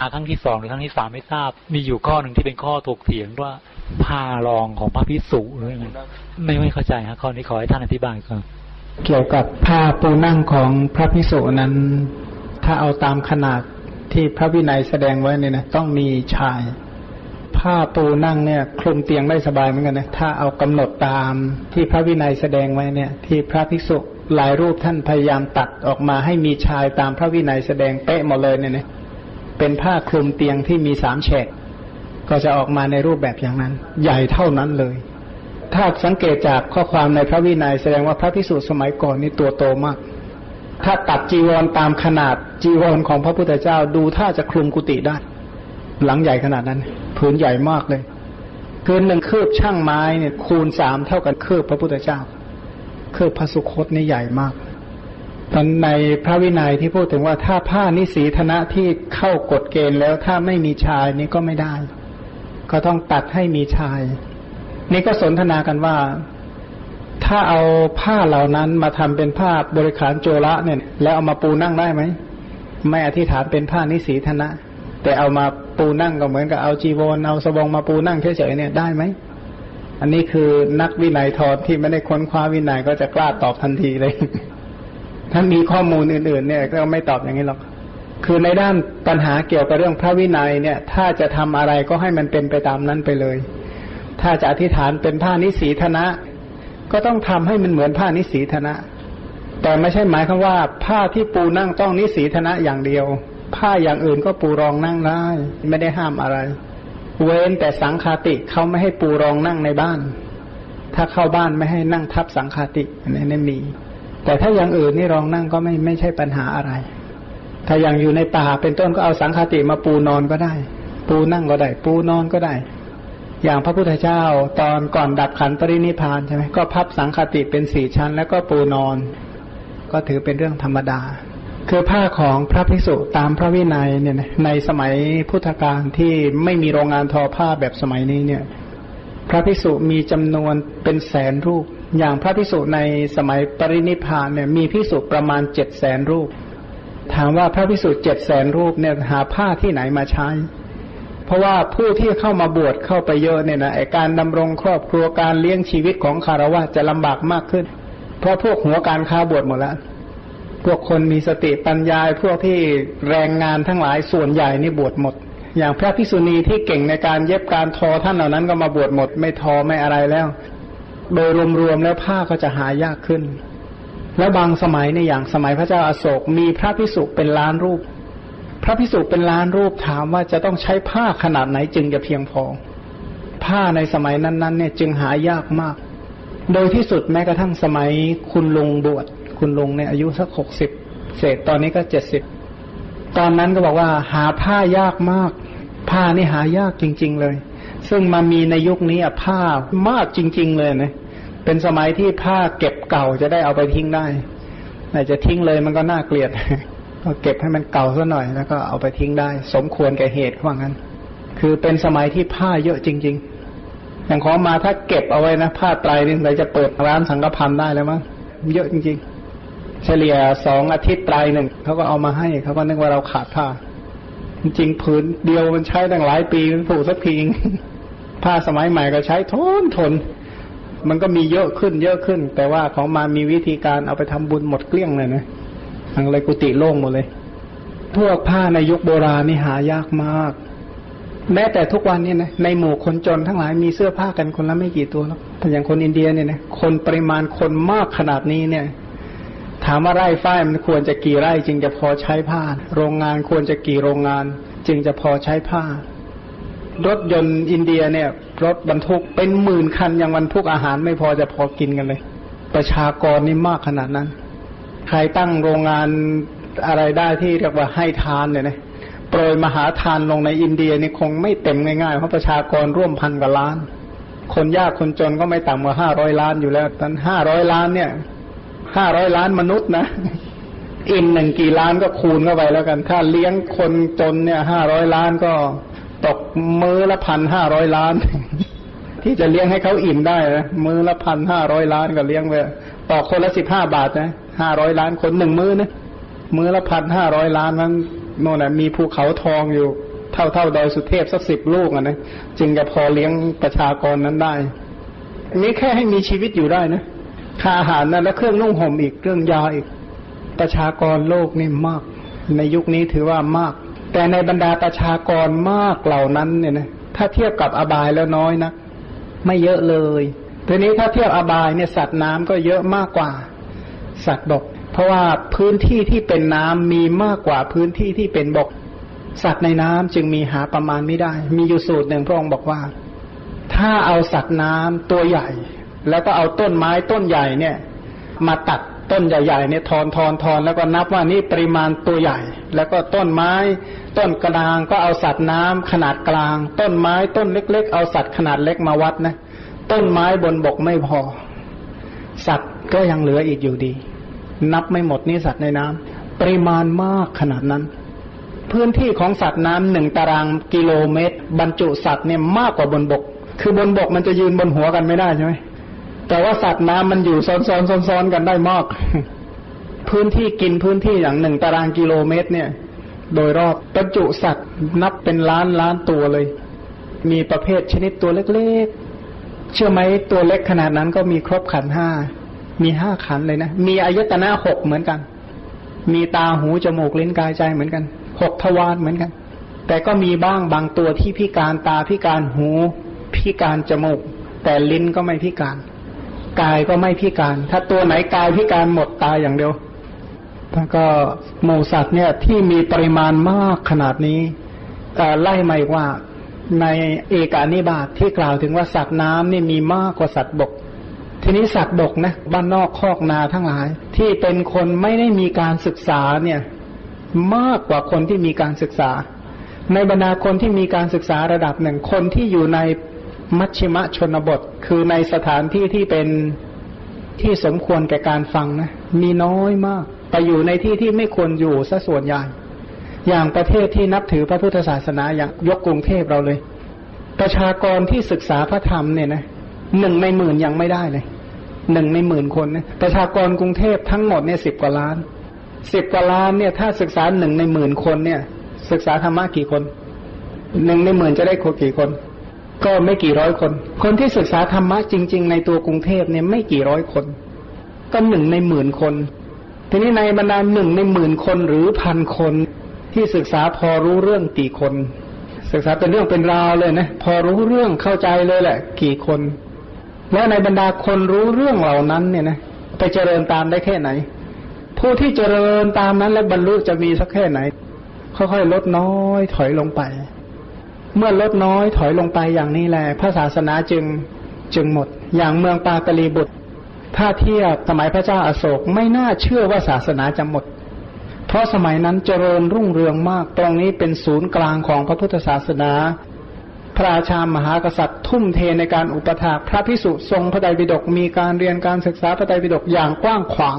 อาครั้งที่สองหรือครั้งที่สามไม่ทราบ มีอยู่ข้อหนึ่งที่เป็นข้อถกเถียงว่าผ้ารองของพระพิสุหรือไงไม่ไม่เข้าใจฮะข้อนี้ขอให้ท่านอธิบายครับเกี่ยวกับผ้าปูนั่งของพระพิสุนั้น ถ้าเอาตามขนาดที่พระวินัยแสดงไว้เนี่ยนะต้องมีชาย ผ้าปูนั่งเนี่ยคลุมเตียงได้สบายเหมือนกันนะถ้าเอากำหนดตามที่พระวินัยแสดงไว้เนี่ย ที่พระภิกษุหลายรูปท่านพยายามตัดออกมาให้มีชายตามพระวินัยแสดงเป๊ะหมดเลยเนี่ยนะ เป็นผ้าคลุมเตียงที่มีสามแฉก ก็จะออกมาในรูปแบบอย่างนั้น ใหญ่เท่านั้นเลย ถ้าสังเกตจากข้อความในพระวินัยแสดงว่าพระพิสุสมัยก่อนนี่ตัวโตมาก ถ้าตัดจีวรตามขนาดจีวรของพระพุทธเจ้าดูถ้าจะคลุมกุฏิได้ หลังใหญ่ขนาดนั้นผืนใหญ่มากเลยคืนหนึ่งคืบช่างไม้เนี่ยคูณสามเท่ากันคืบพระพุทธเจ้าคืบพระสุคตนี่ใหญ่มาก ตอนในพระวินัยที่พูดถึงว่าถ้าผ้านิสีธนะที่เข้ากฎเกณฑ์แล้วถ้าไม่มีชายนี่ก็ไม่ได้ ก็ต้องตัดให้มีชาย นี่ก็สนทนากันว่า ถ้าเอาผ้าเหล่านั้นมาทำเป็นผ้าบริขารโจระเนี่ย แล้วเอามาปูนั่งได้ไหมไม่อธิษฐานเป็นผ้านิสีธนะ แต่เอามาปูนั่งก็เหมือนกับเอาจีวรเอาสบงมาปูนั่งเฉยๆเนี่ยได้ไหมอันนี้คือนักวินัยทอนที่ไม่ได้ค้นคว้าวินัยก็จะกล้าตอบทันทีเลย ถ้ามีข้อมูลอื่นๆ เนี่ยก็ไม่ตอบอย่างนี้หรอก คือในด้านปัญหาเกี่ยวกับเรื่องพระวินัยเนี่ย ถ้าจะทำอะไรก็ให้มันเป็นไปตามนั้นไปเลย ถ้าจะอธิษฐานเป็นผ้านิสีธนะ ก็ต้องทำให้มันเหมือนผ้านิสีธนะ แต่ไม่ใช่หมายความว่า ผ้าที่ปูนั่งต้องนิสีธนะอย่างเดียว ผ้าอย่างอื่นก็ปูรองนั่งได้ ไม่ได้ห้ามอะไร เว้นแต่สังคาติเขาไม่ให้ปูรองนั่งในบ้าน ถ้าเข้าบ้านไม่ให้นั่งทับสังคาติอันนี้มี แต่ถ้าอย่างอื่นนี่รองนั่งก็ไม่ไม่ใช่ปัญหาอะไร ถ้าอย่างอยู่ในป่าเป็นต้นก็เอาสังฆติมาปูนอนก็ได้ ปูนั่งก็ได้ ปูนอนก็ได้ อย่างพระพุทธเจ้าตอนก่อนดับขันปรินิพานใช่ไหมก็พับสังฆติเป็นสี่ชั้น แล้วก็ปูนอน ก็ถือเป็นเรื่องธรรมดา คือผ้าของพระภิกษุตามพระวินัยเนี่ยในสมัยพุทธกาลที่ไม่มีโรงงานทอผ้าแบบสมัยนี้เนี่ย พระภิกษุมีจำนวนเป็นแสนรูป อย่างพระพิสุในสมัยปรินิพานเนี่ยมีพิสุประมาณเจ็ดแสนรูป ถามว่าพระพิสุเจ็ดแสนรูปเนี่ยหาผ้าที่ไหนมาใช้ เพราะว่าผู้ที่เข้ามาบวชเข้าไปเยอะเนี่ยนะไอการดำรงครอบครัวการเลี้ยงชีวิตของคารวะจะลำบากมากขึ้น เพราะพวกหัวการค้าบวชหมดแล้ว พวกคนมีสติปัญญาพวกที่แรงงานทั้งหลายส่วนใหญ่นี่บวชหมด อย่างพระพิสุณีที่เก่งในการเย็บการทอท่านเหล่านั้นก็มาบวชหมด ไม่ทอไม่อะไรแล้ว โดยรวมๆแล้วผ้าก็จะหายากขึ้น แล้วบางสมัยในอย่างสมัยพระเจ้าอาโศกมีพระพิสุเป็นล้านรูป พระพิสุเป็นล้านรูปถามว่าจะต้องใช้ผ้าขนาดไหนจึงจะเพียงพอ ผ้าในสมัยนั้นๆเนี่ยจึงหายากมาก โดยที่สุดแม้กระทั่งสมัยคุณลุงบวชคุณลุงเนี่ยอายุสักหกสิบเศษตอนนี้ก็เจ็ดสิบตอนนั้นก็บอกว่าหาผ้ายากมาก ผ้านี่หายากจริง ๆ เลย ซึ่งมามีในยุคนี้ผ้ามากจริง ๆ เลยนะ เป็นสมัยที่ผ้าเก็บเก่าจะได้เอาไปทิ้งได้แต่จะทิ้งเลยมันก็น่าเกลียดก็เก็บให้มันเก่าซะหน่อยแล้วก็เอาไปทิ้งได้ สมควรแก่เหตุว่างั้น คือเป็นสมัยที่ผ้าเยอะจริง ๆ อย่างของมาถ้าเก็บเอาไว้นะผ้าไตรนี่เราจะเปิดร้านสังกพันได้แล้วมั้งเยอะจริง ๆ เฉลี่ยสองอาทิตย์ไตรหนึ่งเขาก็เอามาให้เขาก็นึกว่าเราขาดผ้า จริงๆผืนเดียวมันใช้ตั้งหลายปีมันผูกสักทีผ้าสมัยใหม่ก็ใช้ทนทน มันก็มีเยอะขึ้นเยอะขึ้น แต่ว่าของมามีวิธีการเอาไปทำบุญหมดเกลี้ยงเลยนะทางเลยกุฏิโล่งหมดเลย พวกผ้าในยุคโบราณนี่หายากมาก แม้แต่ทุกวันนี้นะในหมู่คนจนทั้งหลายมีเสื้อผ้ากันคนละไม่กี่ตัวแล้วแต่อย่างคนอินเดียเนี่ยนะคนปริมาณคนมากขนาดนี้เนี่ย ถามว่าไร่ฝ้ายมันควรจะกี่ไร่จึงจะพอใช้ผ้า โรงงานควรจะกี่โรงงาน จึงจะพอใช้ผ้ารถยนต์อินเดียเนี่ย รถบรรทุกเป็นหมื่นคันยังบรรทุกอาหารไม่พอจะพอกินกันเลย ประชากรนี่มากขนาดนั้น ใครตั้งโรงงานอะไรได้ที่เรียกว่าให้ทานเนี่ยนะโปรยมหาทานลงในอินเดียนี่คงไม่เต็มง่ายๆ เพราะประชากรร่วมพันกว่าล้าน คนยากคนจนก็ไม่ต่ำกว่าห้าร้อยล้านอยู่แล้วตอนห้าร้อยล้านเนี่ยห้าร้อยล้านมนุษย์นะอิ่มหนึ่งกี่ล้านก็คูณเข้าไปแล้วกัน ถ้าเลี้ยงคนจนเนี่ยห้าร้อยล้านก็ ตกมือละพันห้าร้อยล้าน ที่จะเลี้ยงให้เขาอิ่มได้นะมือละพันห้าร้อยล้านก็เลี้ยงไปต่อคนละสิบห้าบาทนะห้าร้อยล้านคนหนึ่งมือนะมือละพันห้าร้อยล้านนั้นโน่นนะมีภูเขาทองอยู่ เท่าเท่าดอยสุเทพสักสิบลูกอะนะจึงจะพอเลี้ยงประชากรนั้นได้นี่แค่ให้มีชีวิตอยู่ได้นะค่าอาหารนะและเครื่องนุ่งห่มอีกเครื่องยาอีก ประชากรโลกนี่มาก ในยุคนี้ถือว่ามาก แต่ในบรรดาประชากรมากเหล่านั้นเนี่ยนะถ้าเทียบกับอบายแล้วน้อยนะไม่เยอะเลยทีนี้ถ้าเทียบอบายเนี่ยสัตว์น้ำก็เยอะมากกว่า สัตว์บก เพราะว่าพื้นที่ที่เป็นน้ำมีมากกว่าพื้นที่ที่เป็นบก สัตว์ในน้ำจึงมีหาประมาณไม่ได้ มีอยู่สูตรหนึ่งพระองค์บอกว่า ถ้าเอาสัตว์น้ำตัวใหญ่ แล้วก็เอาต้นไม้ต้นใหญ่เนี่ย มาตัดต้นใหญ่ๆเนี่ยทอนทอนทอนแล้วก็นับว่านี่ปริมาณตัวใหญ่ แล้วก็ต้นไม้ ต้นกลางก็เอาสัตว์น้ำขนาดกลาง ต้นไม้ต้นเล็ก ๆ เอาสัตว์ขนาดเล็กมาวัดนะ ต้นไม้บนบกไม่พอ สัตว์ก็ยังเหลืออีกอยู่ดี นับไม่หมดนี่สัตว์ในน้ำปริมาณมากขนาดนั้น พื้นที่ของสัตว์น้ำหนึ่งตารางกิโลเมตร บรรจุสัตว์เนี่ยมากกว่าบนบก คือบนบกมันจะยืนบนหัวกันไม่ได้ใช่ไหมแต่ว่าสัตว์น้ำมันอยู่ซ้อนๆซ้อนๆกันได้มาก พื้นที่กินพื้นที่อย่างหนึ่งตารางกิโลเมตร เนี่ย โดยรอบบรรจุสัตว์นับเป็นล้านล้านตัวเลย มีประเภทชนิดตัวเล็กๆ เชื่อไหมตัวเล็กขนาดนั้นก็มีครบขันห้า มีห้าขันเลยนะ มีอายตนะหกเหมือนกัน มีตาหูจมูกลิ้นกายใจเหมือนกันหกทวารเหมือนกัน แต่ก็มีบ้างบางตัวที่พิการตาพิการหู พิการจมูก แต่ลิ้นก็ไม่พิการกายก็ไม่พิการ ถ้าตัวไหนกายพิการหมดตายอย่างเดียว แล้วก็หมูสัตว์เนี่ยที่มีปริมาณมากขนาดนี้ไล่มาอีกว่าในเอกานิบาตทที่กล่าวถึงว่าสัตว์น้ำนี่มีมากกว่าสัตว์บก ทีนี้สัตว์บกนะบ้านนอกคอกนาทั้งหลาย ที่เป็นคนไม่ได้มีการศึกษาเนี่ยมากกว่าคนที่มีการศึกษา ในบรรดาคนที่มีการศึกษาระดับหนึ่งคนที่อยู่ในมัชชิมะชนบท คือในสถานที่ที่เป็นที่สมควรแก่การฟังนะมีน้อยมาก ไปอยู่ในที่ที่ไม่ควรอยู่ซะส่วนใหญ่อย่างประเทศที่นับถือพระพุทธศาสนาอย่างยกกรุงเทพเราเลย ประชากรที่ศึกษาพระธรรมเนี่ยนะหนึ่งในหมื่นยังไม่ได้เลยหนึ่งในหมื่นคนนะประชากรกรุงเทพทั้งหมดเนี่ยสิบกว่าล้านสิบกว่าล้านเนี่ยถ้าศึกษาหนึ่งในหมื่นคนเนี่ย ศึกษาธรรมะกี่คนหนึ่งในหมื่นจะได้คนกี่คน ก็ไม่กี่ร้อยคน คนที่ศึกษาธรรมะจริง ๆ ในตัวกรุงเทพเนี่ยไม่กี่ร้อยคน ก็หนึ่งในหมื่นคน ทีนี้ในบรรดาหนึ่งในหมื่นคนหรือพันคนที่ศึกษาพอรู้เรื่องกี่คน ศึกษาเป็นเรื่องเป็นราวเลยนะพอรู้เรื่องเข้าใจเลยแหละ กี่คน แล้วในบรรดาคนรู้เรื่องเหล่านั้นเนี่ยนะไปเจริญตามได้แค่ไหน ผู้ที่เจริญตามนั้น และบรรลุจะมีสักแค่ไหน ค่อยๆลดน้อยถอยลงไป เมื่อลดน้อยถอยลงไปอย่างนี้แหละพระศาสนาจึงจึงหมด อย่างเมืองปาตลีบุตร ถ้าเทียบสมัยพระเจ้าอาโศกไม่น่าเชื่อว่าศาสนาจะหมด เพราะสมัยนั้นเจริญรุ่งเรืองมาก ตรงนี้เป็นศูนย์กลางของพระพุทธศาสนา พระราชามหากษัตริย์ทุ่มเทในการอุปถากพระพิสุทรงพระไตรปิฎกมีการเรียนการศึกษาพระไตรปิฎกอย่างกว้างขวาง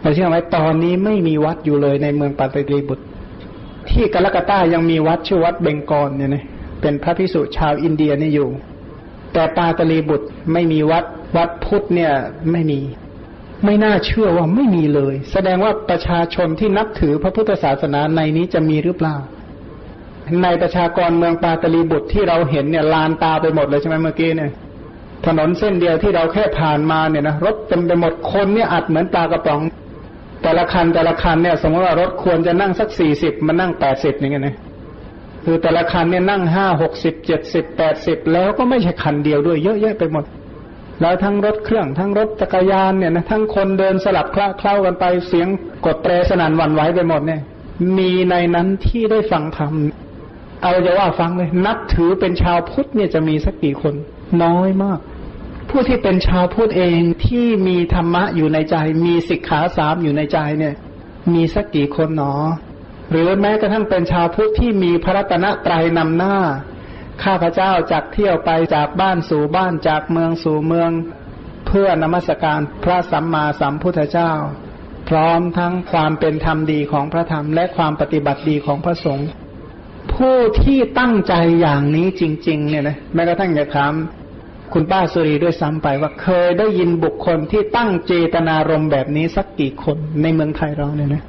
แต่เชื่อไหมตอนนี้ไม่มีวัดอยู่เลยในเมืองปาตลีบุตร ที่กาลกัตตายังมีวัดชื่อวัดเบงกอลเนี่ยนะเป็นพระพิสุชาวอินเดียนี่อยู่ แต่ปาตลีบุตรไม่มีวัดวัดพุทธเนี่ยไม่มี ไม่น่าเชื่อว่าไม่มีเลย แสดงว่าประชาชนที่นับถือพระพุทธศาสนาในนี้จะมีหรือเปล่า ในประชากรเมืองปาตลีบุตรที่เราเห็นเนี่ยลานตาไปหมดเลยใช่ไหมเมื่อกี้เนี่ยถนนเส้นเดียวที่เราแค่ผ่านมาเนี่ยนะรถเต็มไปหมดคนเนี่ยอัดเหมือนปลากระป๋อง แต่ละคันแต่ละคันเนี่ย สมมติว่ารถควรจะนั่งสักสี่สิบมันนั่งแปดสิบอย่างเงี้ยนะ คือแต่ละคันเนี่ยนั่งห้าหกสิบเจ็ดสิบแปดสิบแล้วก็ไม่ใช่คันเดียวด้วยเยอะแยะไปหมด แล้วทั้งรถเครื่องทั้งรถจักรยานเนี่ยนะทั้งคนเดินสลับคล้าเคล้ากันไปเสียงกดเตรสนั่นหวันไหวไปหมดเนี่ย มีในนั้นที่ได้ฟังธรรมเอาจะว่าฟังเลย นับถือเป็นชาวพุทธเนี่ยจะมีสักกี่คน น้อยมาก ผู้ที่เป็นชาวพุทธเองที่มีธรรมะอยู่ในใจ มีสิกขาสามอยู่ในใจเนี่ย มีสักกี่คนหนอ หรือแม้กระทั่งเป็นชาวพุทธที่มีพระรัตนตรัยนำหน้า ข้าพเจ้าจากเที่ยวไปจากบ้านสู่บ้านจากเมืองสู่เมือง เพื่อนมัสการพระสัมมาสัมพุทธเจ้า พร้อมทั้งความเป็นธรรมดีของพระธรรมและความปฏิบัติดีของพระสงฆ์ผู้ที่ตั้งใจอย่างนี้จริง ๆ เนี่ยนะแม้กระทั่งอยากถามคุณป้าสุรีด้วยซ้ำไปว่าเคยได้ยินบุคคลที่ตั้งเจตนารมณ์แบบนี้สักกี่คนในเมืองไทยเราเนี่ยนะ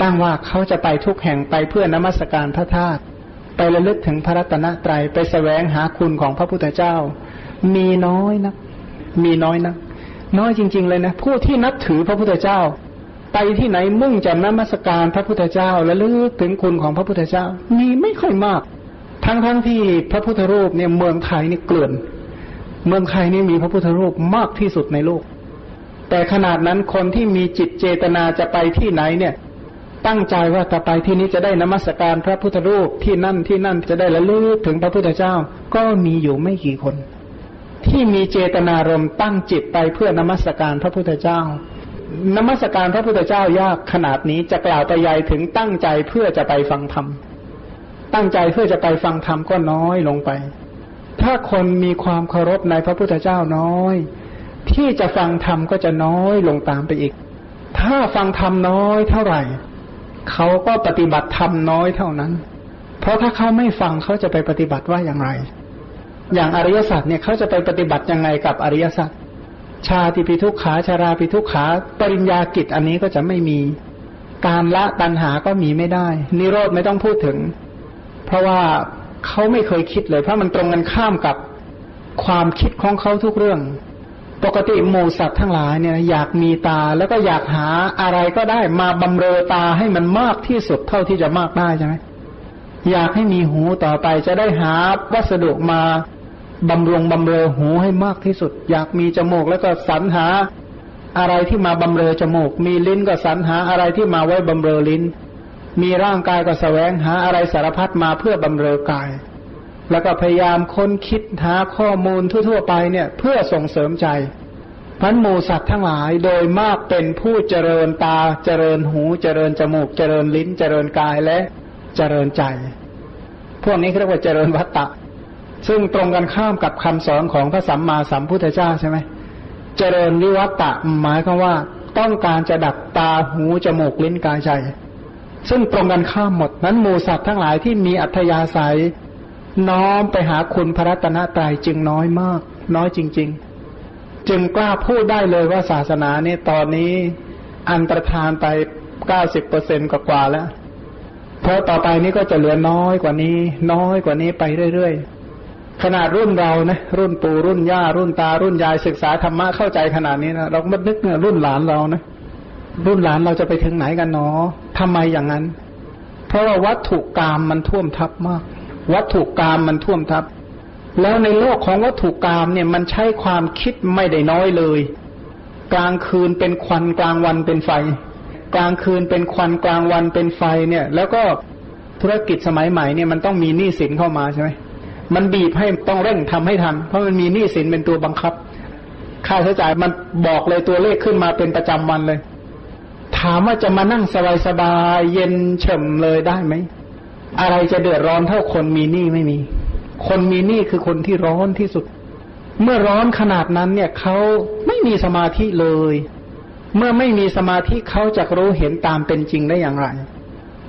ตั้งว่าเขาจะไปทุกแห่งไปเพื่อนมัสการพระธาตุไประลึกถึงพระรัตนตรัยไปแสวงหาคุณของพระพุทธเจ้า มีน้อยนะมีน้อยนะน้อยจริง ๆ เลยนะผู้ที่นับถือพระพุทธเจ้า ไปที่ไหนมุ่งจะนมัสการพระพุทธเจ้าและลึกถึงคุณของพระพุทธเจ้า มีไม่ค่อยมาก ทั้งๆทที่พระพุทธรูปเนี่ยเมืองไทยนี่เกลื่อน เมืองไทยนี่มีพระพุทธรูปมากที่สุดในโลก แต่ขนาดนั้นคนที่มีจิตเจตนาจะไปที่ไหนเนี่ย ตั้งใจว่าจะไปที่นี้จะได้นมัสการพระพุทธรูปที่นั่นที่นั่นจะได้ละลึกถึงพระพุทธเจ้า ก็มีอยู่ไม่กี่คน ที่มีเจตนารมตั้งจิตไปเพื่อนมัสการพระพุทธเจ้านมัสการพระพุทธเจ้ายากขนาดนี้จะกล่าวไปยัยถึงตั้งใจเพื่อจะไปฟังธรรมตั้งใจเพื่อจะไปฟังธรรมก็น้อยลงไป ถ้าคนมีความเคารพในพระพุทธเจ้าน้อย ที่จะฟังธรรมก็จะน้อยลงตามไปอีก ถ้าฟังธรรมน้อยเท่าไหร่ เขาก็ปฏิบัติธรรมน้อยเท่านั้น เพราะถ้าเขาไม่ฟังเขาจะไปปฏิบัติว่าอย่างไร อย่างอริยสัจเนี่ยเขาจะไปปฏิบัติยังไงกับอริยสัจชาติปิทุกขาชาราปิทุกขา ปริญญากิจอันนี้ก็จะไม่มี การละตัณหาก็มีไม่ได้ นิโรธไม่ต้องพูดถึง เพราะว่าเขาไม่เคยคิดเลย เพราะมันตรงกันข้ามกับความคิดของเขาทุกเรื่อง ปกติหมูสัตว์ทั้งหลายเนี่ยอยากมีตาแล้วก็อยากหาอะไรก็ได้มาบำเรอตาให้มันมากที่สุดเท่าที่จะมากได้ใช่ไหมอยากให้มีหูต่อไปจะได้หาวัสดุมาบำรุงบำเรอหูให้มากที่สุด อยากมีจมูกแล้วก็สรรหาอะไรที่มาบำเรอจมูก มีลิ้นก็สรรหาอะไรที่มาไว้บำเรอลิ้น มีร่างกายก็แสวงหาอะไรสารพัดมาเพื่อบำเรอกาย แล้วก็พยายามค้นคิดหาข้อมูลทั่ว ๆ ไปเนี่ย เพื่อส่งเสริมใจพันหมูสัตว์ทั้งหลายโดยมากเป็นผู้เจริญตาเจริญหูเจริญจมูก เจริญลิ้น เจริญกายและเจริญใจ พวกนี้เรียกว่าเจริญวัตตะ ซึ่งตรงกันข้ามกับคำสอนของพระสัมมาสัมพุทธเจ้าใช่ไหมเจริญวิวัตตะหมายความว่าต้องการจะดับตาหูจมูกลิ้นกายใจ ซึ่งตรงกันข้ามหมดนั้นหมูสัตว์ทั้งหลายที่มีอัธยาศัย น้อมไปหาคุณพระรัตนตรัยจึงน้อยมาก น้อยจริง ๆ จึงกล้าพูดได้เลยว่าศาสนาเนี่ยตอนนี้อันตรธานไปเก้าสิบเปอร์เซ็นกว่าแล้ว เพราะต่อไปนี้ก็จะเหลือน้อยกว่านี้ น้อยกว่านี้ไปเรื่อยๆ ขนาดรุ่นเรานะรุ่นปู่รุ่นย่ารุ่นตารุ่นยายศึกษาธรรมะเข้าใจขนาดนี้นะเราก็ไม่นึกเนี่ยรุ่นหลานเรานะ รุ่นหลานเราจะไปถึงไหนกันเนาะทำไมอย่างนั้น เพราะว่าวัตถุกรรมมันท่วมทับมาก วัตถุกรรมมันท่วมทับ แล้วในโลกของวัตถุกรรมเนี่ยมันใช้ความคิดไม่ได้น้อยเลย กลางคืนเป็นควันกลางวันเป็นไฟ กลางคืนเป็นควันกลางวันเป็นไฟเนี่ย แล้วก็ธุรกิจสมัยใหม่เนี่ยมันต้องมีหนี้สินเข้ามาใช่ไหมมันบีบให้ต้องเร่งทำให้ทัน เพราะมันมีหนี้สินเป็นตัวบังคับ ค่าใช้จ่ายมันบอกเลยตัวเลขขึ้นมาเป็นประจำวันเลย ถามว่าจะมานั่งสบายๆเย็นเฉมเลยได้ไหม อะไรจะเดือดร้อนเท่าคนมีหนี้ไม่มี คนมีหนี้คือคนที่ร้อนที่สุด เมื่อร้อนขนาดนั้นเนี่ยเขาไม่มีสมาธิเลย เมื่อไม่มีสมาธิเขาจะรู้เห็นตามเป็นจริงได้อย่างไร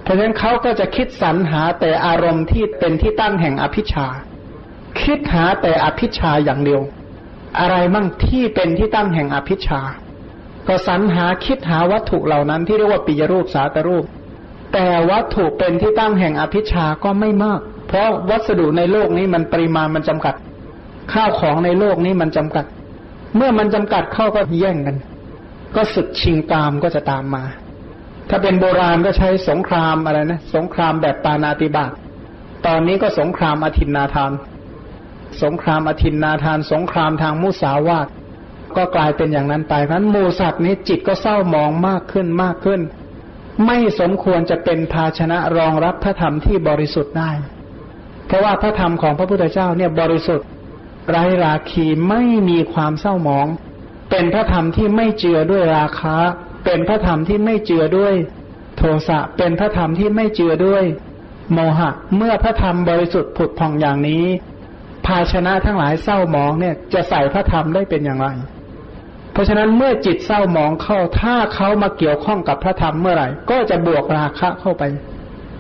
เพราะฉะนั้นเขาก็จะคิดสรรหาแต่อารมณ์ที่เป็นที่ตั้งแห่งอภิชา คิดหาแต่อภิชาอย่างเดียว อะไรมั่งที่เป็นที่ตั้งแห่งอภิชา ก็สรรหาคิดหาวัตถุเหล่านั้นที่เรียกว่าปิยรูปสาตรูป แต่วัตถุเป็นที่ตั้งแห่งอภิชาก็ไม่มาก เพราะวัสดุในโลกนี้มันปริมาณมันจำกัด ข้าวของในโลกนี้มันจำกัด เมื่อมันจำกัดเข้าก็แย่งกัน ก็ศึกชิงกามก็จะตามมา ถ้าเป็นโบราณก็ใช้สงครามอะไรนะ สงครามแบบปานาติบาตตอนนี้ก็สงครามอธินนาทาน สงครามอธินนาทาน สงครามทางมุสาวาทก็กลายเป็นอย่างนั้นไปเพราะนั้นมูสัตว์นี้จิตก็เศร้ามองมากขึ้นมากขึ้น ไม่สมควรจะเป็นภาชนะรองรับพระธรรมที่บริสุทธิ์ได้ เพราะว่าพระธรรมของพระพุทธเจ้าเนี่ยบริสุทธิ์ไร้ราคีไม่มีความเศร้าหมอง เป็นพระธรรมที่ไม่เจือด้วยราคะ เป็นพระธรรมที่ไม่เจือด้วยโทสะ เป็นพระธรรมที่ไม่เจือด้วยโมหะ เมื่อพระธรรมบริสุทธิ์ผุดผ่องอย่างนี้ ภาชนะทั้งหลายเศร้าหมองเนี่ยจะใส่พระธรรมได้เป็นอย่างไร เพราะฉะนั้นเมื่อจิตเศร้าหมองเข้าถ้าเขามาเกี่ยวข้องกับพระธรรมเมื่อไหร่ ก็จะบวกราคะเข้าไป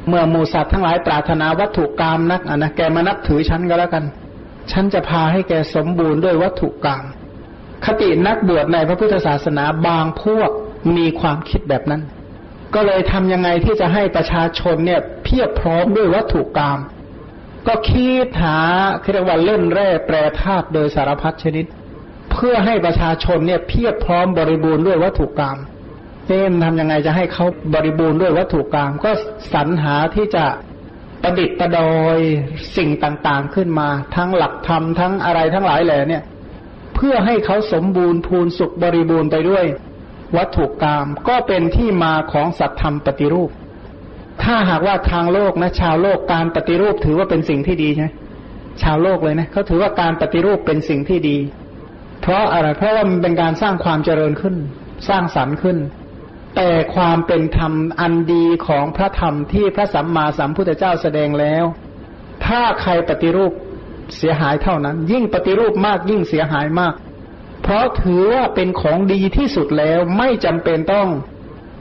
เมื่อหมูสัตว์ทั้งหลายปรารถนาวัตถุกรรมนักอะนะแกมานับถือฉันก็แล้วกัน ฉันจะพาให้แกสมบูรณ์ด้วยวัตถุกรรมคตินักบวชในพระพุทธศาสนาบางพวกมีความคิดแบบนั้น ก็เลยทำยังไงที่จะให้ประชาชนเนี่ยเพียบพร้อมด้วยวัตถุกรรมก็คิดหาเรียกว่าเล่นแร่แปรธาตุโดยสารพัดชนิด เพื่อให้ประชาชนเนี่ยเพียบพร้อมบริบูรณ์ด้วยวัตถุกรรมเอ๊มทำยังไงจะให้เขาบริบูรณ์ด้วยวัตถุกรรมก็สรรหาที่จะประดิษฐ์ประดอยสิ่งต่างๆขึ้นมา ทั้งหลักธรรมทั้งอะไรทั้งหลายแหล่เนี่ย เพื่อให้เขาสมบูรณ์พูนสุขบริบูรณ์ไปด้วย วัตถุกรรมก็เป็นที่มาของสัตธรรมปฏิรูป ถ้าหากว่าทางโลกนะ ชาวโลกการปฏิรูปถือว่าเป็นสิ่งที่ดีใช่ไหมชาวโลกเลยนะเขาถือว่าการปฏิรูปเป็นสิ่งที่ดี เพราะอะไร เพราะว่ามันเป็นการสร้างความเจริญขึ้น สร้างสรรค์ขึ้น แต่ความเป็นธรรมอันดีของพระธรรมที่พระสัมมาสัมพุทธเจ้าแสดงแล้ว ถ้าใครปฏิรูปเสียหายเท่านั้น ยิ่งปฏิรูปมากยิ่งเสียหายมาก เพราะถือว่าเป็นของดีที่สุดแล้วไม่จำเป็นต้อง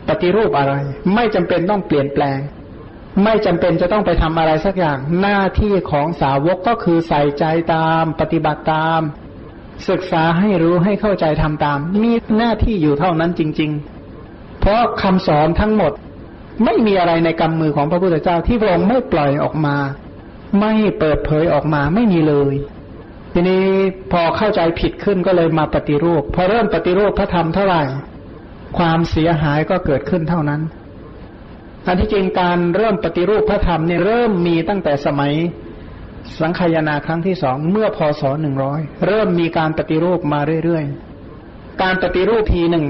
ปฏิรูปอะไร ไม่จำเป็นต้องเปลี่ยนแปลง ไม่จำเป็นจะต้องไปทำอะไรสักอย่าง หน้าที่ของสาวกก็คือใส่ใจตาม ปฏิบัติตาม ศึกษาให้รู้ให้เข้าใจทำตาม มีหน้าที่อยู่เท่านั้นจริง ๆ เพราะคำสอนทั้งหมด ไม่มีอะไรในกำมือของพระพุทธเจ้าที่พระองค์ไม่ปล่อยออกมา ไม่เปิดเผยออกมาไม่มีเลยทีนี้พอเข้าใจผิดขึ้นก็เลยมาปฏิรูป พอเริ่มปฏิรูปพระธรรมเท่าไหร่ ความเสียหายก็เกิดขึ้นเท่านั้นอันที่จริงการเริ่มปฏิรูปพระธรรมเนี่ยเริ่มมีตั้งแต่สมัย สังขยาครั้งที่สองเมื่อพศหนึ่งร้อยเริ่มมีการปฏิรูปมาเรื่อยๆ การปฏิรูปทีหนึ่ง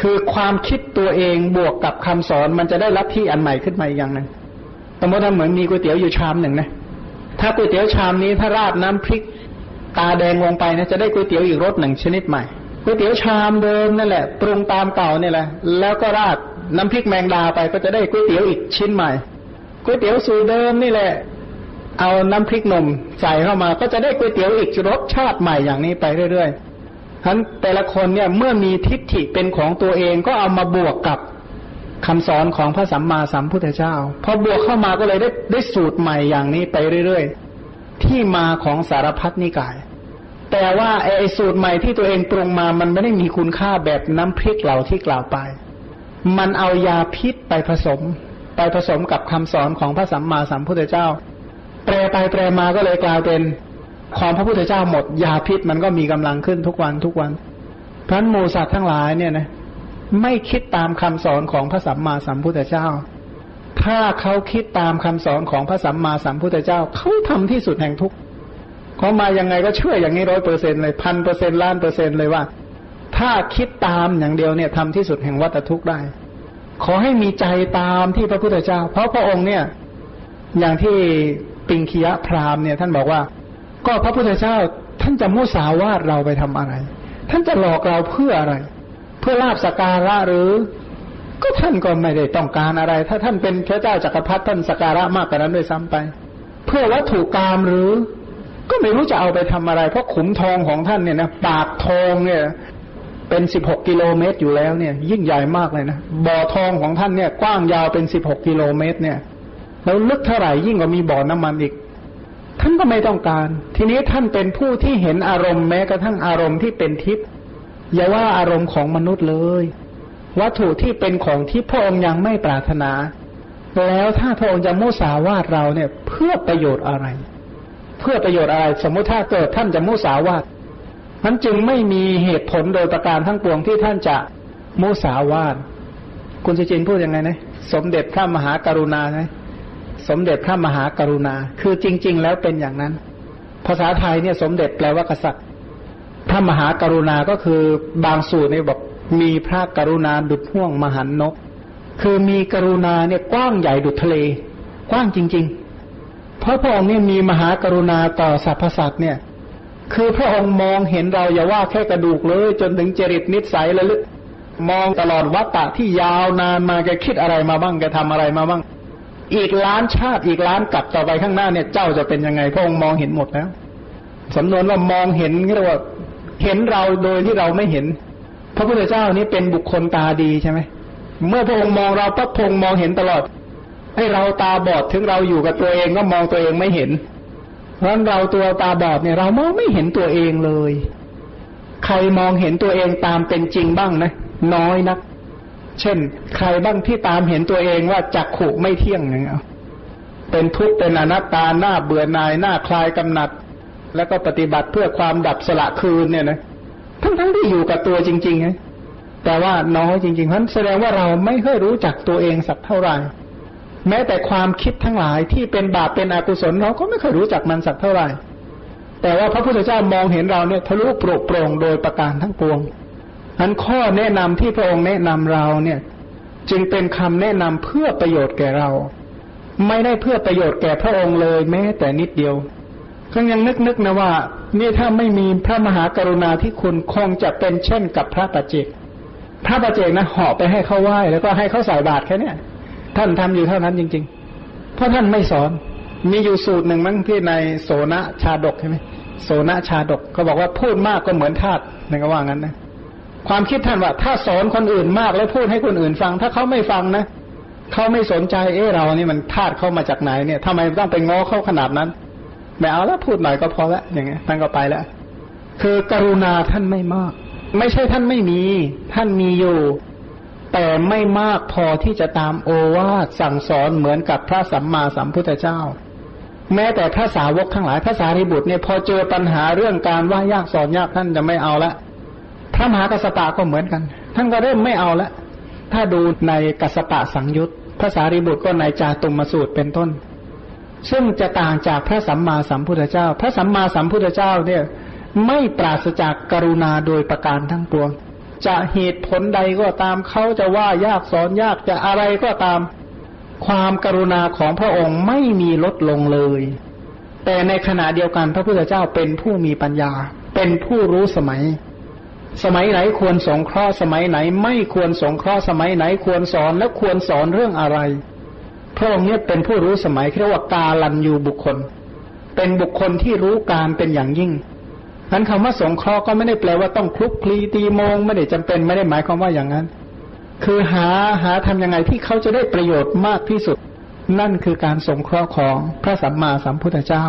คือความคิดตัวเองบวกกับคำสอนมันจะได้รับที่อันใหม่ขึ้นมาอีกอย่างหนึ่งสมมติถ้าเหมือนมีก๋วยเตี๋ยวอยู่ชามหนึ่งนะถ้าก๋วยเตี๋ยวชามนี้ถ้าราดน้ำพริก ตาแดงลงไปนะจะได้ก๋วยเตี๋ยวอีกรสหนึ่งชนิดใหม่ก๋วยเตี๋ยวชามเดิมนั่นแหละปรุงตามเก่านี่แหละ แล้วก็ราดน้ำพริกแมงดาไปก็จะได้ก๋วยเตี๋ยวอีกชิ้นใหม่ก๋วยเตี๋ยวสูตรเดิมนี่แหละ เอาน้ำพริกนมใส่เข้ามา ก็จะได้ก๋วยเตี๋ยวอีกรสชาติใหม่อย่างนี้ไปเรื่อยๆฉะนั้นแต่ละคนเนี่ยเมื่อมีทิฏฐิเป็นของตัวเองก็เอามาบวกกับคำสอนของพระสัมมาสัมพุทธเจ้าพอบวกเข้ามาก็เลยได้ได้สูตรใหม่อย่างนี้ไปเรื่อยๆ ที่มาของสารพัดนิกาย แต่ว่าไอ้สูตรใหม่ที่ตัวเองปรุงมามันไม่ได้มีคุณค่าแบบน้ำพริกเหล่าที่กล่าวไป มันเอายาพิษไปผสม ไปผสมกับคำสอนของพระสัมมาสัมพุทธเจ้า แปลไปแปลมาก็เลยกลายเป็นของพระพุทธเจ้าหมดยาพิษมันก็มีกำลังขึ้นทุกวันทุกวันพระนมูสัตว์ทั้งหลายเนี่ยนะไม่คิดตามคำสอนของพระสัมมาสัมพุทธเจ้า ถ้าเขาคิดตามคำสอนของพระสัมมาสัมพุทธเจ้าเขาทำที่สุดแห่งทุกเขามายังไงก็เชื่ออย่างนี้ร้อยเปอร์เซ็นเลยพันเปอร์เซ็นล้านเปอร์เซ็นเลยว่า ถ้าคิดตามอย่างเดียวเนี่ยทำที่สุดแห่งวัตทุกข์ได้ ขอให้มีใจตามที่พระพุทธเจ้า เพราะพระองค์เนี่ย อย่างที่ ปิงคียะพราหมณ์เนี่ยท่านบอกว่า ก็พระพุทธเจ้าท่านจะมุสาวาทเราไปทำอะไร ท่านจะหลอกเราเพื่ออะไร เพื่อลาบสการะหรือ ก็ท่านก็ไม่ได้ต้องการอะไร ถ้าท่านเป็นพระเจ้าจักรพรรดิท่านสการะมากกว่านั้นด้วยซ้ำไป เพื่อวัตถุกรรมหรือ ก็ไม่รู้จะเอาไปทำอะไร เพราะขุมทองของท่านเนี่ยนะปากทองเนี่ยเป็นสิบหกกิโลเมตรอยู่แล้วเนี่ย ยิ่งใหญ่มากเลยนะบ่อทองของท่านเนี่ย กว้างยาวเป็นสิบหกกิโลเมตรเนี่ย แล้วลึกเท่าไหร่ยิ่งกว่ามีบ่อน้ำมันอีก ท่านก็ไม่ต้องการ ทีนี้ท่านเป็นผู้ที่เห็นอารมณ์แม้กระทั่งอารมณ์ที่เป็นทิพย์อย่าว่าอารมณ์ของมนุษย์เลย วัตถุที่เป็นของที่พระองค์ยังไม่ปรารถนา แล้วถ้าพระองค์จะมุสาวาทเราเนี่ย เพื่อประโยชน์อะไร เพื่อประโยชน์อะไร สมมุติถ้าเกิดท่านจะมุสาวาทมันจึงไม่มีเหตุผลโดยประการทั้งปวงที่ท่านจะมุสาวาทคุณสุจินพูดยังไงนะสมเด็จพระมหากรุณาไหม สมเด็จพระมหากรุณา คือจริง ๆ แล้วเป็นอย่างนั้น ภาษาไทยเนี่ยสมเด็จแปลว่ากษัตริย์ พระมหากรุณาก็คือบางสูตรเนี่ยบอกมีพระกรุณาดุจห่วงมหันนก คือมีกรุณาเนี่ยกว้างใหญ่ดุจทะเล กว้างจริง ๆ เพราะพระองค์เนี่ยมีมหากรุณาต่อสรรพสัตว์เนี่ย คือพระองค์มองเห็นเราอย่าว่าแค่กระดูกเลย จนถึงจริตนิสัยระลึกมองตลอดวัฏฏะที่ยาวนานมาแกคิดอะไรมาบ้างแกทำอะไรมาบ้าง อีกล้านชาติอีกล้านกลับต่อไปข้างหน้าเนี่ยเจ้าจะเป็นยังไงพระองค์มองเห็นหมดแล้วสำนวนว่ามองเห็นเรียกว่าเห็นเราโดยที่เราไม่เห็น พระพุทธเจ้านี้เป็นบุคคลตาดีใช่ไหมเมื่อพระองค์มองเราพระพงมองเห็นตลอด ให้เราตาบอดถึงเราอยู่กับตัวเองก็มองตัวเองไม่เห็น เพราะเราตัวตาบอดเนี่ย เรามองไม่เห็นตัวเองเลย ใครมองเห็นตัวเองตามเป็นจริงบ้างนะ น้อยนัก เช่น ใครบ้างที่ตามเห็นตัวเองว่าจักขุไม่เที่ยงอย่างเงี้ยเป็นทุกข์เป็นอนัตตาหน้าเบื่อหน่ายหน้าคลายกำหนัด แล้วก็ปฏิบัติเพื่อความดับสละคืนเนี่ยนะทั้งทั้งที่อยู่กับตัวจริงๆไงแต่ว่าน้อยจริงๆเพราะแสดงว่าเราไม่เคยรู้จักตัวเองสักเท่าไหร่ แม้แต่ความคิดทั้งหลายที่เป็นบาปเป็นอกุศลเราก็ไม่เคยรู้จักมันสักเท่าไหร่ แต่ว่าพระพุทธเจ้ามองเห็นเราเนี่ยทะลุโปร่งโดยประการทั้งปวง นั้นข้อแนะนำที่พระองค์แนะนำเราเนี่ย จึงเป็นคำแนะนำเพื่อประโยชน์แก่เรา ไม่ได้เพื่อประโยชน์แก่พระองค์เลยแม้แต่นิดเดียวก็ยังนึกนึกนะว่านี่ถ้าไม่มีพระมหากรุณาที่คุณคงจะเป็นเช่นกับพระปัจเจก พระปัจเจกนะห่อไปให้เขาไหว้แล้วก็ให้เขาใส่บาตรแค่เนี้ท่านทำอยู่เท่านั้นจริง ๆ เพราะท่านไม่สอน มีอยู่สูตรหนึ่งมั้งที่ในโสนชาดกใช่ไหมโสนชาดกเขาบอกว่าพูดมากก็เหมือนทาสนั่นก็ว่างั้นนะ ความคิดท่านว่า ถ้าสอนคนอื่นมากแล้วพูดให้คนอื่นฟัง ถ้าเขาไม่ฟังนะเขาไม่สนใจเออเรานี่มันทาสเข้ามาจากไหนเนี่ยทำไมต้องไปง้อเขาขนาดนั้นไม่เอาแล้วพูดหน่อยก็พอละอย่างเงี้ยท่านก็ไปแล้วคือกรุณาท่านไม่มาก ไม่ใช่ท่านไม่มี ท่านมีอยู่ แต่ไม่มากพอที่จะตามโอวาทสั่งสอนเหมือนกับพระสัมมาสัมพุทธเจ้า แม้แต่พระสาวกทั้งหลายพระสารีบุตรเนี่ยพอเจอปัญหาเรื่องการว่ายากสอนยากท่านจะไม่เอาละ พระมหากัสปะก็เหมือนกัน ท่านก็เริ่มไม่เอาละถ้าดูในกัสปะสังยุตพระสารีบุตรก็ในจาตุมสูตรเป็นต้น ซึ่งจะต่างจากพระสัมมาสัมพุทธเจ้า พระสัมมาสัมพุทธเจ้าเนี่ยไม่ปราศจากกรุณาโดยประการทั้งปวง จะเหตุผลใดก็ตามเขาจะว่ายากสอนยากจะอะไรก็ตาม ความกรุณาของพระองค์ไม่มีลดลงเลย แต่ในขณะเดียวกันพระพุทธเจ้าเป็นผู้มีปัญญา เป็นผู้รู้สมัย สมัยไหนควรสงเคราะห์สมัยไหน ไม่ควรสงเคราะห์สมัยไหนควรสอนและควรสอนเรื่องอะไร พระองค์เนี่ยเป็นผู้รู้สมัยเรียกว่ากาลันยูบุคคล เป็นบุคคลที่รู้การเป็นอย่างยิ่งนั้นคำว่าสงเคราะห์ก็ไม่ได้แปลว่าต้องคลุกคลีตีมงไม่ได้จำเป็นไม่ได้หมายความว่าอย่างนั้น คือหาหาทํำยังไงที่เขาจะได้ประโยชน์มากที่สุด นั่นคือการสงเคราะห์ของพระสัมมาสัมพุทธเจ้า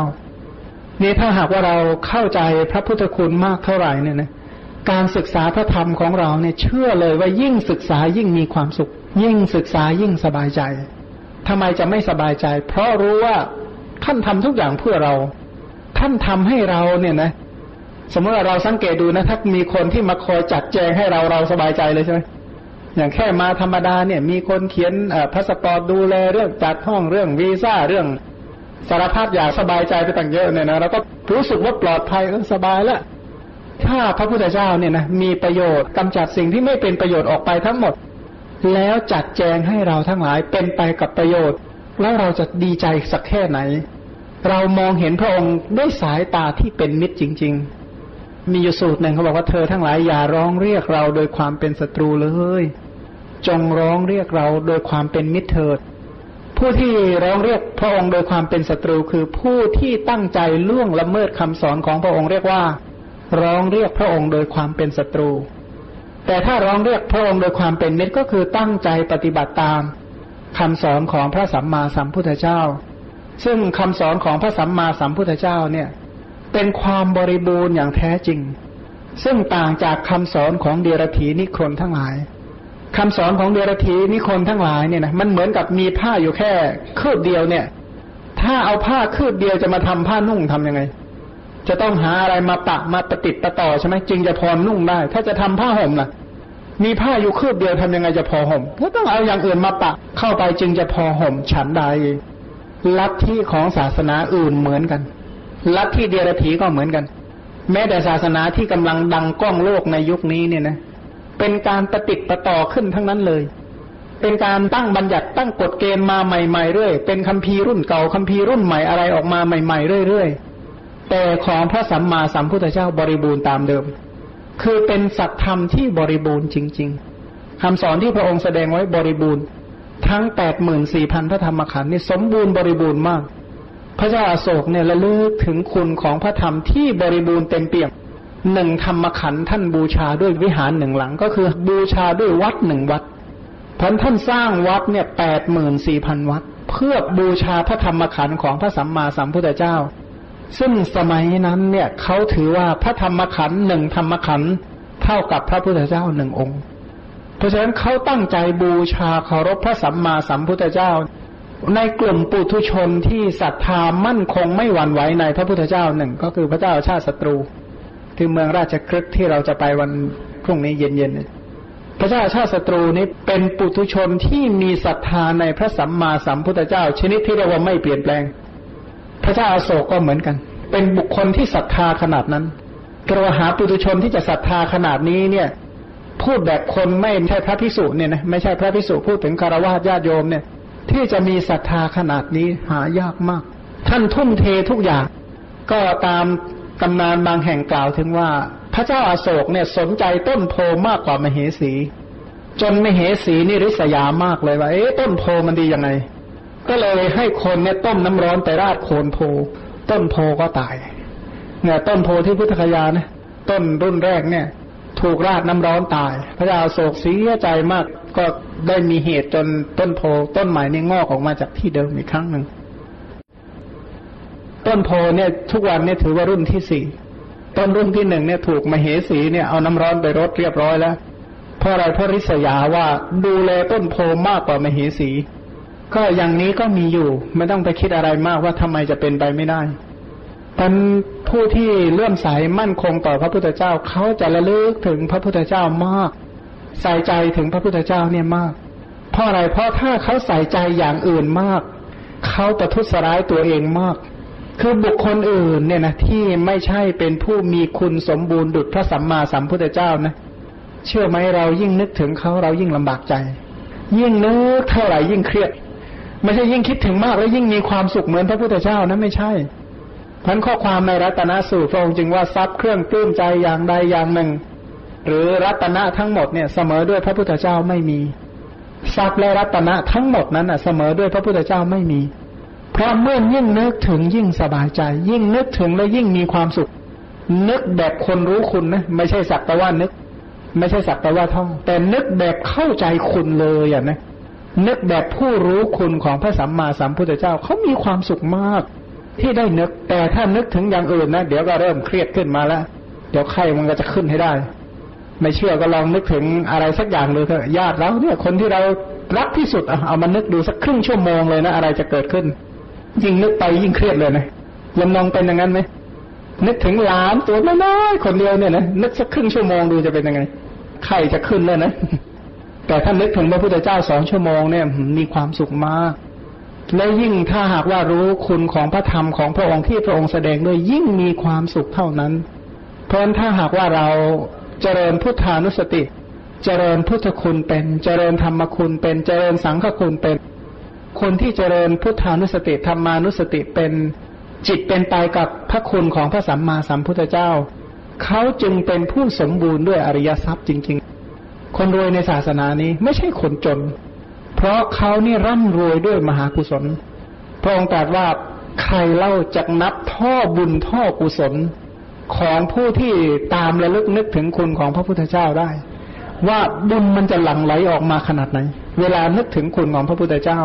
นี่ถ้าหากว่าเราเข้าใจพระพุทธคุณมากเท่าไหร่เนี่ยนะ การศึกษาพระธรรมของเราเนี่ยเชื่อเลยว่ายิ่งศึกษายิ่งมีความสุข ยิ่งศึกษายิ่งสบายใจทำไมจะไม่สบายใจ เพราะรู้ว่าท่านทำทุกอย่างเพื่อเรา ท่านทำให้เราเนี่ยนะ สมมติว่าเราสังเกตดูนะถ้ามีคนที่มาคอยจัดแจงให้เราเราสบายใจเลยใช่ไหมอย่างแค่มาธรรมดาเนี่ยมีคนเขียนพาสปอร์ตดูแลเรื่องจัดห้องเรื่องวีซ่าเรื่องสารพัดอย่างสบายใจไปต่างเยอะเนี่ยนะเราก็รู้สึกว่าปลอดภัยสบายแล้ว ถ้าพระพุทธเจ้าเนี่ยนะมีประโยชน์กำจัดสิ่งที่ไม่เป็นประโยชน์ออกไปทั้งหมด แล้วจัดแจงให้เราทั้งหลายเป็นไปกับประโยชน์ แล้วเราจะดีใจสักแค่ไหน เรามองเห็นพระองค์ด้วยสายตาที่เป็นมิตรจริง ๆ มีอยู่สูตรหนึ่งเขาบอกว่าเธอทั้งหลายอย่าร้องเรียกเราโดยความเป็นศัตรูเลยจงร้องเรียกเราโดยความเป็นมิตรเถิด ผู้ที่ร้องเรียกพระองค์โดยความเป็นศัตรูคือผู้ที่ตั้งใจล่วงละเมิดคำสอนของพระองค์เรียกว่า ร้องเรียกพระองค์โดยความเป็นศัตรู แต่ถ้าร้องเรียกพระองค์โดยความเป็นมิตรก็คือตั้งใจปฏิบัติตามคำสอนของพระสัมมาสัมพุทธเจ้า ซึ่งคำสอนของพระสัมมาสัมพุทธเจ้าเนี่ย เป็นความบริบูรณ์อย่างแท้จริง ซึ่งต่างจากคำสอนของเดรธีนิครนทั้งหลายคำสอนของเดรธีนิคนทั้งหลายเนี่ยนะมันเหมือนกับมีผ้าอยู่แค่คืบเดียวเนี่ย ถ้าเอาผ้าคืบเดียวจะมาทำผ้านุ่งทํำยังไง จะต้องหาอะไรมาปะมาประติดประต่อใช่ไหมจึงจะพอนุ่งได้ ถ้าจะทำผ้าห่มล่ะ มีผ้าอยู่คืบเดียวทำยังไงจะพอห่มก็ต้องเอาอย่างอื่นมาปะเข้าไปจึงจะพอห่มฉันใดลัทธิของศาสนาอื่นเหมือนกัน ลัทธิเดียรถีก็เหมือนกัน แม้แต่ศาสนาที่กำลังดังก้องโลกในยุคนี้เนี่ยนะ เป็นการประติดประต่อขึ้นทั้งนั้นเลย เป็นการตั้งบัญญัติตั้งกฎเกณฑ์มาใหม่ๆเรื่อย เป็นคัมภีร์รุ่นเก่าคัมภีร์รุ่นใหม่อะไรออกมาใหม่ๆเรื่อยๆ แต่ของพระสัมมาสัมพุทธเจ้าบริบูรณ์ตามเดิม คือเป็นสัตธรรมที่บริบูรณ์จริง ๆคำสอนที่พระองค์แสดงไว้บริบูรณ์ ทั้งแปดหมื่นสี่พันพระธรรมขันธ์นี่สมบูรณ์บริบูรณ์มาก พระเจ้าอาโศกเนี่ยระลึกถึงคุณของพระธรรมที่บริบูรณ์เต็มเปี่ยมหนึ่งธรรมขันธ์ท่านบูชาด้วยวิหารหนึ่งหลัง ก็คือบูชาด้วยวัดหนึ่งวัดท่านท่านสร้างวัดเนี่ยแปดหมื่นสี่พันวัด เพื่อบูชาพระธรรมขันธ์ของพระสัมมาสัมพุทธเจ้า ซึ่งสมัยนั้นเนี่ยเขาถือว่าพระธรรมขันธ์หนึ่งธรรมขันธ์เท่ากับพระพุทธเจ้าหนึ่งองค์ เพราะฉะนั้นเขาตั้งใจบูชาเคารพพระสัมมาสัมพุทธเจ้า ในกลุ่มปุถุชนที่ศรัทธามั่นคงไม่หวั่นไหวในพระพุทธเจ้าหนึ่งก็คือพระเจ้าชาติศัตรูที่เมืองราชครึกที่เราจะไปวันพรุ่งนี้เย็นๆพระเจ้าชาติศัตรูนี้เป็นปุถุชนที่มีศรัทธาในพระสัมมาสัมพุทธเจ้า ชนิดที่เรียกว่าไม่เปลี่ยนแปลง พระเจ้าอาโศกก็เหมือนกัน เป็นบุคคลที่ศรัทธาขนาดนั้นเราหาปุถุชนที่จะศรัทธาขนาดนี้เนี่ย พูดแบบคนไม่ใช่พระพิสุเนี่ยนะไม่ใช่พระพิสุพูดถึงคารวะญาติโยมเนี่ย ที่จะมีศรัทธาขนาดนี้หายากมาก ท่านทุ่มเททุกอย่าง ก็ตามตำนานบางแห่งกล่าวถึงว่า พระเจ้าอาโศกเนี่ยสนใจต้นโพมากกว่ามเหสี จนมเหสีนี่ริษยามากเลยว่าเอ๊ะต้นโพมันดียังไง ก็เลยให้คนเนี่ยต้มน้ำร้อนไปราดโคนโพ ต้นโพก็ตายเนี่ยต้นโพที่พุทธคยานะต้นรุ่นแรกเนี่ย ถูกราดน้ำร้อนตาย พระเจ้าโศกเสียใจมากก็ได้มีเหตุจนต้นโพต้นใหม่นี่งอกออกมาจากที่เดิมอีกครั้งหนึ่งต้นโพเนี่ย ทุกวันเนี่ยถือว่ารุ่นที่สี่ต้นรุ่นที่หนึ่งเนี่ยถูกมเหสีเนี่ยเอาน้ำร้อนไปรดเรียบร้อยแล้วเพราะอะไรเพราะริษยาว่าดูแลต้นโพมากกว่ามเหสี ก็อย่างนี้ก็มีอยู่ ไม่ต้องไปคิดอะไรมากว่าทำไมจะเป็นไปไม่ได้ท่านผู้ที่เลื่อมใสมั่นคงต่อพระพุทธเจ้าเขาจะระลึกถึงพระพุทธเจ้ามาก ใส่ใจถึงพระพุทธเจ้าเนี่ยมาก เพราะอะไรเพราะถ้าเขาใส่ใจอย่างอื่นมากเขาประทุษร้ายตัวเองมาก คือบุคคลอื่นเนี่ยนะที่ไม่ใช่เป็นผู้มีคุณสมบูรณ์ดุจพระสัมมาสัมพุทธเจ้านะ เชื่อไหมเรายิ่งนึกถึงเขาเรายิ่งลำบากใจ ยิ่งนึกเท่าไหร่ยิ่งเครียด ไม่ใช่ยิ่งคิดถึงมากแล้วยิ่งมีความสุขเหมือนพระพุทธเจ้านะไม่ใช่พันข้อความในรัตนสูตรพระองค์จึงว่าทรัพย์เครื่องปลื้มใจอย่างใดอย่างหนึ่ง หรือรัตนะทั้งหมดเนี่ยเสมอด้วยพระพุทธเจ้าไม่มีทรัพย์และรัตนะทั้งหมดนั้นอะเสมอด้วยพระพุทธเจ้าไม่มี เพราะเมื่อยิ่งนึกถึงยิ่งสบายใจ ยิ่งนึกถึงแล้วยิ่งมีความสุข นึกแบบคนรู้คุณนะไม่ใช่สักแต่ว่านึก ไม่ใช่สักแต่ว่าท่อง แต่นึกแบบเข้าใจคุณเลยอะนะ นึกแบบผู้รู้คุณของพระสัมมาสัมพุทธเจ้าเขามีความสุขมากที่ได้นึกแต่ถ้านึกถึงอย่างอื่นนะเดี๋ยวก็เริ่มเครียดขึ้นมาแล้ว เดี๋ยวไข้มันก็จะขึ้นให้ได้ ไม่เชื่อก็ลองนึกถึงอะไรสักอย่างดูเถอะญาติเราเนี่ยคนที่เรารักที่สุดเอามานึกดูสักครึ่งชั่วโมงเลยนะอะไรจะเกิดขึ้น ยิ่งนึกไปยิ่งเครียดเลยนะลำนองเป็นอย่างนั้นไหมนึกถึงหลานตัวน้อยๆคนเดียวเนี่ยนะนึกสักครึ่งชั่วโมงดูจะเป็นยังไงไข้จะขึ้นเลยนะ แต่ถ้านึกถึงพระพุทธเจ้าสองชั่วโมงเนี่ยมีความสุขมาก และยิ่งถ้าหากว่ารู้คุณของพระธรรมของพระองค์ที่พระองค์แสดงด้วยยิ่งมีความสุขเท่านั้น เพราะนั้นถ้าหากว่าเราเจริญพุทธานุสติ เจริญพุทธคุณเป็นเจริญธรรมคุณเป็นเจริญสังฆคุณเป็น คนที่เจริญพุทธานุสติธรรมานุสติเป็นจิตเป็นไปกับพระคุณของพระสัมมาสัมพุทธเจ้า เขาจึงเป็นผู้สมบูรณ์ด้วยอริยทรัพย์จริง ๆ คนรวยในศาสนานี้ไม่ใช่คนจน เพราะเขานี่ร่ำรวยด้วยมหากุศล พระองค์ตรัสว่าใครเล่าจักนับท่อบุญท่อกุศลของผู้ที่ตามระลึกนึกถึงคุณของพระพุทธเจ้าได้ ว่าบุญมันจะหลั่งไหลออกมาขนาดไหน เวลานึกถึงคุณของพระพุทธเจ้า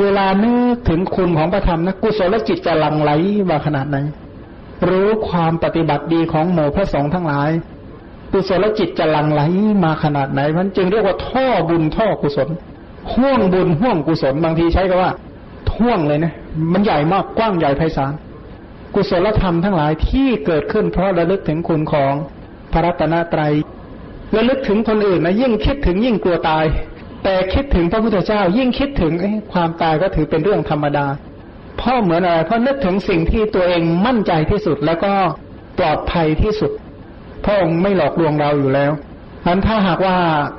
เวลานึกถึงคุณของพระธรรมนะกุศลจิตจะหลั่งไหลมาขนาดไหน รู้ความปฏิบัติดีของหมู่พระสงฆ์ทั้งหลาย กุศลจิตจะหลั่งไหลมาขนาดไหน มันจึงเรียกว่าท่อบุญท่อกุศลห่วงบุญห่วงกุศลบางทีใช้คำว่าท่วงเลยนะ มันใหญ่มากกว้างใหญ่ไพศาลกุศลธรรมทั้งหลายที่เกิดขึ้นเพราะระลึกถึงคุณของพระรัตนตรัยระลึกถึงคนอื่นนะยิ่งคิดถึงยิ่งกลัวตาย แต่คิดถึงพระพุทธเจ้า ยิ่งคิดถึงความตายก็ถือเป็นเรื่องธรรมดาเพราะเหมือนอะไรเพราะนึกถึงสิ่งที่ตัวเองมั่นใจที่สุดแล้วก็ปลอดภัยที่สุด พระองค์ไม่หลอกลวงเราอยู่แล้วนั้นถ้าหากว่า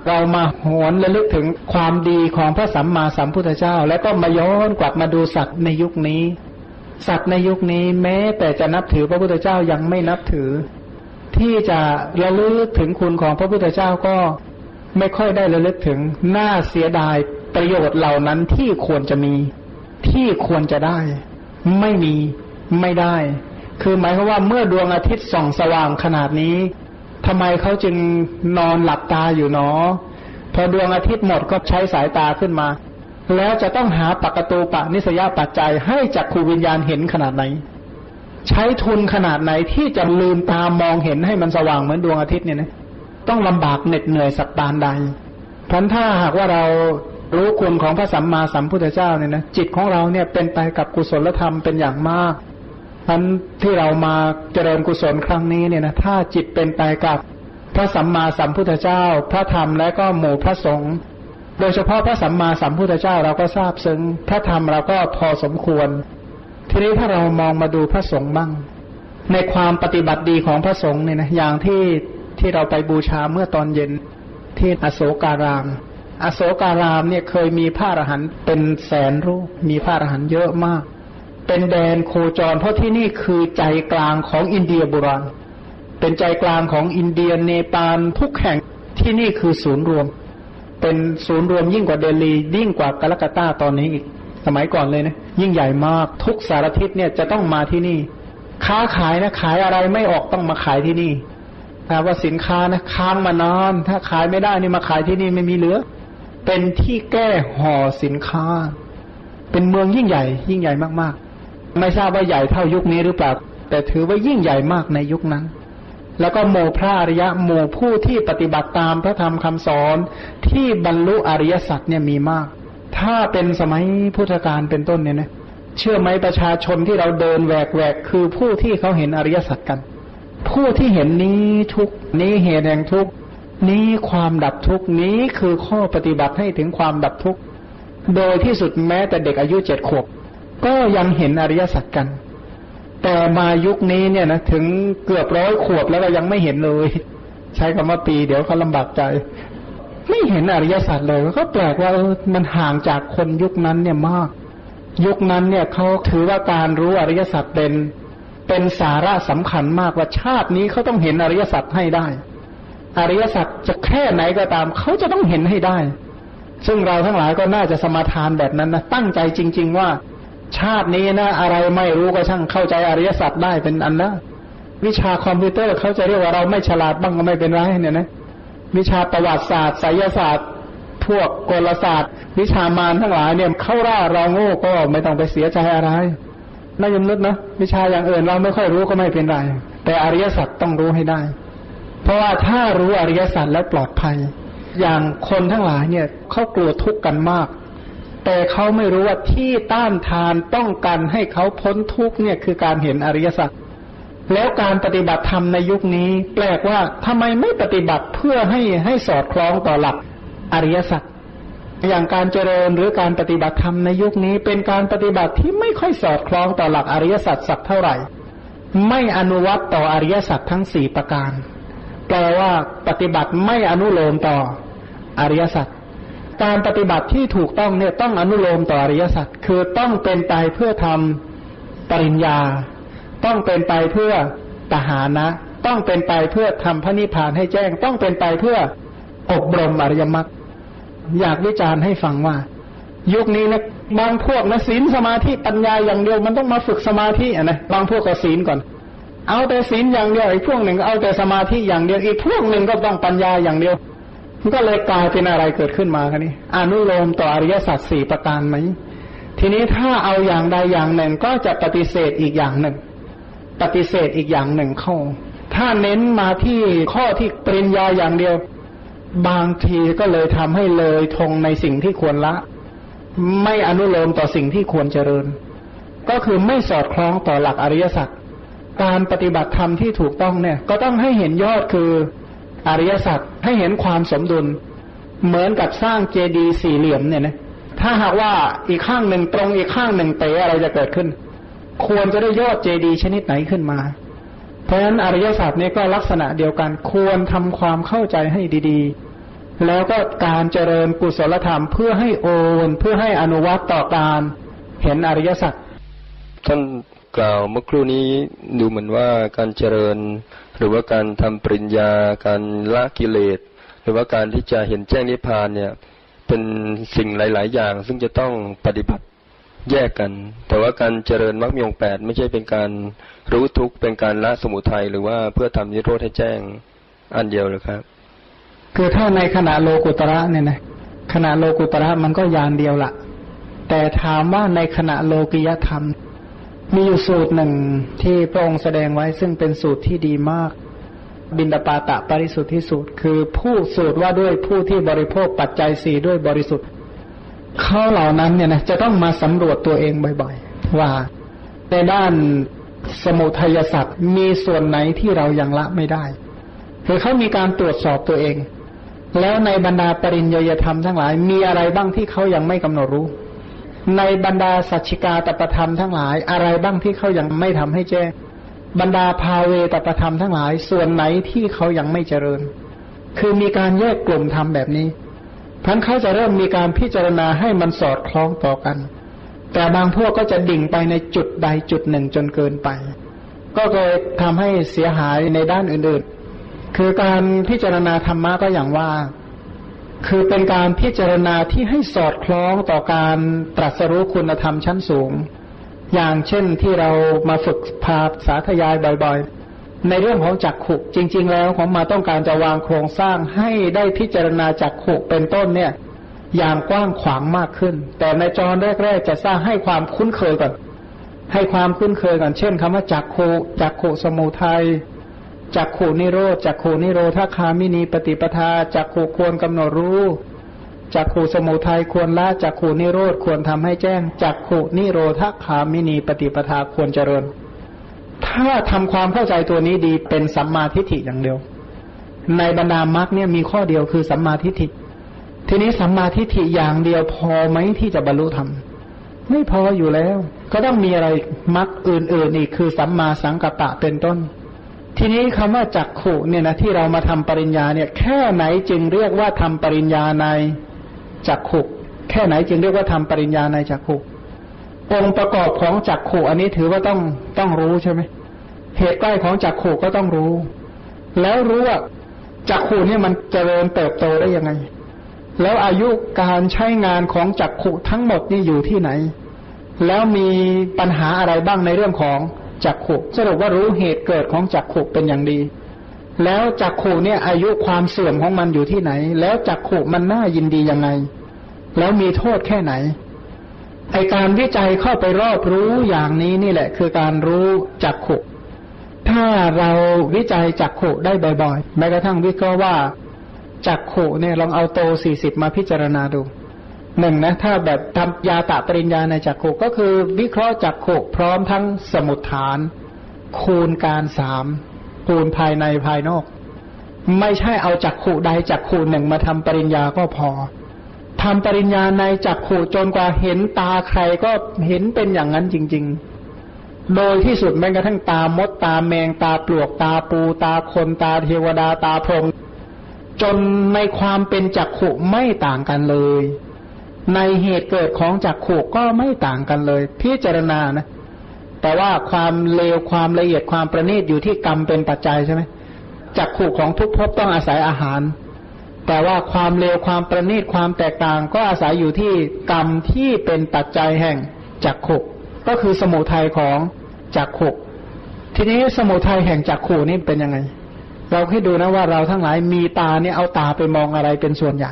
เรามาหวนระลึกถึงความดีของพระสัมมาสัมพุทธเจ้า แล้วก็มาย้อนกลับมาดูสัตว์ในยุคนี้ สัตว์ในยุคนี้แม้แต่จะนับถือพระพุทธเจ้ายังไม่นับถือ ที่จะระลึกถึงคุณของพระพุทธเจ้าก็ไม่ค่อยได้ระลึกถึงน่าเสียดายประโยชน์เหล่านั้นที่ควรจะมี ที่ควรจะได้ ไม่มีไม่ได้ คือหมายความว่าเมื่อดวงอาทิตย์ส่องสว่างขนาดนี้ทำไมเขาจึงนอนหลับตาอยู่เนอพอดวงอาทิตย์หมดก็ใช้สายตาขึ้นมา แล้วจะต้องหาปกตูปะนิสยาปัจจัยให้จักขูวิญญาณเห็นขนาดไหน ใช้ทุนขนาดไหนที่จะลืมตามองเห็นให้มันสว่างเหมือนดวงอาทิตย์เนี่ยนะต้องลำบากเหน็ดเหนื่อยสักปานใดพันถ้าหากว่าเรารู้คุณของพระสัมมาสัมพุทธเจ้าเนี่ยนะจิตของเราเนี่ยเป็นไปกับกุศลธรรมเป็นอย่างมาก พันที่เรามาเจริญกุศลครั้งนี้เนี่ยนะถ้าจิตเป็นไปกับพระสัมมาสัมพุทธเจ้า พระธรรมและก็หมู่พระสงฆ์โดยเฉพาะพระสัมมาสัมพุทธเจ้าเราก็ทราบซึ้งพระธรรมเราก็พอสมควร ทีนี้ถ้าเรามองมาดูพระสงฆ์บ้าง ในความปฏิบัติดีของพระสงฆ์เนี่ยนะอย่างที่ที่เราไปบูชาเมื่อตอนเย็นที่อโศการาม อโศการามเนี่ยเคยมีพระอรหันต์เป็นแสนรูป มีพระอรหันต์เยอะมาก เป็นแดนโคจร เพราะที่นี่คือใจกลางของอินเดียโบราณ เป็นใจกลางของอินเดียเนปาลทุกแห่งที่นี่คือศูนย์รวม เป็นศูนย์รวมยิ่งกว่าเดลียิ่งกว่ากาลกัตตาตอนนี้อีก สมัยก่อนเลยนะยิ่งใหญ่มากทุกสารทิศเนี่ยจะต้องมาที่นี่ ค้าขายนะขายอะไรไม่ออกต้องมาขายที่นี่แต่ว่าสินค้านะค้างมานาน ถ้าขายไม่ได้นี่มาขายที่นี่ไม่มีเหลือ เป็นที่แก้ห่อสินค้า เป็นเมืองยิ่งใหญ่ ยิ่งใหญ่มากๆ ไม่ทราบว่าใหญ่เท่ายุคนี้หรือเปล่า แต่ถือว่ายิ่งใหญ่มากในยุคนั้น แล้วก็โมพระอริยะโมผู้ที่ปฏิบัติตามพระธรรมคำสอนที่บรรลุอริยสัจเนี่ยมีมาก ถ้าเป็นสมัยพุทธกาลเป็นต้นเนี่ยนะเชื่อไหมประชาชนที่เราเดินแหวกแหวกคือผู้ที่เขาเห็นอริยสัจกัน ผู้ที่เห็นนี้ทุกนี้เหตุแห่งทุกนี้ความดับทุกนี้คือข้อปฏิบัติให้ถึงความดับทุกโดยที่สุดแม้แต่เด็กอายุเจ็ดขวบ ก็ยังเห็นอริยสัจกัน แต่มายุคนี้เนี่ยนะถึงเกือบร้อยขวบแล้วก็ยังไม่เห็นเลย ใช้คำว่าปีเดี๋ยวเขาลำบากใจ ไม่เห็นอริยสัจเลยก็แปลกว่ามันห่างจากคนยุคนั้นเนี่ยมาก ยุคนั้นเนี่ยเขาถือว่าการรู้อริยสัจเป็นเป็นสาระสำคัญมากว่าชาตินี้เขาต้องเห็นอริยสัจให้ได้ อริยสัจจะแค่ไหนก็ตามเขาจะต้องเห็นให้ได้ ซึ่งเราทั้งหลายก็น่าจะสมาทานแบบนั้นนะตั้งใจจริง ๆ ว่า ชาตินี้นะอะไรไม่รู้ก็ช่างเข้าใจอริยสัจได้เป็นอันนะวิชาคอมพิวเตอร์เขาจะเรียกว่าเราไม่ฉลาดบ้างก็ไม่เป็นไรเนี่ยนะวิชาประวัติศาสตร์ไสยศาสตร์ พวกกลศาสตร์ วิชามารทั้งหลายเนี่ยเข้าร่าเราโง่ก็ไม่ต้องไปเสียใจอะไรน่ายมนึกนะวิชาอย่างอื่นเราไม่ค่อยรู้ก็ไม่เป็นไร แต่อริยสัจต้องรู้ให้ได้ เพราะว่าถ้ารู้อริยสัจแล้วปลอดภัย อย่างคนทั้งหลายเนี่ยเขากลัวทุกข์กันมาก แต่เขาไม่รู้ว่าที่ต้านทานต้องกันให้เขาพ้นทุกข์เนี่ยคือการเห็นอริยสัจแล้วการปฏิบัติธรรมในยุคนี้ แปลกว่าทำไมไม่ปฏิบัติเพื่อให้ให้สอดคล้องต่อหลักอริยสัจอย่างการเจริญหรือการปฏิบัติธรรมในยุคนี้ เป็นการปฏิบัติที่ไม่ค่อยสอดคล้องต่อหลักอริยสัจสักเท่าไหร่ ไม่อนุวัตต่ออริยสัจทั้งสี่ประการ แปลว่าปฏิบัติไม่อนุโลมต่ออริยสัจ การปฏิบัติที่ถูกต้องเนี่ยต้องอนุโลมต่ออริยสัจคือต้องเป็นไปเพื่อทำปริญญา ต้องเป็นไปเพื่อตหานะ ต้องเป็นไปเพื่อทำพระนิพพานให้แจ้ง ต้องเป็นไปเพื่ออบรมอริยมรรคอยากวิจารณ์ให้ฟังว่า ยุคนี้นะบางพวกนะศีลสมาธิปัญญาอย่างเดียวมันต้องมาฝึกสมาธิอะนะบางพวกก็ศีลก่อน เอาแต่ศีลอย่างเดียวอีกพวกหนึ่งเอาแต่สมาธิอย่างเดียวอีกพวกหนึ่งก็ต้องปัญญาอย่างเดียว มันก็เลยกลายเป็นอะไรเกิดขึ้นมาคันนี้อนุโลมต่ออริยสัจสี่ประการไหมทีนี้ถ้าเอาอย่างใดอย่างหนึ่งก็จะปฏิเสธอีกอย่างหนึ่ง ปฏิเสธอีกอย่างหนึ่งเข้า ถ้าเน้นมาที่ข้อที่ปริญญาอย่างเดียว บางทีก็เลยทำให้เลยทงในสิ่งที่ควรละ ไม่อนุโลมต่อสิ่งที่ควรเจริญ ก็คือไม่สอดคล้องต่อหลักอริยสัจการปฏิบัติธรรมที่ถูกต้องเนี่ย ก็ต้องให้เห็นยอดคือ อริยสัจให้เห็นความสมดุล เหมือนกับสร้างเจดีย์สี่เหลี่ยมเนี่ยนะถ้าหากว่าอีกข้างหนึ่งตรงอีกข้างหนึ่งเตะอะไรจะเกิดขึ้น ควรจะได้ยอดเจดีย์ชนิดไหนขึ้นมา เพราะฉะนั้นอริยสัจนี้ก็ลักษณะเดียวกันควรทำความเข้าใจให้ดีๆ แล้วก็การเจริญกุศลธรรมเพื่อให้โอนเพื่อให้อนุวัตต่อการเห็นอริยสัจท่านกล่าวเมื่อครู่นี้ดูเหมือนว่าการเจริญ หรือว่าการทำปริญญา การละกิเลส หรือว่าการที่จะเห็นแจ้งนิพพานเนี่ย เป็นสิ่งหลาย ๆ อย่าง ซึ่งจะต้องปฏิบัติแยกกัน แต่ว่าการเจริญมรรคมีองแปดไม่ใช่เป็นการรู้ทุกข์เป็นการละสมุทัยหรือว่าเพื่อทำนิโรธให้แจ้งอันเดียวเลยครับ คือถ้าในขณะโลกุตระเนี่ยนะขณะโลกุตระมันก็ยานเดียวละแต่ถามว่าในขณะโลกิยธรรม มีอยู่สูตรหนึ่งที่พระองค์แสดงไว้ซึ่งเป็นสูตรที่ดีมาก บินดาปาตะปริสุทธิสูตร คือผู้สูตรว่าด้วยผู้ที่บริโภคปัจจัยสี่ด้วยบริสุทธิ์เขาเหล่านั้นเนี่ยนะจะต้องมาสำรวจตัวเองบ่อยๆ ว่าในด้านสมุทัยสัตว์มีส่วนไหนที่เรายังละไม่ได้ คือเขามีการตรวจสอบตัวเอง แล้วในบรรดาปริญญยธรรมทั้งหลาย มีอะไรบ้างที่เขายังไม่กำหนดรู้ ในบรรดาสัจฉิกาตประธรรมทั้งหลาย อะไรบ้างที่เขายังไม่ทำให้แจ้ง บรรดาภาเวตประธรรมทั้งหลาย ส่วนไหนที่เขายังไม่เจริญ คือมีการแยกกลุ่มทำแบบนี้พันเขาจะเริ่มมีการพิจารณาให้มันสอดคล้องต่อกัน แต่บางพวกก็จะดิ่งไปในจุดใดจุดหนึ่งจนเกินไป ก็เลยทำให้เสียหายในด้านอื่นๆ คือการพิจารณาธรรมะก็อย่างว่า คือเป็นการพิจารณาที่ให้สอดคล้องต่อการตรัสรู้คุณธรรมชั้นสูง อย่างเช่นที่เรามาฝึกพาพสาธยายบ่อยๆ ในเรื่องของจักขุจริง ๆ แล้วของมาต้องการจะวางโครงสร้างให้ได้พิจารณาจักขุเป็นต้นเนี่ย อย่างกว้างขวางมากขึ้น แต่ในจรแรก ๆ จะสร้างให้ความคุ้นเคยก่อนให้ความคุ้นเคยก่อนเช่นคำว่าจักขุจักขุสมุทัย จักขุนิโรธจักขุนิโรธาคามินีปฏิปทาจักขุควรกำหนดรู้จักขุสมุทัยควรละจักขุนิโรธควรทำให้แจ้งจักขุนิโรธาคามินีปฏิปทาควรเจริญ ถ้าทำความเข้าใจตัวนี้ดีเป็นสัมมาทิฏฐิอย่างเดียว ในบรรดามรรคเนี่ยมีข้อเดียวคือสัมมาทิฏฐิ ทีนี้สัมมาทิฏฐิอย่างเดียวพอไหมที่จะบรรลุธรรมไม่พออยู่แล้ว ก็ต้องมีอะไรมรรคอื่นๆอีกคือสัมมาสังกัปปะเป็นต้น ทีนี้คำว่าจักขุเนี่ยนะที่เรามาทำปริญญาเนี่ยแค่ไหนจึงเรียกว่าทำปริญญาในจักขุแค่ไหนจึงเรียกว่าทำปริญญาในจักขุองค์ประกอบของจักขุอันนี้ถือว่าต้องต้องรู้ใช่ไหมเหตุใกล้ของจักขุก็ต้องรู้ แล้วรู้ว่าจักขุเนี่ยมันเจริญเติบโตได้ยังไง แล้วอายุการใช้งานของจักขุทั้งหมดนี่อยู่ที่ไหน แล้วมีปัญหาอะไรบ้างในเรื่องของ จักขุสรุปว่ารู้เหตุเกิดของจักขุเป็นอย่างดี แล้วจักขุเนี่ยอายุความเสื่อมของมันอยู่ที่ไหน แล้วจักขุมันน่ายินดียังไง แล้วมีโทษแค่ไหนไอการวิจัยเข้าไปรอบรู้อย่างนี้นี่แหละ คือการรู้จักขุ ถ้าเราวิจัยจักขุได้บ่อยๆแม้กระทั่งวิเคราะห์ว่าจักขุเนี่ยลองเอาโตสี่สิบมาพิจารณาดู หนึ่งนะถ้าแบบทำยาตะปริญญาในจักขุก็คือ วิเคราะห์จักขุพร้อมทั้งสมุดฐาน คูณการสามคูณภายในภายนอก ไม่ใช่เอาจักขุใดจักขุหนึ่งมาทำปริญญาก็พอทำปริญญาในจักขู่จนกว่าเห็นตาใครก็เห็นเป็นอย่างนั้นจริง ๆ โดยที่สุดแม้กระทั่งตามดตาแมงตาปลวกตาปูตาคนตาเทวดาตาพรหมจนในความเป็นจักขุไม่ต่างกันเลย ในเหตุเกิดของจักขุก็ไม่ต่างกันเลย พิจารณานะ แต่ว่าความเลวความละเอียดความประณีตอยู่ที่กรรมเป็นปัจจัยใช่ไหมจักขุของทุกภพต้องอาศัยอาหาร แต่ว่าความเลวความประณีตความแตกต่าง ก็อาศัยอยู่ที่กรรมที่เป็นปัจจัยแห่งจักขุก็คือสมุทัยของจักขุทีนี้สมุทัยแห่งจักขุนี่เป็นยังไง เราให้ดูนะว่าเราทั้งหลายมีตาเนี่ยเอาตาไปมองอะไรเป็นส่วนใหญ่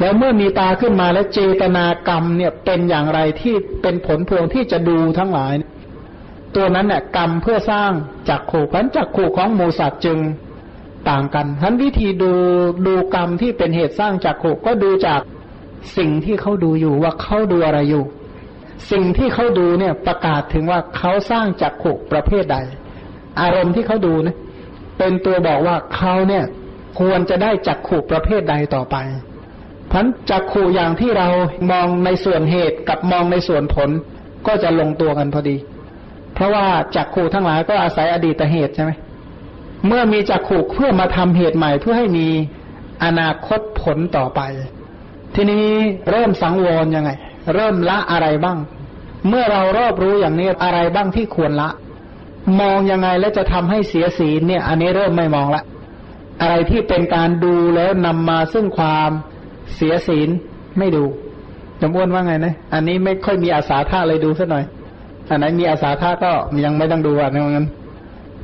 แล้วเมื่อมีตาขึ้นมาแล้วเจตนากรรมเนี่ยเป็นอย่างไรที่เป็นผลพวงที่จะดูทั้งหลาย ตัวนั้นเนี่ยกรรมเพื่อสร้างจักขู่พันจักขู่ของหมูสัตว์จึงต่างกันทั้นวิธีดูดูกรรมที่เป็นเหตุสร้างจักขุก็ดูจากสิ่งที่เขาดูอยู่ว่าเขาดูอะไรอยู่ สิ่งที่เขาดูเนี่ยประกาศถึงว่าเขาสร้างจักขุประเภทใด อารมณ์ที่เขาดูนะเป็นตัวบอกว่าเขาเนี่ยควรจะได้จักขู่ประเภทใดต่อไป พันจักขู่อย่างที่เรามองในส่วนเหตุกับมองในส่วนผล ก็จะลงตัวกันพอดี เพราะว่าจักขู่ทั้งหลายก็อาศัยอดีตเหตุใช่ไหมเมื่อมีจักขู่เพื่อมาทำเหตุใหม่เพื่อให้มีอนาคตผลต่อไป ทีนี้เริ่มสังวรยังไง เริ่มละอะไรบ้าง เมื่อเรารอบรู้อย่างนี้อะไรบ้างที่ควรละ มองยังไงแล้วจะทำให้เสียศีลเนี่ย อันนี้เริ่มไม่มองละ อะไรที่เป็นการดูแล้วนำมาซึ่งความ เสียศีลไม่ดูจำอ้วนว่าไงนะ อันนี้ไม่ค่อยมีอาสาท่าเลยดูสักหน่อย อันไหนมีอาสาท่าก็ยังไม่ต้องดูอะในงั้น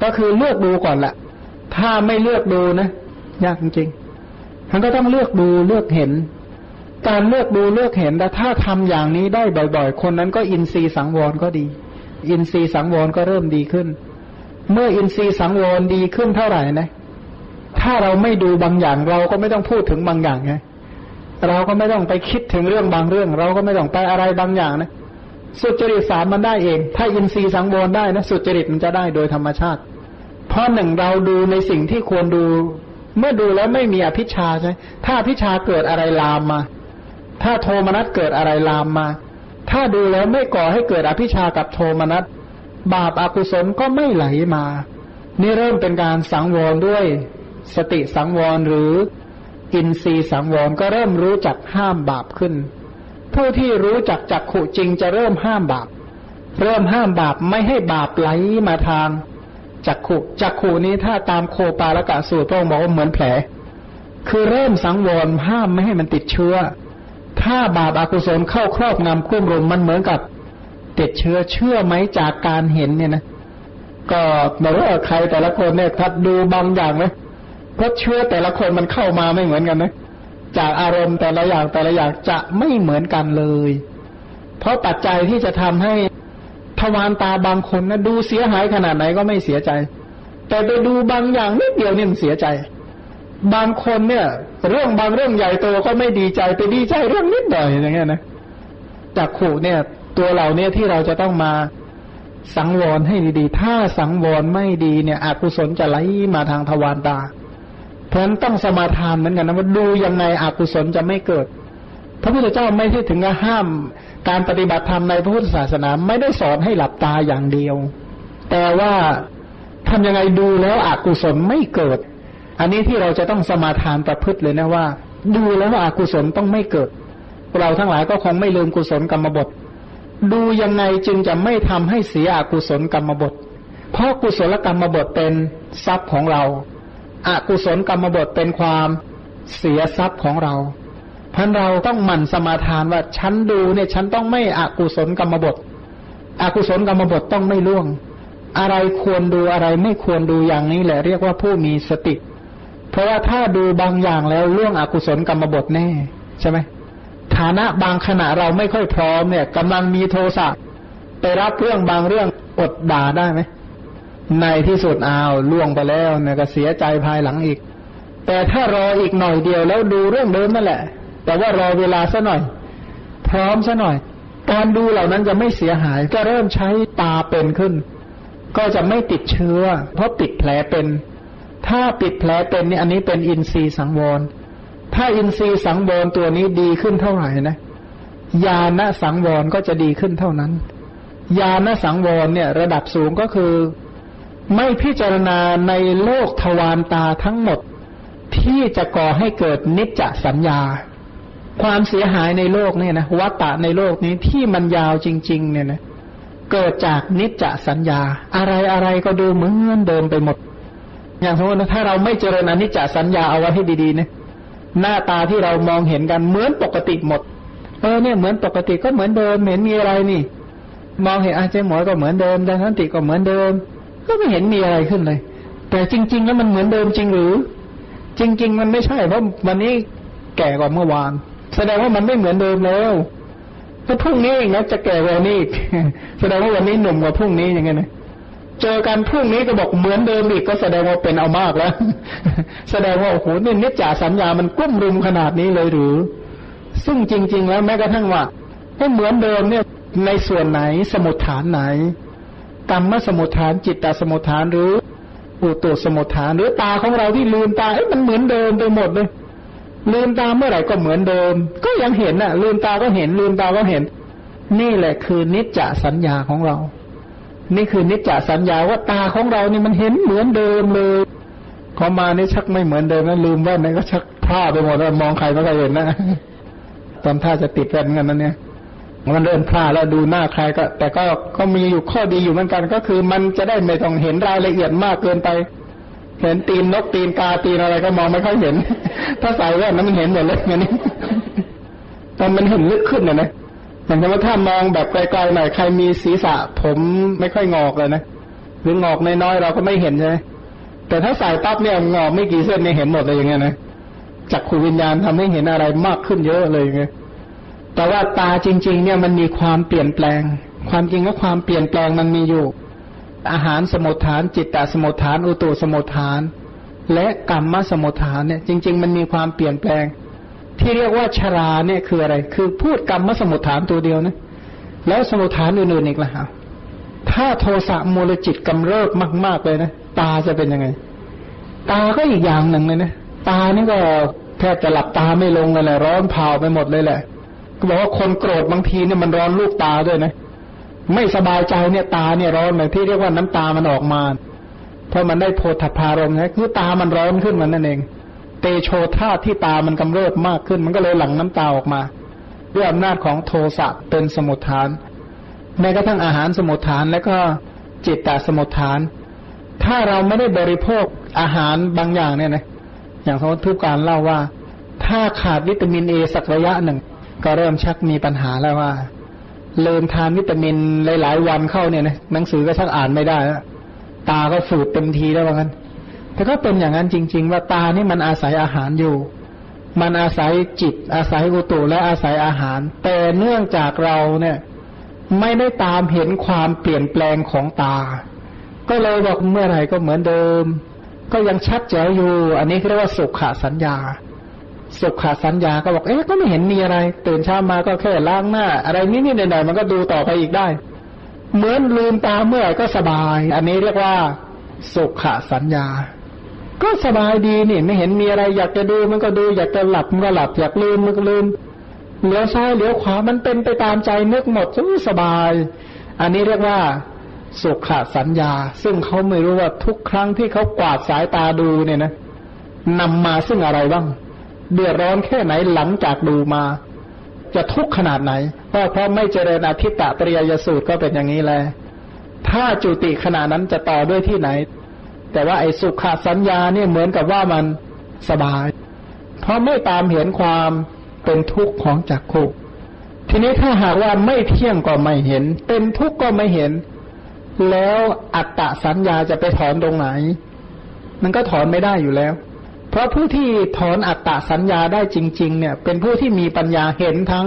ก็คือเลือกดูก่อนแหละถ้าไม่เลือกดูนะยากจริงๆมันก็ต้องเลือกดูเลือกเห็น การเลือกดูเลือกเห็นแต่ถ้าทำอย่างนี้ได้บ่อย ๆ คนนั้นก็อินทรีย์สังวรก็ดี อินทรีย์สังวรก็เริ่มดีขึ้น เมื่ออินทรีย์สังวรดีขึ้นเท่าไหร่นะ ถ้าเราไม่ดูบางอย่างเราก็ไม่ต้องพูดถึงบางอย่างไง เราก็ไม่ต้องไปคิดถึงเรื่องบางเรื่อง เราก็ไม่ต้องไปอะไรบางอย่างนะสุจริตสามมันได้เอง ถ้าอินทรีย์สังวรได้นะสุจริตมันจะได้โดยธรรมชาติ เพราะหนึ่งเราดูในสิ่งที่ควรดู เมื่อดูแล้วไม่มีอภิชาใช่ ถ้าอภิชาเกิดอะไรลามมา ถ้าโทมนัสเกิดอะไรลามมา ถ้าดูแล้วไม่ก่อให้เกิดอภิชากับโทมนัสบาปอากุศลก็ไม่ไหลมา นี่เริ่มเป็นการสังวรด้วย สติสังวรหรือ อินทรีย์สังวรก็เริ่มรู้จักห้ามบาปขึ้น ผู้ที่รู้จักจักขุจริงจะเริ่มห้ามบาป เริ่มห้ามบาปไม่ให้บาปไหลมาทางจักขุจักขุนี้ถ้าตามโคปาละกะสูตรพระองค์บอกว่าเหมือนแผล คือเริ่มสังวรห้ามไม่ให้มันติดเชื้อ ถ้าบาปอากุศลเข้าครอบงำคุ้มรุมมันเหมือนกับติดเชื้อเชื่อไหมจากการเห็นเนี่ยนะก็บอกว่าใครแต่ละคนเนี่ยถ้าดูบางอย่างไหม เพราะเชื้อแต่ละคนมันเข้ามาไม่เหมือนกันนะ จากอารมณ์แต่ละอย่างแต่ละอย่างจะไม่เหมือนกันเลย เพราะปัจจัยที่จะทำให้ทวารตาบางคนนะดูเสียหายขนาดไหนก็ไม่เสียใจ แต่ไปดูบางอย่างนิดเดียวเนี่ยเสียใจ บางคนเนี่ย เรื่องบางเรื่องใหญ่โตก็ไม่ดีใจไปดีใจเรื่องนิดหน่อยอย่างเงี้ยนะจากขู่เนี่ย ตัวเราเนี่ยที่เราจะต้องมาสังวรให้ดีๆ ถ้าสังวรไม่ดีเนี่ยอกุศลจะไหลมาทางทวารตา เพราะฉะนั้นต้องสมาทานเหมือนกันนะว่าดูยังไงอกุศลจะไม่เกิด พระพุทธเจ้าไม่ใช่ถึงกับห้าม การปฏิบัติธรรมในพระพุทธศาสนาไม่ได้สอนให้หลับตาอย่างเดียว แต่ว่าทำยังไงดูแล้วอกุศลไม่เกิด อันนี้ที่เราจะต้องสมาทานประพฤติเลยนะว่า ดูแล้วอกุศลต้องไม่เกิด เราทั้งหลายก็คงไม่ลืมกุศลกรรมบท ดูยังไงจึงจะไม่ทำให้เสียอกุศลกรรมบท เพราะกุศลกรรมบทเป็นทรัพย์ของเรา อกุศลกรรมบทเป็นความเสียทรัพย์ของเราพันเราต้องหมั่นสมาทานว่าฉันดูเนี่ยฉันต้องไม่อกุศลกรรมบทอกุศลกรรมบทต้องไม่ล่วง อะไรควรดูอะไรไม่ควรดูอย่างนี้แหละ เรียกว่าผู้มีสติ เพราะว่าถ้าดูบางอย่างแล้วล่วงอกุศลกรรมบทแน่ใช่ไหมฐานะบางขณะเราไม่ค่อยพร้อมเนี่ยกำลังมีโทสะไปรับเรื่องบางเรื่องอดด่าได้ไหม ในที่สุดอ้าวล่วงไปแล้วเนี่ยก็เสียใจภายหลังอีก แต่ถ้ารออีกหน่อยเดียวแล้วดูเรื่องเดิมนั่นแหละ แต่ว่ารอเวลาซะหน่อย พร้อมซะหน่อย การดูเหล่านั้นจะไม่เสียหายก็เริ่มใช้ตาเป็นขึ้น ก็จะไม่ติดเชื้อ เพราะปิดแผลเป็น ถ้าปิดแผลเป็นนี่อันนี้เป็นอินทรีย์สังวรถ้าอินทรีย์สังวรตัวนี้ดีขึ้นเท่าไหร่นะญาณสังวรก็จะดีขึ้นเท่านั้นญาณสังวรเนี่ย ระดับสูงก็คือ ไม่พิจารณาในโลกทวารตาทั้งหมดที่จะก่อให้เกิดนิจจสัญญา ความเสียหายในโลกเนี่ยนะวัตตะในโลกนี้ที่มันยาวจริง ๆ เนี่ยนะเกิดจากนิจจสัญญา อะไรอะไรก็ดูเหมือนเดิมไปหมด อย่างสมมติถ้าเราไม่เจริญอนิจจสัญญาเอาไว้ให้ดีๆนะหน้าตาที่เรามองเห็นกันเหมือนปกติหมด เออเนี่ยเหมือนปกติก็เหมือนเดิมเห็นมีอะไรนี่ มองเห็นอาเจหมอยก็เหมือนเดิมดังนั้นติก็เหมือนเดิม ก็ไม่เห็นมีอะไรขึ้นเลย แต่จริง ๆ แล้วมันเหมือนเดิมจริงหรือ จริง ๆ มันไม่ใช่เพราะวันนี้แก่กว่าเมื่อวาน แสดงว่ามันไม่เหมือนเดิมแล้วถ้าพรุ่งนี้อีกนะจะแก่กว่านี้อีกแสดงว่าวันนี้หนุ่มกว่าพรุ่งนี้อย่างเงี้ยนะเจอกันพรุ่งนี้ก็บอกเหมือนเดิมอีกก็แสดงว่าเป็นเอามากแล้ว แสดงว่าโอ้โหนี่นิจจาสัญญามันกุ้มรุมขนาดนี้เลยหรือ ซึ่งจริง ๆ แล้วแม้กระทั่งว่าให้เหมือนเดิมเนี่ยในส่วนไหนสมุดฐานไหน กรรมสมุดฐานจิตตสมุดฐานหรืออุตุสมุทฐาน หรือตาของเราที่ลืมตาเอ้มันเหมือนเดิมไปหมดเลยลืมตาเมื่อไหร่ก็เหมือนเดิม ก็ยังเห็นน่ะ ลืมตาก็เห็น ลืมตาก็เห็น นี่แหละคือนิจจสัญญาของเรา นี่คือนิจจสัญญาว่าตาของเรานี่มันเห็นเหมือนเดิมเลยพอมานี่ชักไม่เหมือนเดิมแล้วลืมแว่นนี่ก็ชักพลาดไปหมดแล้วมองใครไม่เคยเห็นนะตอนท่าจะติดแว่นกันนั้นเนี่ย มันเดินพลาดแล้วดูหน้าใครก็ แต่ก็ก็มีอยู่ข้อดีอยู่เหมือนกัน ก็คือมันจะได้ไม่ต้องเห็นรายละเอียดมากเกินไป เห็นตีนนกตีนกาตีนอะไรก็มองไม่ค่อยเห็น ถ้าใส่แว่นนั้นมันเห็นหมดเลยอย่างนี้ตอนมันเห็นลึกขึ้นนี่ยนะอย่างเช่นว่าถ้ามองแบบไกลๆหน่อยใครมีศีรษะ ผมไม่ค่อยงอกเลยนะหรืองอกน้อยๆเราก็ไม่เห็นใช่ไหมแต่ถ้าใส่ปั๊บเนี่ยงอกไม่กี่เส้นเนี่ยเห็นหมดเลยอย่างเงี้ยนะจักขูวิญญาณทำให้เห็นอะไรมากขึ้นเยอะเลยอย่างเงี้ย แต่ว่าตาจริง ๆ เนี่ยมันมีความเปลี่ยนแปลง ความจริงว่าความเปลี่ยนแปลงมันมีอยู่ อาหารสมุทฐาน จิตตสมุทฐาน อุตุสมุทฐาน และกรรมสมุทฐานเนี่ย จริง ๆ มันมีความเปลี่ยนแปลง ที่เรียกว่าชราเนี่ยคืออะไร คือพูดกรรมสมุทฐานตัวเดียวนะแล้วสมุทฐานอื่นๆอีกล่ะครับถ้าโทสะมูลจิตกำเริบมาก ๆเลยนะตาจะเป็นยังไง ตาก็อีกอย่างหนึ่งเลยนะตานี่ก็แทบจะหลับตาไม่ลงเลยแหละร้อนเผาไปหมดเลยแหละ บอกว่าคนโกรธบางทีเนี่ยมันร้อนลูกตาด้วยนะ ไม่สบายใจเนี่ยตาเนี่ยร้อนเลยที่เรียกว่าน้ำตามันออกมา เพราะมันได้โพธพารมนะคือตามันร้อนขึ้นมันนั่นเอง เตโชธาที่ตามันกำเริบมากขึ้น มันก็เลยหลั่งน้ำตาออกมา ด้วยอำนาจของโทสะเป็นสมุทฐานแม้กระทั่งอาหารสมุทฐานแล้วก็จิตตสมุทฐาน ถ้าเราไม่ได้บริโภคอาหารบางอย่างเนี่ยนะอย่างเขาทุกการเล่าว่า ถ้าขาดวิตามินเอสักระยะหนึ่ง ก็เริ่มชักมีปัญหาแล้วว่าเลิมทานวิตามินหลาย ๆ วันเข้าเนี่ยนะหนังสือก็ชักอ่านไม่ได้แล้วตาก็ฝืดเต็มทีแล้วว่างั้น แต่ก็เป็นอย่างนั้นจริง ๆ ว่าตานี่มันอาศัยอาหารอยู่ มันอาศัยจิต อาศัยอุตุและอาศัยอาหาร แต่เนื่องจากเราเนี่ย ไม่ได้ตามเห็นความเปลี่ยนแปลงของตา ก็เลยบอกเมื่อไหร่ก็เหมือนเดิม ก็ยังชัดแจ๋วอยู่ อันนี้เรียกว่าสุขสัญญา สุขสัญญาก็บอกเอ๊ะก็ไม่เห็นมีอะไร ตื่นเช้ามาก็แค่ล้างหน้า อะไรนิดๆหน่อยๆมันก็ดูต่อไปอีกได้ เหมือนลืมตาเมื่อไหร่ก็สบาย อันนี้เรียกว่าสุขสัญญา ก็สบายดีนี่ ไม่เห็นมีอะไรอยากจะดูมันก็ดู อยากจะหลับมันก็หลับ อยากลืมมันก็ลืมเหลียวซ้ายเหลียวขวามันเป็นไปตามใจนึกหมดสบาย อันนี้เรียกว่าสุขสัญญา ซึ่งเขาไม่รู้ว่าทุกครั้งที่เขากวาดสายตาดูเนี่ยนะนำมาซึ่งอะไรบ้าง เดือดร้อนแค่ไหนหลังจากดูมา จะทุกข์ขนาดไหนเพราะเพราะไม่เจริญอธิตตะปริยยสูตรก็เป็นอย่างนี้แหละถ้าจุติขนาดนั้นจะต่อด้วยที่ไหน แต่ว่าไอ้สุขสัญญาเนี่ยเหมือนกับว่ามันสบาย เพราะไม่ตามเห็นความเป็นทุกข์ของจักขุทีนี้ถ้าหากว่าไม่เที่ยงก็ไม่เห็น เป็นทุกข์ก็ไม่เห็น แล้วอัตตสัญญาจะไปถอนตรงไหน มันก็ถอนไม่ได้อยู่แล้ว เพราะผู้ที่ถอนอัตตาสัญญาได้จริง ๆ เนี่ย เป็นผู้ที่มีปัญญาเห็นทั้ง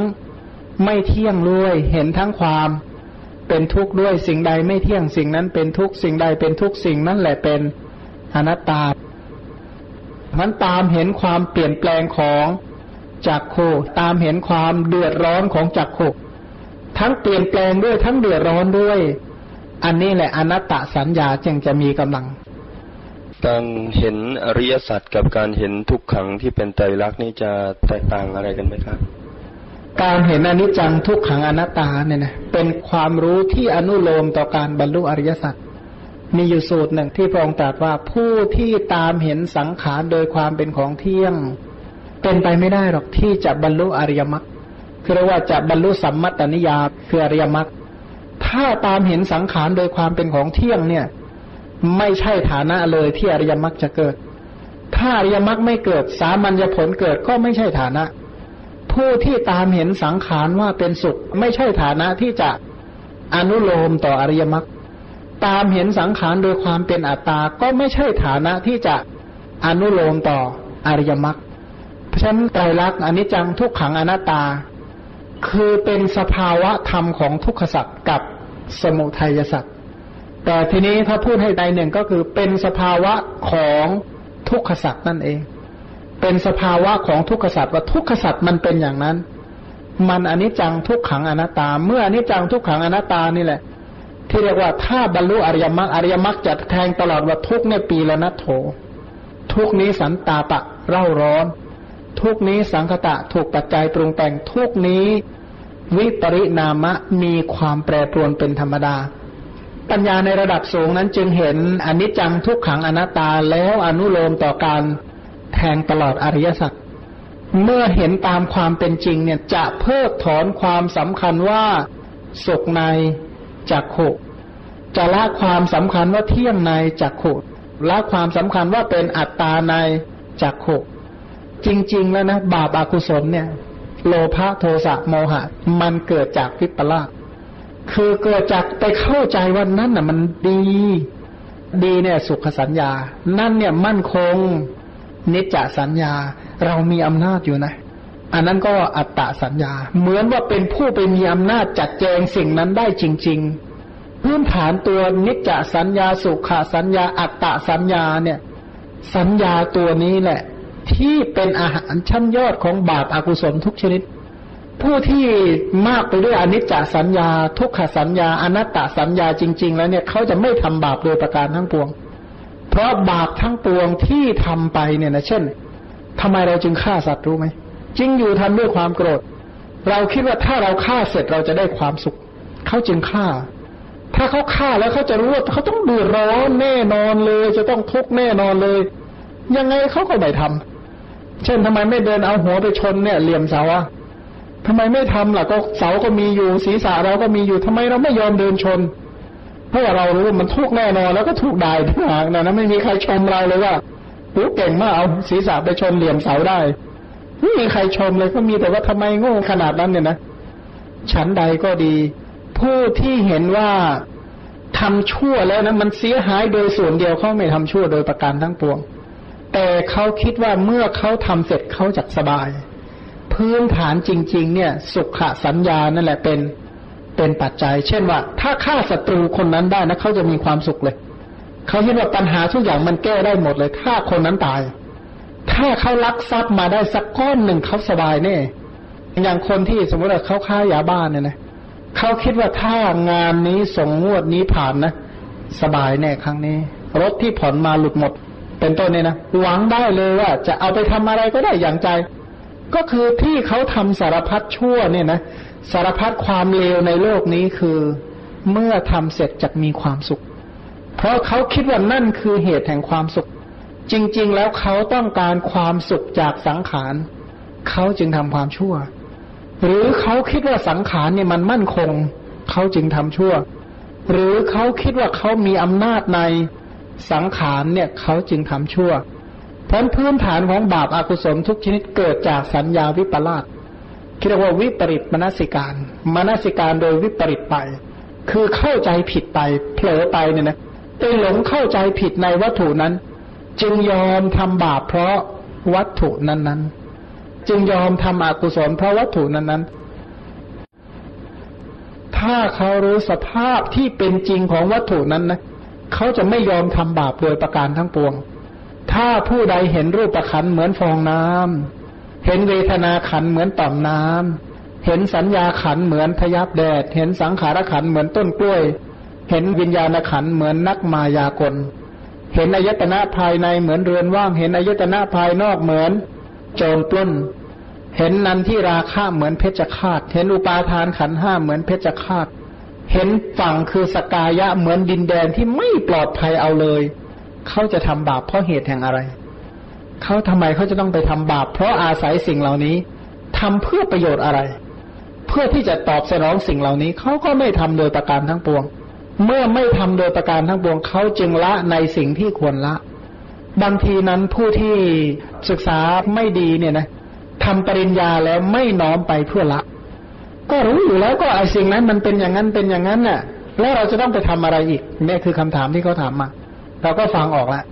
ไม่เที่ยงด้วย เห็นทั้งความเป็นทุกข์ด้วยสิ่งใดไม่เที่ยงสิ่งนั้นเป็นทุกข์สิ่งใดเป็นทุกข์สิ่งนั้นแหละเป็นอนัตตามันตามเห็นความเปลี่ยนแปลงของจักโคตามเห็นความเดือดร้อนของจักโคทั้งเปลี่ยนแปลงด้วยทั้งเดือดร้อนด้วย อันนี้แหละอนัตตสัญญาจึงจะมีกำลัง การเห็นอริยสัจกับการเห็นทุกขังที่เป็นไตรลักษณ์นี่จะแตกต่างอะไรกันไหมครับ การเห็นอนิจจังทุกขังอนัตตาเนี่ยนะเป็นความรู้ที่อนุโลมต่อการบรรลุอริยสัจมีอยู่สูตรหนึ่งที่พระองค์ตรัสว่าผู้ที่ตามเห็นสังขารโดยความเป็นของเที่ยง เป็นไปไม่ได้หรอกที่จะบรรลุอริยมรรคคือเรียกว่าจะบรรลุสัมมัตตนิยาคืออริยมรรคถ้าตามเห็นสังขารโดยความเป็นของเที่ยงเนี่ย ไม่ใช่ฐานะเลยที่อริยมรรคจะเกิด ถ้าอริยมรรคไม่เกิด สามัญญผลเกิดก็ไม่ใช่ฐานะ ผู้ที่ตามเห็นสังขารว่าเป็นสุข ไม่ใช่ฐานะที่จะอนุโลมต่ออริยมรรคตามเห็นสังขารโดยความเป็นอัตตา ก็ไม่ใช่ฐานะที่จะอนุโลมต่ออริยมรรคเพราะฉะนั้นไตรลักษณ์อนิจจังทุกขังอนัตตา คือเป็นสภาวะธรรมของทุกขสัตว์กับสมุทัยสัตว์ แต่ทีนี้ถ้าพูดให้ใดหนึ่งก็คือเป็นสภาวะของทุกขสัตว์นั่นเอง เป็นสภาวะของทุกขสัตว์ว่าทุกขสัตว์มันเป็นอย่างนั้น มันอนิจจังทุกขังอนัตตา เมื่ออนิจจังทุกขังอนัตตานี่แหละ ที่เรียกว่าถ้าบรรลุอริยมรรคอริยมรรคจะแทงตลอดว่าทุกเนี่ยปีละนัโถ ทุกนี้สันตาปะเร่าร้อน ทุกนี้สังคตะถูกปัจจัยปรุงแต่งทุกนี้ วิปริณามะมีความแปรปรวนเป็นธรรมดา ปัญญาในระดับสูงนั้นจึงเห็นอนิจจังทุกขังอนัตตาแล้วอนุโลมต่อการแทงตลอดอริยสัจเมื่อเห็นตามความเป็นจริงเนี่ยจะเพิกถอนความสำคัญว่าสุขในจักขุจะละความสำคัญว่าเที่ยงในจักขุละความสำคัญว่าเป็นอัตตาในจักขุจริง ๆ แล้วนะบาปอากุศลเนี่ย โลภะโทสะโมหะ มันเกิดจากวิปลาส คือเกิดจากไปเข้าใจว่านั่นน่ะ มันดี ดีเนี่ยสุขสัญญา นั่นเนี่ยมั่นคงนิจจสัญญา เรามีอำนาจอยู่นะ อันนั้นก็อัตตาสัญญา เหมือนว่าเป็นผู้ไปมีอำนาจจัดแจงสิ่งนั้นได้จริง ๆ พื้นฐานตัวนิจจสัญญา สุขสัญญา อัตตาสัญญาเนี่ย สัญญาตัวนี้แหละ ที่เป็นอาหารชั้นยอดของบาปอากุศลทุกชนิด ผู้ที่มากไปด้วยอนิจจสัญญา ทุกขสัญญา อนัตตสัญญาจริง ๆ แล้วเนี่ยเขาจะไม่ทำบาปโดยประการทั้งปวง เพราะบาปทั้งปวงที่ทำไปเนี่ยนะเช่นทำไมเราจึงฆ่าสัตว์รู้ไหมจริงอยู่ทำด้วยความโกรธ เราคิดว่าถ้าเราฆ่าเสร็จเราจะได้ความสุขเขาจึงฆ่า ถ้าเขาฆ่าแล้วเขาจะรู้ว่าเขาต้องเดือดร้อนแน่นอนเลย จะต้องทุกข์แน่นอนเลย ยังไงเขาก็ไม่ทำเช่นทำไมไม่เดินเอาหัวไปชนเนี่ยเหลี่ยมเสาอะ ทำไมไม่ทำล่ะก็เสาก็มีอยู่ศีรษะเราก็มีอยู่ทำไมเราไม่ยอมเดินชน เพราะว่าเรารู้มันทุกแน่นอนแล้วก็ถูกด่าทุกหากนะนะไม่มีใครชมเราเลยว่าโอ้เก่งมากเอาศีรษะไปชนเหลี่ยมเสาได้ไม่มีใครชมเลยก็มีแต่ว่าทำไมโง่ขนาดนั้นเนี่ยนะฉันใดก็ดี ผู้ที่เห็นว่าทำชั่วแล้วนะมันเสียหายโดยส่วนเดียวเขาไม่ทำชั่วโดยประการทั้งปวง แต่เขาคิดว่าเมื่อเขาทำเสร็จเขาจะสบาย พื้นฐานจริง ๆ เนี่ย สุขสัญญานั่นแหละเป็นเป็นปัจจัย เช่นว่า ถ้าฆ่าศัตรูคนนั้นได้นะเขาจะมีความสุขเลยเขาคิดว่าปัญหาทุกอย่างมันแก้ได้หมดเลยถ้าคนนั้นตาย ถ้าเขาลักทรัพย์มาได้สักก้อนหนึ่งเขาสบายแน่อย่างคนที่สมมติว่าเขาฆ่ายาบ้านเนี่ยนะเขาคิดว่าถ้างานนี้ส่งงวดนี้ผ่านนะสบายแน่ครั้งนี้ รถที่ผ่อนมาหลุดหมด เป็นต้นเนี่ยนะหวังได้เลยว่าจะเอาไปทำอะไรก็ได้อย่างใจ ก็คือที่เขาทำสารพัดชั่วเนี่ยนะสารพัดความเลวในโลกนี้คือ เมื่อทำเสร็จจะมีความสุข เพราะเขาคิดว่านั่นคือเหตุแห่งความสุข จริง ๆ แล้วเขาต้องการความสุขจากสังขารเขาจึงทำความชั่ว หรือเขาคิดว่าสังขารเนี่ยมันมั่นคง เขาจึงทำชั่ว หรือเขาคิดว่าเขามีอำนาจในสังขารเนี่ยเขาจึงทำชั่ว เพราะพื้นฐานของบาปอากุศลทุกชนิดเกิดจากสัญญาวิปลาสเรียกว่าวิปริตมนสิการมนสิการโดยวิปริตไป คือเข้าใจผิดไปเผลอไปเนี่ยนะไปหลงเข้าใจผิดในวัตถุนั้น จึงยอมทำบาปเพราะวัตถุนั้นๆ จึงยอมทำอกุศลเพราะวัตถุนั้นๆ ถ้าเขารู้สภาพที่เป็นจริงของวัตถุนั้นนะเขาจะไม่ยอมทำบาปโดยประการทั้งปวง ถ้าผู้ใดเห็นรูปประคันเหมือนฟองน้ำเห็นเวทนาขันเหมือนต่อมน้ำเห็นสัญญาขันเหมือนพยับแดด เห็นสังขารขันเหมือนต้นกล้วย เห็นวิญญาณขันเหมือนนักมายากล เห็นอายตนะภายในเหมือนเรือนว่าง เห็นอายตนะภายนอกเหมือน โจรปล้น เห็นนันที่ราคะเหมือนเพชฌฆาต เห็นอุปาทานขันห้าเหมือนเพชฌฆาต เห็นฝั่งคือสกายะเหมือนดินแดนที่ไม่ปลอดภัยเอาเลย เขาจะทำบาปเพราะเหตุแห่งอะไร เขาทำไมเขาจะต้องไปทำบาป เพราะอาศัยสิ่งเหล่านี้ทำเพื่อประโยชน์อะไร เพื่อที่จะตอบสนองสิ่งเหล่านี้ เขาก็ไม่ทำโดยประการทั้งปวง เมื่อไม่ทำโดยประการทั้งปวง เขาจึงละในสิ่งที่ควรละ บางทีนั้นผู้ที่ศึกษาไม่ดีเนี่ยนะทำปริญญาแล้วไม่น้อมไปเพื่อละ ก็รู้อยู่แล้วก็ไอ้สิ่งนั้นมันเป็นอย่างนั้นเป็นอย่างนั้นน่ะ แล้วเราจะต้องไปทำอะไรอีกนี่คือคำถามที่เขาถามมา เราก็ฟังออกแล้ว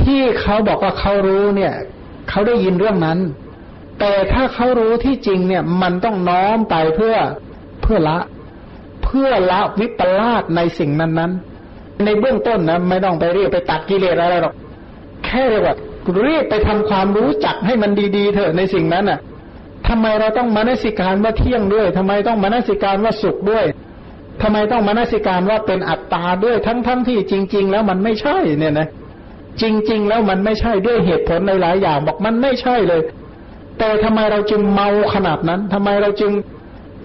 ที่เขาบอกว่าเขารู้เนี่ยเขาได้ยินเรื่องนั้น แต่ถ้าเขารู้ที่จริงเนี่ย มันต้องน้อมไปเพื่อเพื่อละ เพื่อละวิปลาสในสิ่งนั้นๆในเบื้องต้นนะไม่ต้องไปเรียกไปตัดกิเลสอะไรหรอกแค่เรียกว่าเรียกไปทำความรู้จักให้มันดีๆเถอะในสิ่งนั้นน่ะทำไมเราต้องมานสิการว่าเที่ยงด้วยทำไมต้องมานสิการว่าสุขด้วย ทำไมต้องมานสิการว่าเป็นอัตตาด้วยทั้งทั้งที่จริง ๆ แล้วมันไม่ใช่เนี่ยนะ จริง ๆ แล้วมันไม่ใช่ด้วยเหตุผลในหลายอย่างบอกมันไม่ใช่เลย แต่ทำไมเราจึงเมาขนาดนั้นทำไมเราจึง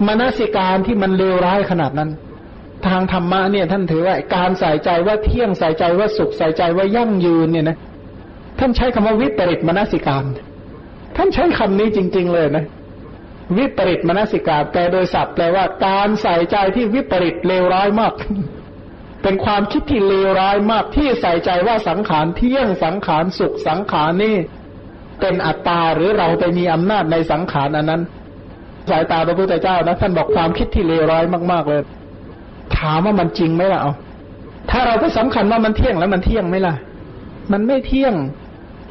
มานสิการที่มันเลวร้ายขนาดนั้น ทางธรรมะเนี่ย ท่านถือว่าการใส่ใจว่าเที่ยงใส่ใจว่าสุขใส่ใจว่ายั่งยืนเนี่ยนะท่านใช้คำว่าวิปริตมนสิการ ท่านใช้คำนี้จริง ๆ เลยนะ วิปริตมนสิกาแปลโดยศัพท์แปลว่าการใส่ใจที่วิปริตเลวร้ายมาก เป็นความคิดที่เลวร้ายมากที่ใส่ใจว่าสังขารเที่ยงสังขารสุขสังขารนี่ เป็นอัตตาหรือเราไปมีอำนาจในสังขารอันนั้น สายตาพระพุทธเจ้านะท่านบอกความคิดที่เลวร้ายมาก ๆ เลย ถามว่ามันจริงไหมล่ะเอาถ้าเราไปสำคัญว่ามันเที่ยงแล้วมันเที่ยงไหมล่ะ มันไม่เที่ยง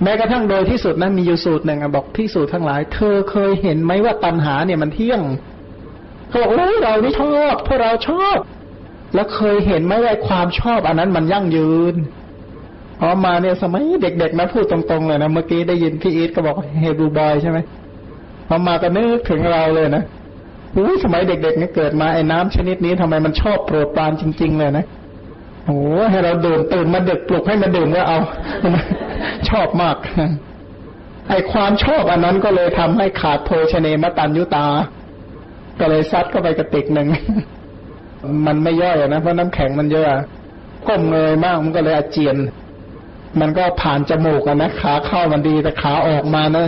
แม้กระทั่งโดยที่สุดนะมีอยู่สูตรหนึ่งอบอกที่สูตรทั้งหลาย เธอเคยเห็นไหมว่าตัณหาเนี่ยมันเที่ยงเขาบอกโอ้เรานี่ชอบพวกเราชอบ แล้วเคยเห็นไหมว่าความชอบอันนั้นมันยั่งยืนพอมาเนี่ยสมัยเด็กๆนะพูดตรงๆเลยนะเมื่อกี้ได้ยินพี่อีทก็บอกเฮบูบอยใช่ไหมพอมาก็นึกถึงเราเลยนะอู้สมัยเด็กๆนี่เกิดมาไอ้น้ำชนิดนี้ทำไมมันชอบโปรดปรานจริง ๆ เลยนะ โอ้ให้เราดื่มตื่นมาดึกปลุกให้มาดื่มก็เอา ชอบมากไอความชอบอันนั้นก็เลยทำให้ขาดโภชเนมตันยุตา ก็เลยซัดเข้าไปกระติกหนึ่ง มันไม่ย่อยนะเพราะน้ำแข็งมันเยอะก้มเงยมากมันก็เลยอาเจียน มันก็ผ่านจมูกนะขาเข้ามันดีแต่ขาออกมานะ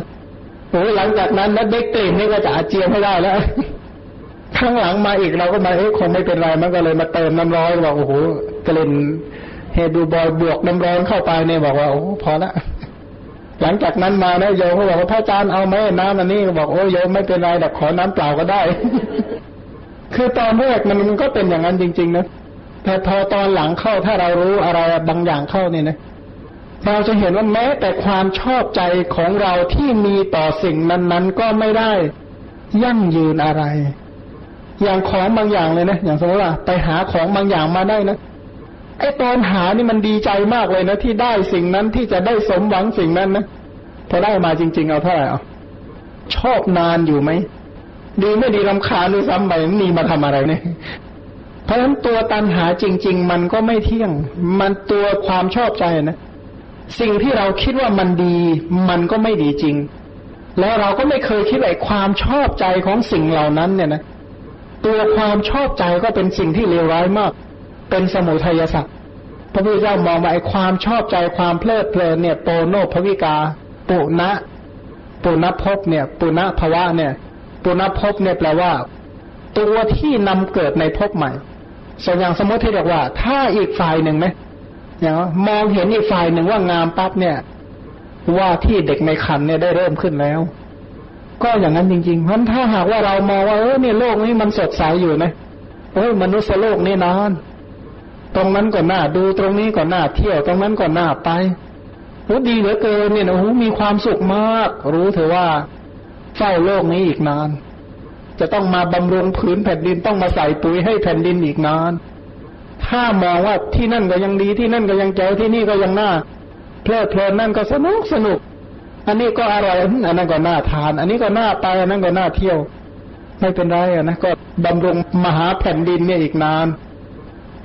โอ้หลังจากนั้นนะเด็กกลิ่นนี่ก็จะอาเจียนไม่ได้แล้ว ข้างหลังมาอีกเราก็มาเอ๊ะคงไม่เป็นไรมันก็เลยมาเติมน้ำร้อนบอกโอ้โหกลิ่นเฮดูบอยบวกน้ำร้อนเข้าไปเนี่ยบอกว่าโอ้พอละหลังจากนั้นมานะโยมเขาบอกว่าพระอาจารย์เอาไหมน้ำอันนี้บอกโอ้โยมไม่เป็นไรแต่ขอน้ำเปล่าก็ได้ คือตอนแรกมันก็เป็นอย่างนั้นจริง ๆ นะแต่พอตอนหลังเข้าถ้าเรารู้อะไรบางอย่างเข้าเนี่ยนะเราจะเห็นว่าแม้แต่ความชอบใจของเราที่มีต่อสิ่งนั้น ๆ ก็ไม่ได้ยั่งยืนอะไร อย่างของบางอย่างเลยนะอย่างสมมติว่าไปหาของบางอย่างมาได้นะไอตอนหานี่มันดีใจมากเลยนะที่ได้สิ่งนั้นที่จะได้สมหวังสิ่งนั้นนะพอได้มาจริง ๆ เอาเท่าไหร่เอาชอบนานอยู่ไหมดีไม่ดีรำคาญด้วยซ้ำไปนี่มาทำอะไรเนี่ยเพราะฉะนั้นตัวตันหาจริง ๆ มันก็ไม่เที่ยง มันตัวความชอบใจนะสิ่งที่เราคิดว่ามันดี มันก็ไม่ดีจริง แล้วเราก็ไม่เคยคิดว่าความชอบใจของสิ่งเหล่านั้นเนี่ยนะ ตัวความชอบใจก็เป็นสิ่งที่เลวร้ายมาก เป็นสมุทัยสัตว์พระพุทธเจ้ามองว่าไอ้ความชอบใจความเพลิดเพลินเนี่ยโปโนภวิกา ปุณะปุณภพเนี่ย ปุณภวะเนี่ย ปุณภพเนี่ยแปลว่า ตัวที่นำเกิดในภพใหม่ส่วนอย่างสมมติที่เรียกว่า ถ้าอีกฝ่ายหนึ่งไหมอย่างมองเห็นอีกฝ่ายหนึ่งว่างามปั๊บเนี่ย ว่าที่เด็กในคันเนี่ยได้เริ่มขึ้นแล้ว ก็อย่างนั้นจริงๆเพราะถ้าหากว่าเรามองว่าเออเนี่ยโลกนี้มันสดใสอยู่นะโอ้ยมนุษย์โลกนี่นอน ตรงนั้นก็น่าดูตรงนี้ก็น่าเที่ยวตรงนั้นก็น่าไปโอ้ดีเหลือเกินเนี่ยโอ้มีความสุขมาก รู้เถอะว่าเฝ้าโลกนี้อีกนาน จะต้องมาบำรุงพื้นแผ่นดินต้องมาใส่ปุ๋ยให้แผ่นดินอีกนาน ถ้ามองว่าที่นั่นก็ยังดีที่นั่นก็ยังเจ๋วที่นี่ก็ยังน่าเพลิดเพลินนั่นก็สนุกสนุก อันนี้ก็อร่อยอันนั้นก็น่าทาน อันนี้ก็น่าไปอันนั้นก็น่าเที่ยว ไม่เป็นไรอะนะก็บำรุงมหาแผ่นดินเนี่ยอีกนาน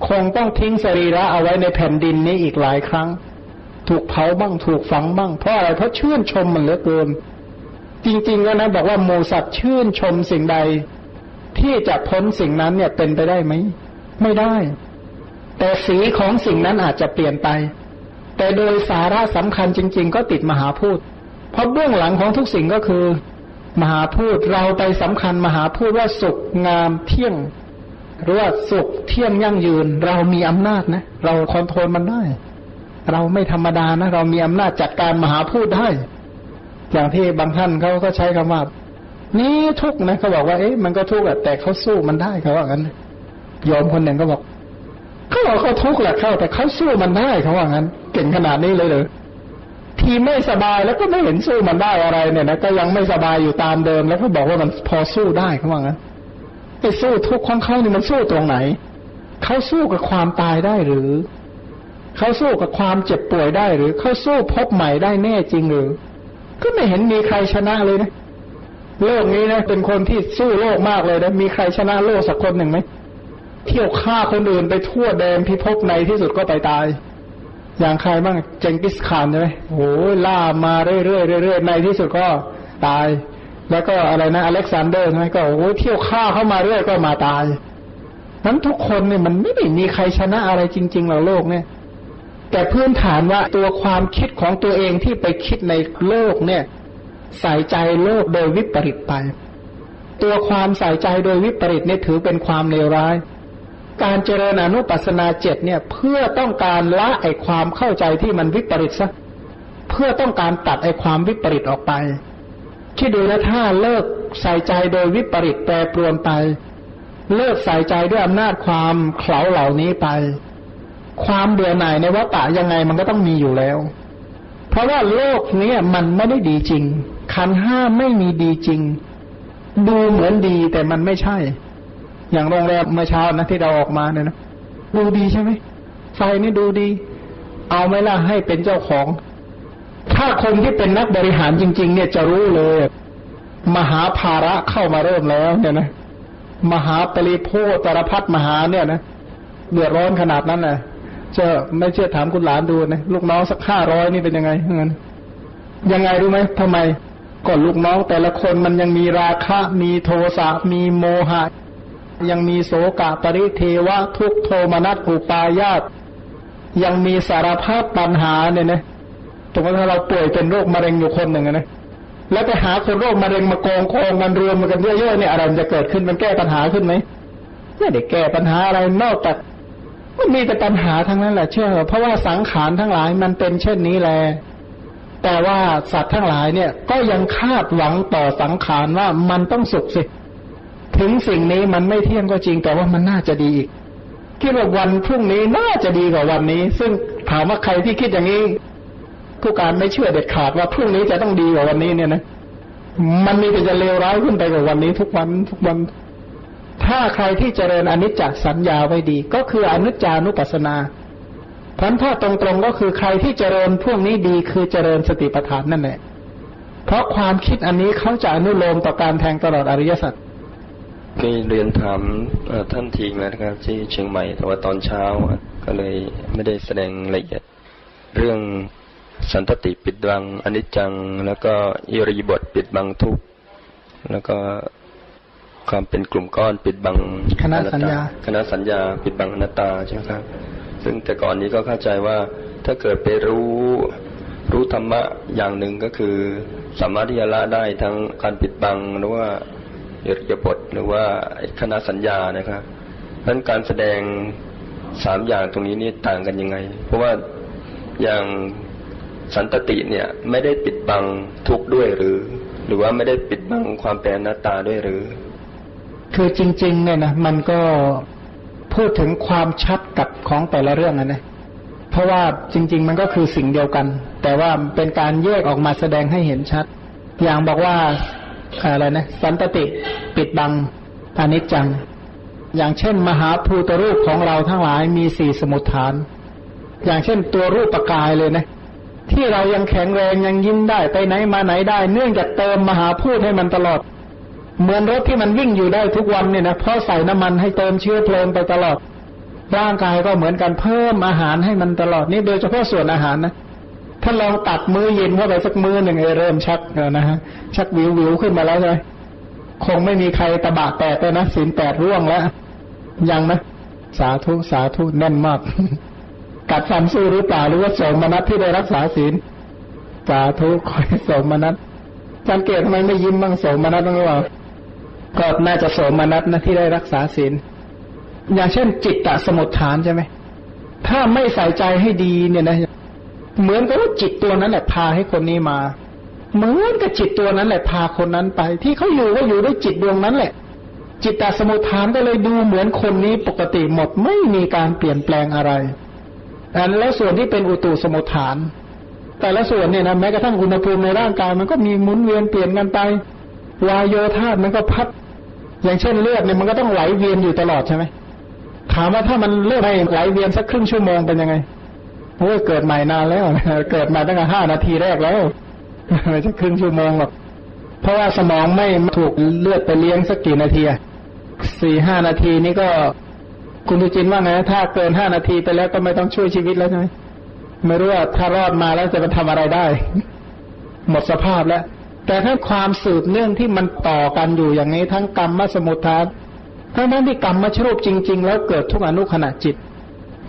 คงต้องทิ้งสรีระเอาไว้ในแผ่นดินนี้อีกหลายครั้ง ถูกเผาบ้างถูกฝังบ้างเพราะอะไรเพราะชื่นชมมันเหลือเกิน จริงๆแล้วนะบอกว่าโมสัตว์ชื่นชมสิ่งใด ที่จะพ้นสิ่งนั้นเนี่ยเป็นไปได้ไหมไม่ได้ แต่สีของสิ่งนั้นอาจจะเปลี่ยนไป แต่โดยสาระสำคัญจริง ๆ ก็ติดมหาพูด เพราะเบื้องหลังของทุกสิ่งก็คือ มหาพูดเราไปสำคัญมหาพูดว่าสุขงามเที่ยงหรือว่าสุขเที่ยงยั่งยืน เรามีอำนาจนะ เราคอนโทรลมันได้ เราไม่ธรรมดานะ เรามีอำนาจจัดการมหาพูดได้ อย่างที่บางท่านเขาก็ใช้คำว่านี่ทุกนะเขาบอกว่าเอ๊ะมันก็ทุกข์แต่เขาสู้มันได้เขาว่างั้นยอมคนหนึ่งก็บอกเขาบอกเขาทุกข์แหละเขาแต่เขาสู้มันได้เขาว่างั้น เก่งขนาดนี้เลยเลย ทีไม่สบายแล้วก็ไม่เห็นสู้มันได้อะไรเนี่ยนะก็ยังไม่สบายอยู่ตามเดิม แล้วก็บอกว่ามันพอสู้ได้เขาว่างั้นไอ้สู้ทุกข์ของเขานี่มันสู้ตรงไหนเขาสู้กับความตายได้หรือเขาสู้กับความเจ็บป่วยได้หรือเขาสู้พบใหม่ได้แน่จริงหรือ ก็ไม่เห็นมีใครชนะเลยนะโลกนี้นะเป็นคนที่สู้โลกมากเลยนะมีใครชนะโลกสักคนหนึ่งไหมเที่ยวฆ่าคนอื่นไปทั่วแดนพิภพในที่สุดก็ไปตาย อย่างใครบ้างเจงกิสข่านใช่ไหมโอ้ยล่ามาเรื่อยๆเรื่อยๆในที่สุดก็ตาย แล้วก็อะไรนะอเล็กซานเดอร์ใช่ไหมก็โอ้ยเที่ยวฆ่าเข้ามาเรื่อยก็มาตายนั้นทุกคนเนี่ยมันไม่ได้มีใครชนะอะไรจริง ๆ หรอกโลกเนี่ย แต่พื้นฐานว่าตัวความคิดของตัวเองที่ไปคิดในโลกเนี่ย ใส่ใจโลกโดยวิปริตไป ตัวความใส่ใจโดยวิปริตเนี่ยถือเป็นความเลวร้าย การเจริญอนุปัสสนาเจ็ดเนี่ยเพื่อต้องการละไอความเข้าใจที่มันวิปริตซะเพื่อต้องการตัดไอความวิปริตออกไปคิดดูนะถ้าเลิกใส่ใจโดยวิปริตแปรปรวนไป เลิกใส่ใจด้วยอำนาจความเขลาเหล่านี้ไป ความเบื่อหน่ายในวัฏฏะยังไงมันก็ต้องมีอยู่แล้ว เพราะว่าโลกนี้มันไม่ได้ดีจริง ขันห้าไม่มีดีจริง ดูเหมือนดีแต่มันไม่ใช่ อย่างโรงแรมเมื่อเช้านะที่เราออกมาเนี่ยนะดูดีใช่ไหมไฟนี่ดูดี เอาไหมล่ะให้เป็นเจ้าของ ถ้าคนที่เป็นนักบริหารจริง ๆ เนี่ยจะรู้เลย มหาภาระเข้ามาเริ่มแล้วเนี่ยนะมหาปริโภตรพัฒมหาเนี่ยนะเดือดร้อนขนาดนั้นนะเจะไม่เชื่อถามคุณหลานดูนะลูกน้องสักห้าร้อยนี่เป็นยังไงเงินยังไงรู้ไหมทำไมก่อนลูกน้องแต่ละคนมันยังมีราคะ มีโทสะมีโมหะ ยังมีโสกะปริเทวะทุกโทมนัสอุปายาตยังมีสารพัดปัญหาเนี่ยนะสมมติถ้าเราป่วยเป็นโรคมะเร็งอยู่คนหนึ่งนะแล้วไปหาคนโรคมะเร็งมากองกองกันรวมกันเยอะๆเนี่ยอะไรมันจะเกิดขึ้นมันแก้ปัญหาขึ้นไหมไม่ได้แก้ปัญหาอะไรนอกจากมันมีแต่ปัญหาทั้งนั้นแหละเชื่อเพราะว่าสังขารทั้งหลายมันเป็นเช่นนี้แหละแต่ว่าสัตว์ทั้งหลายเนี่ย ก็ยังคาดหวังต่อสังขารว่ามันต้องสุขสิ ถึงสิ่งนี้มันไม่เที่ยงก็จริงแต่ว่ามันน่าจะดีอีกคิดว่าวันพรุ่งนี้น่าจะดีกว่าวันนี้ ซึ่งถามว่าใครที่คิดอย่างนี้ผู้การไม่เชื่อเด็ดขาดว่าพรุ่งนี้จะต้องดีกว่าวันนี้เนี่ยนะมันมีแต่จะเลวร้ายขึ้นไปกว่าวันนี้ทุกวันทุกวัน ถ้าใครที่เจริญอนิจจสัญญาไว้ดี ก็คืออนิจจานุปัสสนาพันถ้าตรงๆก็คือใครที่เจริญพวกนี้ดีคือเจริญสติปัฏฐานนั่นแหละเพราะความคิดอันนี้เขาจะอนุโลมต่อการแทงตลอดอริยสัจ มีเรียนถามเอ่อท่านทีแล้วนะครับ ที่เชียงใหม่แต่ว่าตอนเช้าอะก็เลยไม่ได้แสดงละเอียด เรื่องสันตติปิดบังอนิจจัง แล้วก็อิริยาบทปิดบังทุกข์แล้วก็ความเป็นกลุ่มก้อนปิดบังคณะสัญญาอนัตตคณะสัญญาปิดบังอนัตตาใช่ไหมครับ ซึ่งแต่ก่อนนี้ก็เข้าใจว่าถ้าเกิดไปรู้รู้ธรรมะอย่างหนึ่งก็คือ สามารถที่จะละได้ทั้งการปิดบังหรือว่า อิริยบถหรือว่าคณะสัญญานะครับเพราะฉะนั้นการแสดงสามอย่างตรงนี้นี่ต่างกันยังไง เพราะว่าอย่างสันตติเนี่ยไม่ได้ปิดบังทุกข์ด้วยหรือ หรือว่าไม่ได้ปิดบังความเป็นอนัตตาด้วยหรือ คือจริง ๆ เนี่ยนะมันก็พูดถึงความชัดกับของแต่ละเรื่องนะนะเพราะว่าจริง ๆ มันก็คือสิ่งเดียวกัน แต่ว่าเป็นการแยกออกมาแสดงให้เห็นชัด อย่างบอกว่า อะไรนะ สันตติปิดบังอนิจจัง อย่างเช่น มหาภูตรูปของเราทั้งหลายมีสี่สมุทฐาน อย่างเช่นตัวรูปปกายเลยนะ ที่เรายังแข็งแรงยังยิ้มได้ไปไหนมาไหนได้ เนื่องจากเติมมหาพูดให้มันตลอด เหมือนรถที่มันวิ่งอยู่ได้ทุกวันเนี่ยนะเพราะใส่น้ำมันให้เติมเชื้อเพลิงไปตลอด ร่างกายก็เหมือนกันเพิ่มอาหารให้มันตลอดนี่โดยเฉพาะส่วนอาหารนะ ถ้าลองตัดมือเย็นเข้าไปสักมือหนึ่งเอเริ่มชักนะฮะชักวิววิวขึ้นมาแล้วใช่ไหมคงไม่มีใครตะบะแตกเลยนะศีลแปดร่วงแล้ว ยังนะ สาธุสาธุแน่นมาก กัดฟันสู้หรือเปล่าหรือว่าสมนัตที่ได้รักษาศีลสาธุคอยสมนัตสังเกตทำไมไม่ยิ้มบ้างสมนัตบ้างหรือเปล่าก็น่าจะสมนัตนะที่ได้รักษาศีลอย่างเช่น จิตตสมุทฐานใช่ไหมถ้าไม่ใส่ใจให้ดีเนี่ยนะ เหมือนกับว่าจิตตัวนั้นแหละพาให้คนนี้มา เหมือนกับจิตตัวนั้นแหละพาคนนั้นไป ที่เขาอยู่ก็อยู่ด้วยจิตดวงนั้นแหละ จิตตสมุทฐานก็เลยดูเหมือนคนนี้ปกติหมดไม่มีการเปลี่ยนแปลงอะไรอันแล้วส่วนที่เป็นอุตุสมุทฐาน แต่ละส่วนเนี่ยนะแม้กระทั่งอุณหภูมิในร่างกายมันก็มีหมุนเวียนเปลี่ยนกันไปวายโยธาตุมันก็พัด อย่างเช่นเลือดเนี่ยมันก็ต้องไหลเวียนอยู่ตลอดใช่ไหมถามว่าถ้ามันเลือดไม่ไหลเวียนสักครึ่งชั่วโมงเป็นยังไง โอ้ยเกิดใหม่นานแล้ว เกิดมาตั้งแต่ห้านาทีแรกแล้วไม่ใช่ครึ่งชั่วโมงหรอกเพราะว่าสมองไม่ถูกเลือดไปเลี้ยงสักกี่นาทีสี่ห้านาทีนี่ก็คุณตุจินว่าไงถ้าเกินห้านาทีไปแล้วก็ไม่ต้องช่วยชีวิตแล้วใช่ไหมไม่รู้ว่าถ้ารอดมาแล้วจะมาทำอะไรได้ หมดสภาพแล้ว แต่ถ้าความสืบเนื่องที่มันต่อกันอยู่อย่างนี้ทั้งกรรมมสมุทฐานทั้งนั้นที่กรรมมชรูปจริง ๆ แล้วเกิดทุกอนุขณะจิต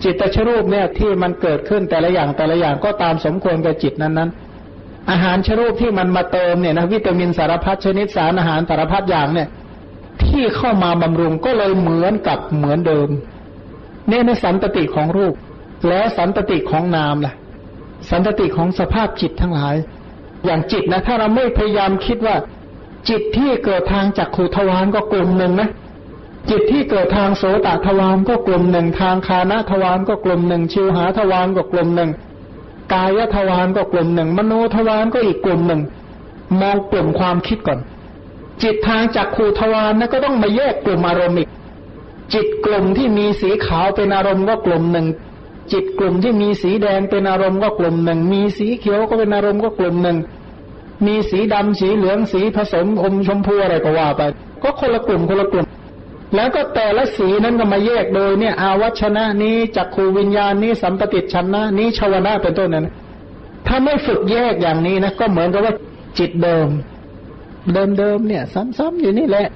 จิตตชรูปเนี่ยที่มันเกิดขึ้นแต่ละอย่างแต่ละอย่างก็ตามสมควรกับจิตนั้นๆอาหารชรูปที่มันมาเติมเนี่ยนะวิตามินสารพัดชนิดสารอาหารสารพัดอย่างเนี่ย ที่เข้ามาบำรุงก็เลยเหมือนกับเหมือนเดิมเนี่ยในสันตติของรูป แล้วสันตติของนามล่ะ สันตติของสภาพจิตทั้งหลาย อย่างจิตนะถ้าเราไม่พยายามคิดว่า จิตที่เกิดทางจากขูทวารก็กลุ่มหนึ่งนะ จิตที่เกิดทางโสตทวารก็กลุ่มหนึ่งทางคานาทวารก็กลุ่มหนึ่งชิวหาทวารก็กลุ่มหนึ่งกายทวารก็กลุ่มหนึ่งมโนทวารก็อีกกลุ่มหนึ่ง มองกลุ่มความคิดก่อน จิตทางจากขูทวารนะก็ต้องมาแยกกลุ่มอารมณ์อีกจิตกลุ่มที่มีสีขาวเป็นอารมณ์ก็กลุ่มหนึ่งจิตกลุ่มที่มีสีแดงเป็นอารมณ์ก็กลุ่มหนึ่งมีสีเขียวก็เป็นอารมณ์ก็กลุ่มหนึ่งมีสีดำสีเหลืองสีผสมอมชมพูอะไรก็ว่าไป ก็คนละกลุ่มคนละกลุ่ม แล้วก็แต่ละสีนั้นก็มาแยกโดยเนี่ย อาวัชนะนี้จักขูวิญญาณนี้สัมปติชนะนี้ชาวนะเป็นต้นนั้น ถ้าไม่ฝึกแยกอย่างนี้นะก็เหมือนกับว่าจิตเดิม เดิมๆเนี่ย ซ้ำๆอยู่นี่แหละ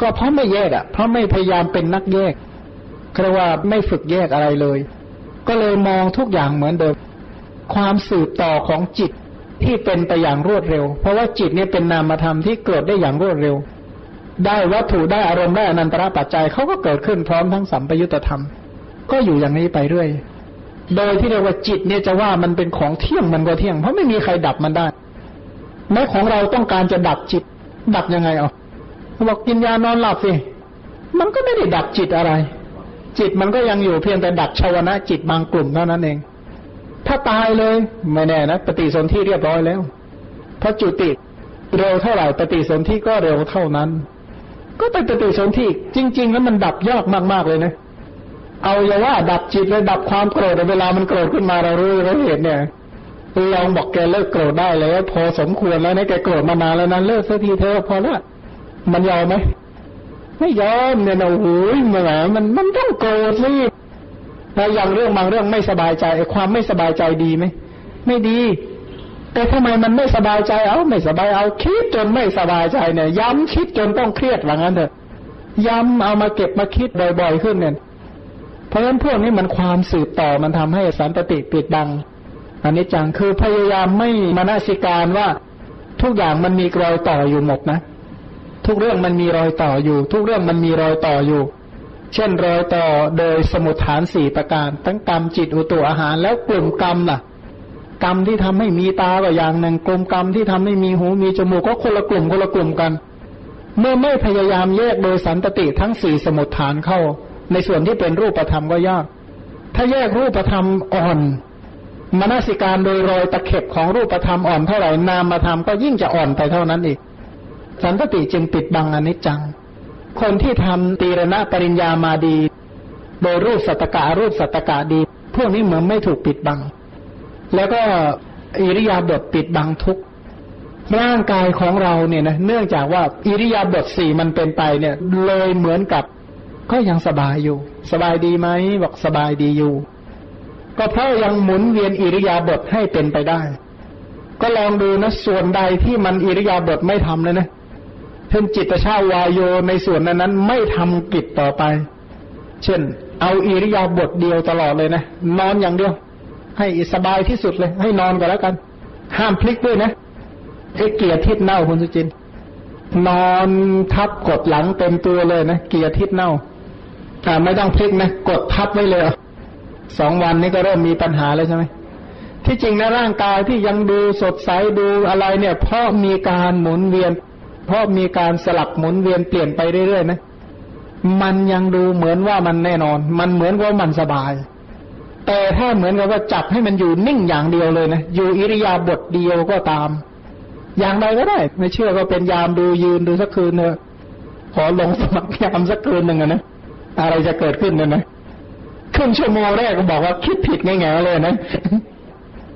ก็เพราะไม่แยกอะ เพราะไม่พยายามเป็นนักแยกเรียกว่าไม่ฝึกแยกอะไรเลย ก็เลยมองทุกอย่างเหมือนเดิม ความสืบต่อของจิตที่เป็นไปอย่างรวดเร็ว เพราะว่าจิตเนี่ยเป็นนามธรรมที่เกิดได้อย่างรวดเร็ว ได้วัตถุได้อารมณ์ได้อนันตระปัจจัยเขาก็เกิดขึ้นพร้อมทั้งสัมปยุตธรรม ก็อยู่อย่างนี้ไปเรื่อย โดยที่เรียกว่าจิตเนี่ยจะว่ามันเป็นของเที่ยงมันก็เที่ยง เพราะไม่มีใครดับมันได้แม้ของเราต้องการจะดับจิต ดับยังไงอะบอกกินยานอนหลับสิมันก็ไม่ได้ดับจิตอะไร จิตมันก็ยังอยู่เพียงแต่ดับชาวนะจิตบางกลุ่มเท่านั้นเอง ถ้าตายเลยไม่แน่นะปฏิสนธิเรียบร้อยแล้วพระจุติเร็วเท่าไหร่ปฏิสนธิก็เร็วเท่านั้น ก็เป็นปฏิสนธิจริง ๆ แล้วมันดับยากมากๆเลยนะ เอาอย่าว่าดับจิตเลยดับความโกรธเวลามันโกรธขึ้นมาเรารู้เราเห็นเนี่ยลองบอกแกเลิกโกรธได้แล้วพอสมควรแล้วนะแกโกรธมานานแล้วนั้นเลิกสักทีเถอะพอละมันยอมไหมไม่ยอมเนี่ยนะโอ้ยมันมันมันต้องโกรธสิแล้วอย่างเรื่องบางเรื่องไม่สบายใจความไม่สบายใจดีไหมไม่ดี แต่ทำไมมันไม่สบายใจเอาไม่สบายเอาคิดจนไม่สบายใจเนี่ย ย้ำคิดจนต้องเครียดว่างั้นเถอะย้ำเอามาเก็บมาคิดบ่อยๆขึ้นเนี่ยเพราะฉะนั้นพวกนี้มันความสืบต่อมันทำให้สันตติปิดบังอันนี้จังคือพยายามไม่มานาสิการว่าทุกอย่างมันมีรอยต่ออยู่หมดนะ ทุกเรื่องมันมีรอยต่ออยู่ ทุกเรื่องมันมีรอยต่ออยู่ เช่นรอยต่อโดยสมุทฐานสี่ประการ ทั้งกรรมจิตอุตุอาหารแล้วกลุ่มกรรมล่ะ กรรมที่ทำให้มีตาก็อย่างหนึ่งกลุ่มกรรมที่ทำให้มีหูมีจมูกก็คนละกลุ่มคนละกลุ่มกัน เมื่อไม่พยายามแยกโดยสันตติทั้งสี่สมุทฐานเข้า ในส่วนที่เป็นรูปธรรมก็ยาก ถ้าแยกรูปธรรมอ่อนมนสิการโดยรอยตะเข็บของรูปธรรมอ่อนเท่าไหร่นามธรรมก็ยิ่งจะอ่อนไปเท่านั้นอีก สันตติจึงปิดบังอนิจจัง คนที่ทำตีรณะปริญญามาดี โดยรูปสัตกะรูปสัตกะดี พวกนี้เหมือนไม่ถูกปิดบัง แล้วก็อิริยาบถปิดบังทุกร่างกายของเราเนี่ยนะเนื่องจากว่าอิริยาบถสี่มันเป็นไปเนี่ย เลยเหมือนกับก็ยังสบายอยู่ สบายดีไหมบอกสบายดีอยู่ ก็เพราะยังหมุนเวียนอิริยาบถให้เป็นไปได้ ก็ลองดูนะส่วนใดที่มันอิริยาบถไม่ทำเลยนะเช่นจิตชาวายโยในส่วนนั้นนั้นไม่ทำกิจต่อไป เช่น เอาอิริยาบถเดียวตลอดเลยนะนอนอย่างเดียว ให้สบายที่สุดเลย ให้นอนก็แล้วกัน ห้ามพลิกด้วยนะไอ้เกียร์ทิศเน่าคุณสุจิน นอนทับกดหลังเต็มตัวเลยนะเกียร์ทิศเน่าอ่าไม่ต้องพลิกนะกดทับไว้เลยสองวันนี้ก็เริ่มมีปัญหาแล้วใช่ไหมที่จริงนะร่างกายที่ยังดูสดใสดูอะไรเนี่ย เพราะมีการหมุนเวียน เพราะมีการสลับหมุนเวียนเปลี่ยนไปเรื่อยๆนะมันยังดูเหมือนว่ามันแน่นอน มันเหมือนว่ามันสบาย แต่ถ้าเหมือนกับว่าจับให้มันอยู่นิ่งอย่างเดียวเลยนะ อยู่อิริยาบถเดียวก็ตาม อย่างใดก็ได้ ไม่เชื่อก็เป็นยามดูยืนดูสักคืนเถอะขอลงสมัครยามสักคืนหนึ่งนะอะไรจะเกิดขึ้นเนี่ยนะครึ่งชั่วโมงแรกก็บอกว่าคิดผิดง่ายๆเลยนะ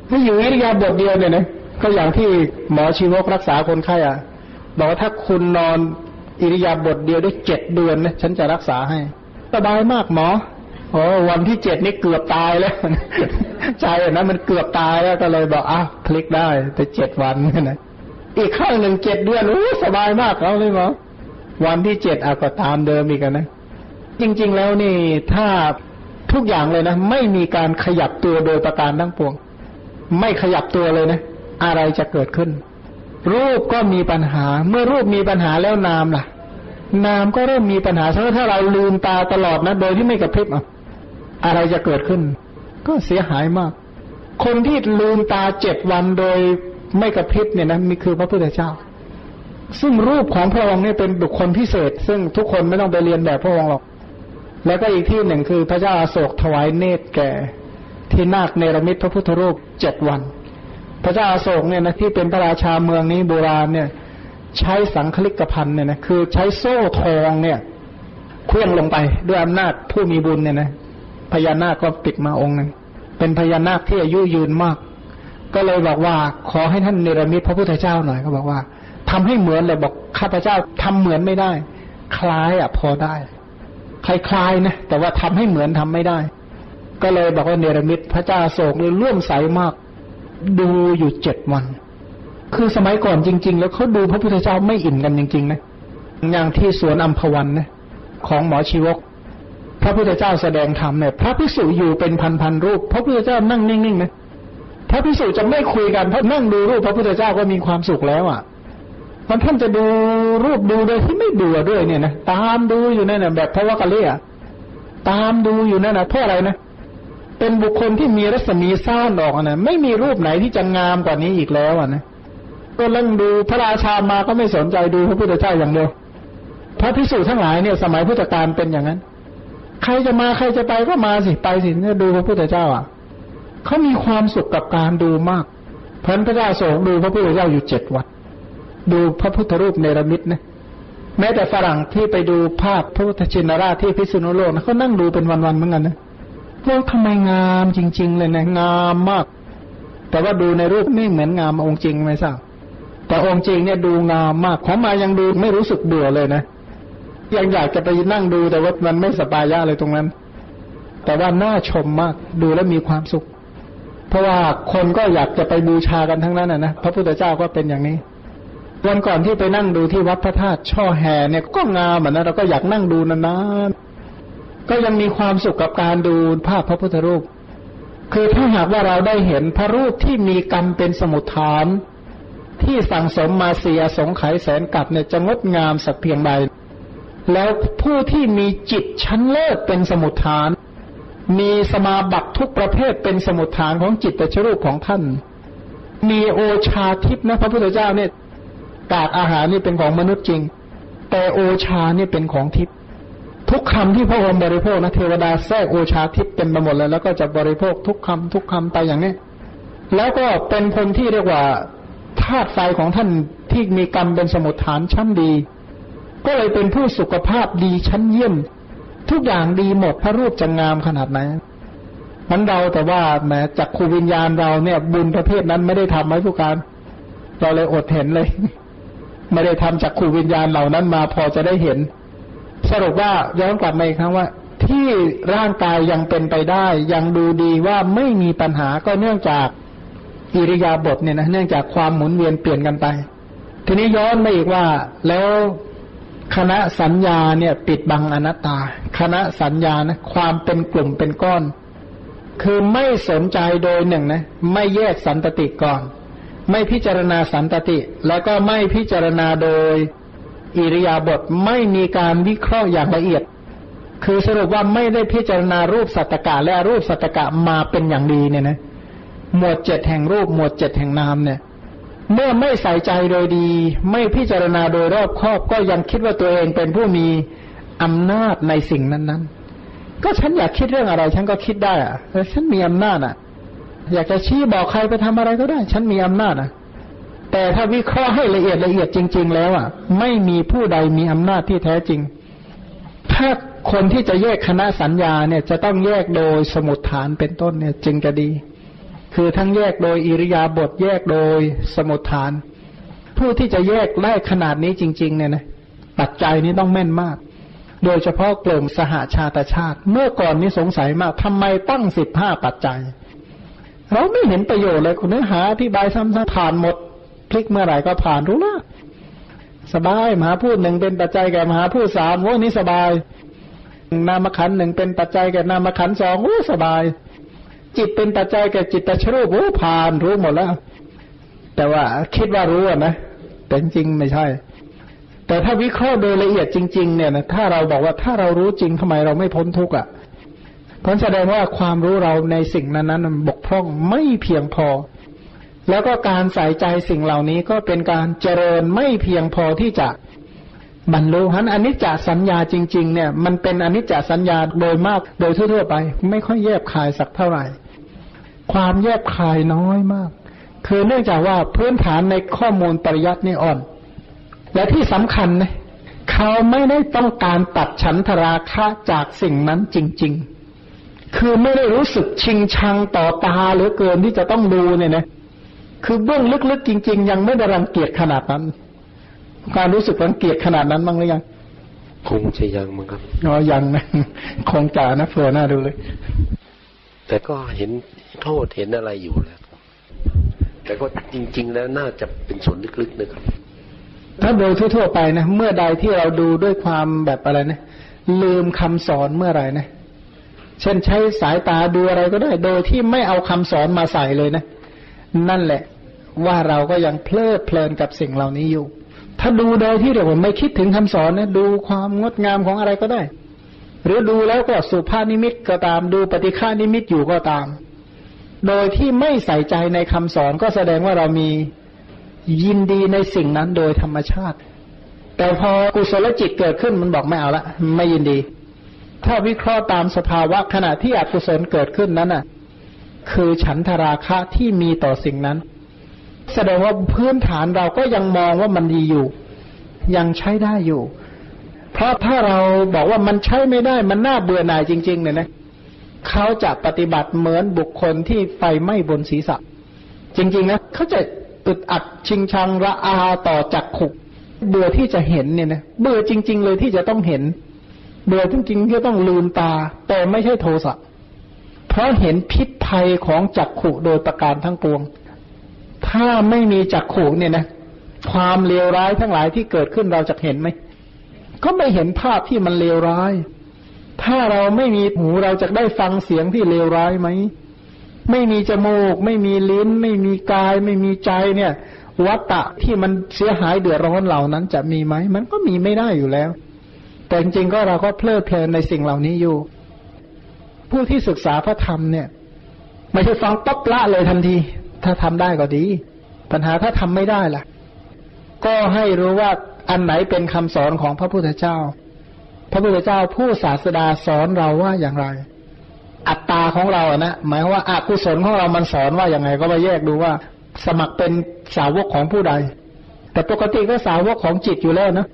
ถ้าอยู่อิริยาบถเดียวเนี่ยนะก็อย่างที่หมอชีวกรักษาคนไข้อะบอกว่าถ้าคุณนอนอิริยาบถเดียวได้เจ็ดเดือนนะฉันจะรักษาให้ สบายมากหมอ โอ้วันที่เจ็ดนี่เกือบตายแล้ว ใจนะมันเกือบตายแล้วก็เลยบอกอ้าวพลิกได้ไปเจ็ดวันนะอีกข้างหนึ่งเจ็ดเดือนโอ้สบายมากเขาเลยบอวันที่เจ็ดอาก็ตามเดิมอีกนะ จริง ๆ แล้วนี่ถ้าทุกอย่างเลยนะ ไม่มีการขยับตัวโดยประการทั้งปวง ไม่ขยับตัวเลยนะ อะไรจะเกิดขึ้น รูปก็มีปัญหา เมื่อรูปมีปัญหาแล้วนามล่ะ นามก็เริ่มมีปัญหาเพราะถ้าเราลืมตาตลอดนะ โดยที่ไม่กระพริบอะ อะไรจะเกิดขึ้น ก็เสียหายมาก คนที่ลืมตาเจ็ดวันโดยไม่กระพริบเนี่ยนะมีคือพระพุทธเจ้า ซึ่งรูปของพระองค์เนี่ยเป็นบุคคลพิเศษ ซึ่งทุกคนไม่ต้องไปเรียนแบบพระองค์หรอก แล้วก็อีกที่หนึ่งคือพระเจ้าอาโศกถวายเนตรแก่ ที่นาคเนรมิตพระพุทธรูปเจ็ดวัน พระเจ้าอาโศกเนี่ยนะที่เป็นพระราชาเมืองนี้โบราณเนี่ย ใช้สังคลิกพันเนี่ยนะคือใช้โซ่ทองเนี่ยเคลื่องลงไปด้วยอำนาจผู้มีบุญเนี่ยนะ พญานาคก็ติดมาองค์หนึ่งเป็นพญานาคที่อายุยืนมาก ก็เลยบอกว่าขอให้ท่านเนรมิตพระพุทธเจ้าหน่อยก็บอกว่าทำให้เหมือนเลยบอกข้าพเจ้าทำเหมือนไม่ได้ คล้ายอะพอได้คล้ายๆนะแต่ว่าทำให้เหมือนทำไม่ได้ ก็เลยบอกว่าเนรมิตพระเจ้าโศกเลยเลื่อมใสมาก ดูอยู่เจ็ดวัน คือสมัยก่อนจริง ๆ แล้วเขาดูพระพุทธเจ้าไม่อิ่มกันจริงๆนะอย่างที่สวนอัมพวันนะของหมอชีวก ระพุทธเจ้าแสดงธรรมเนี่ยพระภิกษุอยู่เป็นพันๆรูป พระพุทธเจ้านั่งนิ่งๆนะพระภิกษุจะไม่คุยกันเพราะนั่งดูรูปพระพุทธเจ้าก็มีความสุขแล้วอะมันท่านจะดูรูปดูโดยที่ไม่เบื่อด้วยเนี่ยนะตามดูอยู่นั่นนะแบบพระวกะเลียตามดูอยู่นั่นนะเพราะอะไรนะเป็นบุคคลที่มีรัศมีซ่านออกนะไม่มีรูปไหนที่จะงามกว่านี้อีกแล้วอะนะก็เล่งดูพระราชามาก็ไม่สนใจดูพระพุทธเจ้าอย่างเดียวพระพิสุทั้งหลายเนี่ย สมัยพุทธกาลเป็นอย่างนั้น ใครจะมาใครจะไปก็มาสิไปสิเนี่ยดูพระพุทธเจ้าอะเขามีความสุขกับการดูมากพันพระเจ้าทรงดูพระพุทธเจ้าอยู่เจ็ดวันดูพระพุทธรูปเนรมิตนะแม้แต่ฝรั่งที่ไปดูภาพพระพุทธชินราชที่พิษณุโลกนะเขานั่งดูเป็นวันๆเหมือนกันนะว่าทำไมงามจริง ๆ เลยนะงามมาก แต่ว่าดูในรูปไม่เหมือนงามองค์จริงไม่ทราบแต่องค์จริงเนี่ยดูงามมากของมายังดูไม่รู้สึกเบื่อเลยนะ ยังอยากจะไปนั่งดูแต่ว่ามันไม่สบายยะเลยตรงนั้น แต่ว่าน่าชมมากดูแล้วมีความสุข เพราะว่าคนก็อยากจะไปบูชากันทั้งนั้นนะพระพุทธเจ้าก็เป็นอย่างนี้วันก่อนที่ไปนั่งดูที่วัดพระธาตุช่อแห่เนี่ยก็งามเหมือนนะเราก็อยากนั่งดูนานๆก็ยังมีความสุขกับการดูภาพพระพุทธรูป คือถ้าหากว่าเราได้เห็นพระรูปที่มีกรรมเป็นสมุทฐาน ที่สั่งสมมาเสียสงไขยแสนกับเนี่ยจะงดงามสักเพียงใด แล้วผู้ที่มีจิตชั้นเลิศเป็นสมุทฐาน มีสมาบัติทุกประเภทเป็นสมุทฐานของจิตตชรูปของท่าน มีโอชาทิพนะพระพุทธเจ้าเนี่ยกากอาหารนี่เป็นของมนุษย์จริง แต่โอชานี่เป็นของทิพทุกคำที่พระองค์บริโภคนะเทวดาแทรกโอชาทิพเต็มไปหมดเลยแล้วก็จะบริโภคทุกคำทุกคำไปอย่างนี้ แล้วก็เป็นคนที่เรียกว่าธาตุไฟของท่านที่มีกรรมเป็นสมุทฐานชั้นดี ก็เลยเป็นผู้สุขภาพดีชั้นเยี่ยม ทุกอย่างดีหมดพระรูปจะงามขนาดไหนมันเราแต่ว่าแมจากคูวิญญาณเราเนี่ย บุญประเภทนั้นไม่ได้ทำไว้ทุกการ เราเลยอดเห็นเลย ไม่ได้ทำจากขูวิญญาณเหล่านั้นมาพอจะได้เห็น สรุปว่าย้อนกลับมาอีกครั้งว่า ที่ร่างกายยังเป็นไปได้ ยังดูดีว่าไม่มีปัญหาก็เนื่องจากอิริยาบถเนี่ยนะเนื่องจากความหมุนเวียนเปลี่ยนกันไป ทีนี้ย้อนมาอีกว่าแล้ว คณะสัญญาเนี่ย ปิดบังอนัตตา คณะสัญญานะความเป็นกลุ่มเป็นก้อน คือไม่สนใจโดยหนึ่งนะ ไม่แยกสันตติก่อน ไม่พิจารณาสันตติ แล้วก็ไม่พิจารณาโดยอิริยาบถไม่มีการวิเคราะห์อย่างละเอียด คือสรุปว่าไม่ได้พิจารณารูปสัตตกะและรูปสัตตกะมาเป็นอย่างดีเนี่ยนะ หมวดเจ็ดแห่งรูปหมวดเจ็ดแห่งนามเนี่ย เมื่อไม่ใส่ใจโดยดี ไม่พิจารณาโดยรอบครอบก็ยังคิดว่าตัวเองเป็นผู้มีอำนาจในสิ่งนั้นๆ ก็ฉันอยากคิดเรื่องอะไร ฉันก็คิดได้อะฉันมีอำนาจอะ อยากจะชี้บอกใครไปทำอะไรก็ได้ ฉันมีอำนาจอะ แต่ถ้าวิเคราะห์ให้ละเอียดละเอียดจริง ๆ แล้วอะ ไม่มีผู้ใดมีอำนาจที่แท้จริง ถ้าคนที่จะแยกคณะสัญญาเนี่ย จะต้องแยกโดยสมุดฐานเป็นต้นเนี่ย จึงจะดี คือทั้งแยกโดยอิริยาบถแยกโดยสมุดฐาน ผู้ที่จะแยกได้ขนาดนี้จริง ๆ เนี่ยนะปัจจัยนี้ต้องแม่นมาก โดยเฉพาะกลุ่มสหาชาติชาติ เมื่อก่อนนี้สงสัยมากทำไมตั้งสิบห้าปัจจัย เราไม่เห็นประโยชน์เลยคุณเนื้อหาอธิบายซ้ำๆผ่านหมดพลิกเมื่อไหร่ก็ผ่านรู้ละสบายมหาพูดหนึ่งเป็นปัจจัยแก่มหาพูดสามโอ้นี่สบาย นามขันหนึ่งเป็นปัจจัยแก่นามขันสองโอ้สบาย จิตเป็นปัจจัยแก่จิตตชรูปโอ้ผ่านรู้หมดแล้ว แต่ว่าคิดว่ารู้นะแต่จริงไม่ใช่ แต่ถ้าวิเคราะห์โดยละเอียดจริง ๆ เนี่ยนะถ้าเราบอกว่าถ้าเรารู้จริงทำไมเราไม่พ้นทุกข์อะเพราะแสดงว่าความรู้เราในสิ่งนั้นนั้นบกพร่องไม่เพียงพอ แล้วก็การใส่ใจสิ่งเหล่านี้ก็เป็นการเจริญไม่เพียงพอที่จะบรรลุฮันอนิจจสัญญาจริง ๆ เนี่ย มันเป็นอนิจจสัญญาโดยมากโดยทั่วๆไป ไม่ค่อยแยบคายสักเท่าไหร่ ความแยบคายน้อยมาก คือเนื่องจากว่าพื้นฐานในข้อมูลปริยัตินี่อ่อน และที่สำคัญนะเขาไม่ได้ต้องการตัดฉันทราคะจากสิ่งนั้นจริง ๆ คือไม่ได้รู้สึกชิงชังต่อตาหรือเกินที่จะต้องดูเนี่ยนะ คือเบื้องลึกๆจริง ๆ ยังไม่ได้รังเกียจขนาดนั้น การรู้สึกรังเกียจขนาดนั้นบ้างหรือยังคงจะยังมั้งครับ อ๋อ ยังนะ คงจ่านะเฟือหน้าดูเลย แต่ก็เห็นโทษเห็นอะไรอยู่แล้ว แต่ก็จริง ๆ แล้วน่าจะเป็นส่วนลึกๆนะครับ ถ้าโดยทั่วๆไปนะ เมื่อใดที่เราดูด้วยความแบบอะไรนะ ลืมคำสอนเมื่อไหร่นะ เช่นใช้สายตาดูอะไรก็ได้ โดยที่ไม่เอาคำสอนมาใส่เลยนะ นั่นแหละ ว่าเราก็ยังเพลิดเพลินกับสิ่งเหล่านี้อยู่ ถ้าดูโดยที่เดี๋ยวผมไม่คิดถึงคำสอนนะ ดูความงดงามของอะไรก็ได้ หรือดูแล้วก็สุภาพนิมิตก็ตามดูปฏิฆานิมิตอยู่ก็ตาม โดยที่ไม่ใส่ใจในคำสอนก็แสดงว่าเรามียินดีในสิ่งนั้นโดยธรรมชาติ แต่พอกุศลจิตเกิดขึ้นมันบอกไม่เอาละไม่ยินดี ถ้าวิเคราะห์ตามสภาวะขณะที่อกุศลเกิดขึ้นนั้นน่ะ คือฉันทราคะที่มีต่อสิ่งนั้น แสดงว่าพื้นฐานเราก็ยังมองว่ามันดีอยู่ ยังใช้ได้อยู่ เพราะถ้าเราบอกว่ามันใช้ไม่ได้มันน่าเบื่อหน่ายจริง ๆ เนี่ยนะเขาจะปฏิบัติเหมือนบุคคลที่ไฟไหม้บนศีรษะ จริง ๆ นะเขาจะอึดอัดชิงชังระอาต่อจักขุเบื่อที่จะเห็นเนี่ยนะเบื่อจริง ๆ เลยที่จะต้องเห็น เบื่อจริงๆที่ต้องลืมตา แต่ไม่ใช่โทสะเพราะเห็นพิษภัยของจักขุโดยประการทั้งปวง ถ้าไม่มีจักขุเนี่ยนะความเลวร้ายทั้งหลายที่เกิดขึ้นเราจะเห็นไหม ก็ไม่เห็นภาพที่มันเลวร้าย ถ้าเราไม่มีหูเราจะได้ฟังเสียงที่เลวร้ายไหม ไม่มีจมูก ไม่มีลิ้น ไม่มีกาย ไม่มีใจเนี่ย วัตตะที่มันเสียหายเดือดร้อนเหล่านั้นจะมีไหม มันก็มีไม่ได้อยู่แล้ว แต่จริงๆก็เราก็เพลิดเพลินในสิ่งเหล่านี้อยู่ ผู้ที่ศึกษาพระธรรมเนี่ยไม่ใช่ฟังปั๊บละเลยทันที ถ้าทำได้ก็ดี ปัญหาถ้าทำไม่ได้ล่ะ ก็ให้รู้ว่า อันไหนเป็นคำสอนของพระพุทธเจ้า พระพุทธเจ้าผู้ศาสดาสอนเราว่าอย่างไร อัตตาของเราอะนะหมายว่าอากุศลของเรามันสอนว่าอย่างไง ก็มาแยกดูว่า สมัครเป็นสาวกของผู้ใด แต่ปกติก็สาวกของจิตอยู่แล้วนะ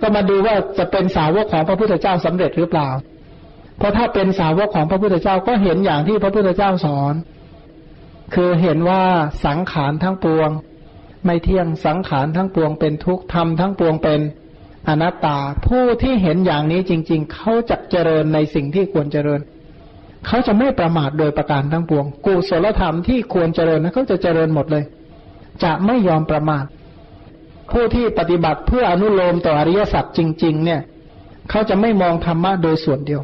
ก็มาดูว่าจะเป็นสาวกของพระพุทธเจ้าสำเร็จหรือเปล่า เพราะถ้าเป็นสาวกของพระพุทธเจ้าก็เห็นอย่างที่พระพุทธเจ้าสอน คือเห็นว่าสังขารทั้งปวง ไม่เที่ยงสังขารทั้งปวงเป็นทุกข์ธรรมทั้งปวงเป็นอนัตตา ผู้ที่เห็นอย่างนี้จริง ๆ เขาจะเจริญในสิ่งที่ควรเจริญ เขาจะไม่ประมาทโดยประการทั้งปวง กุศลธรรมที่ควรเจริญนะเขาจะเจริญหมดเลย จะไม่ยอมประมาท ผู้ที่ปฏิบัติเพื่ออนุโลมต่ออริยสัจจริง ๆ เนี่ย เขาจะไม่มองธรรมะโดยส่วนเดียว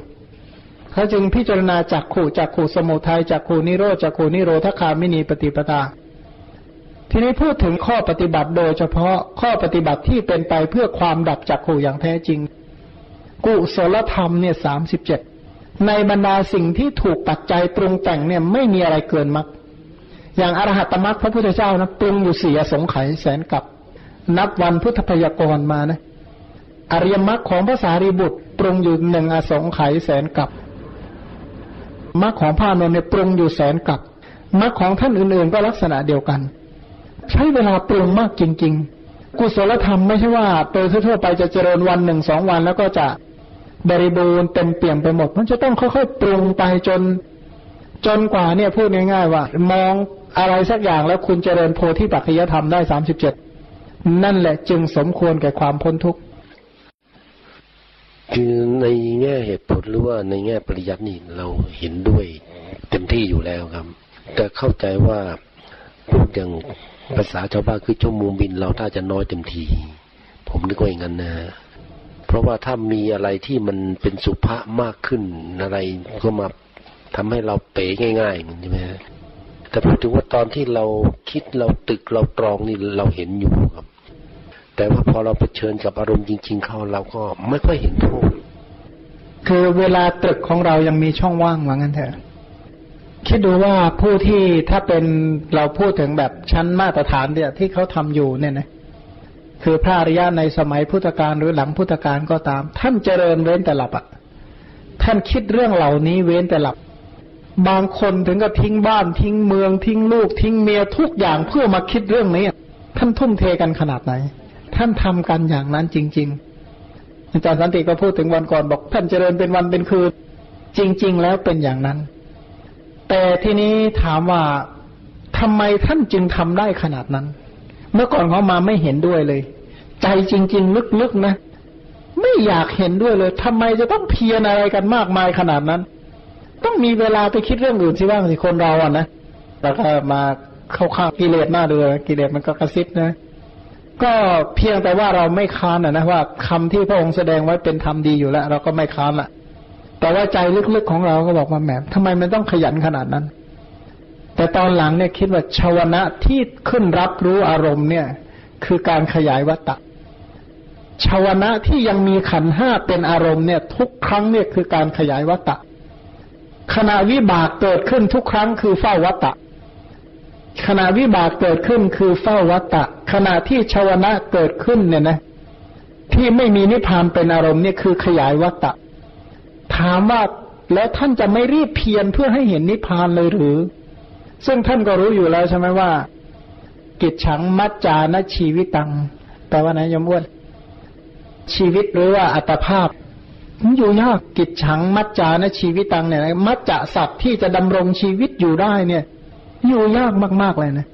เขาจึงพิจารณาจากขู่จากขู่สมุทัยจากขู่นิโรธจากขู่นิโรธคามินีปฏิปทา ทีนี้พูดถึงข้อปฏิบัติโดยเฉพาะข้อปฏิบัติที่เป็นไปเพื่อความดับจากขู่อย่างแท้จริง กุศลธรรมเนี่ยสามสิบเจ็ดในบรรดาสิ่งที่ถูกปัจจัยปรุงแต่งเนี่ยไม่มีอะไรเกินมรรคอย่างอรหัตมรรคพระพุทธเจ้านะปรุงอยู่สี่อสงไขยแสนกับ นับวันพุทธพยากรณ์มานะอริยมรรคของพระสารีบุตร ปรุงอยู่หนึ่งอสงไขยแสนกับมรรคของพระอานนท์เนี่ยปรุงอยู่แสนกับมรรคของท่านอื่นๆ ก็ลักษณะเดียวกัน ใช้เวลาปรุงมากจริง ๆ กุศลธรรมไม่ใช่ว่าโดยทั่วไปจะเจริญวันหนึ่งสองวันแล้วก็จะบริบูรณ์เต็มเปี่ยมไปหมด มันจะต้องค่อยๆปรุงไปจน จนกว่าเนี่ยพูดง่ายๆว่า มองอะไรสักอย่างแล้วคุณเจริญโพธิปัจจยธรรมได้สามสิบเจ็ดนั่นแหละจึงสมควรแก่ความพ้นทุกข์คือในแง่เหตุผลหรือว่าในแง่ปริยัตินี่เราเห็นด้วย เต็มที่อยู่แล้วครับ แต่เข้าใจว่าพูดอย่าง ภาษาชาวบ้านคือชั่วโมงบินเราถ้าจะน้อยเต็มที ผมนึกว่าอย่างนั้นนะเพราะว่าถ้ามีอะไรที่มันเป็นสุภาพมากขึ้นอะไรก็มาทำให้เราเป๋ง่ายๆมันใช่ไหมฮะแต่พูดถึงว่าตอนที่เราคิดเราตึกเราตรองนี่เราเห็นอยู่ครับ แต่ว่าพอเราเผชิญกับอารมณ์จริง ๆ เข้าเราก็ไม่ค่อยเห็นโทษคือเวลาตรึกของเรายังมีช่องว่างว่างั้นเถอะ คิดดูว่าผู้ที่ถ้าเป็นเราพูดถึงแบบชั้นมาตรฐานเนี่ยที่เขาทำอยู่เนี่ยนะคือพระอริยะในสมัยพุทธกาลหรือหลังพุทธกาลก็ตาม ท่านเจริญเว้นแต่หลับอะท่านคิดเรื่องเหล่านี้เว้นแต่หลับ บางคนถึงกับทิ้งบ้านทิ้งเมืองทิ้งลูก ทิ้งเมียทุกอย่างเพื่อมาคิดเรื่องนี้ ท่านทุ่มเทกันขนาดไหน ท่านทำกันอย่างนั้นจริง ๆ อาจารย์สันติก็พูดถึงวันก่อนบอก ท่านเจริญเป็นวันเป็นคืนจริง ๆ แล้วเป็นอย่างนั้น แต่ทีนี้ถามว่าทำไมท่านจึงทำได้ขนาดนั้น เมื่อก่อนเขามาไม่เห็นด้วยเลย ใจจริง ๆ ลึกๆนะ ไม่อยากเห็นด้วยเลยทำไมจะต้องเพียรอะไรกันมากมายขนาดนั้น ต้องมีเวลาไปคิดเรื่องอื่นสิว่างสิคนเราอะนะแล้วก็มาเข้าข้างกิเลสหน้าดูกิเลสมันก็กระซิบนะ ก็เพียงแต่ว่าเราไม่ค้านนะนะว่าคำที่พระองค์แสดงไว้เป็นธรรมดีอยู่แล้ว เราก็ไม่ค้านละ แต่ว่าใจลึกๆของเราก็บอกว่าแหมทำไมมันต้องขยันขนาดนั้น แต่ตอนหลังเนี่ยคิดว่าชาวนะที่ขึ้นรับรู้อารมณ์เนี่ย คือการขยายวัตตะชาวนะที่ยังมีขันห้าเป็นอารมณ์เนี่ย ทุกครั้งเนี่ยคือการขยายวัตตะขณะวิบากเกิดขึ้นทุกครั้งคือเฝ้าวัตตะขณะวิบากเกิดขึ้นคือเฝ้าวัตตะขณะที่ชาวนะเกิดขึ้นเนี่ยนะ ที่ไม่มีนิพพานเป็นอารมณ์เนี่ยคือขยายวัตตะ ถามว่าแล้วท่านจะไม่รีบเพียรเพื่อให้เห็นนิพพานเลยหรือ ซึ่งท่านก็รู้อยู่แล้วใช่ไหมว่า กิจฉังมัจจานชีวิตังแปลว่าไงยมอ้วนชีวิตหรือว่าอัตภาพมันอยู่ยากกิจฉังมัจจานชีวิตังเนี่ยมัจจะสัตว์ที่จะดำรงชีวิตอยู่ได้เนี่ย อยู่ยากมาก ๆ เลยนะ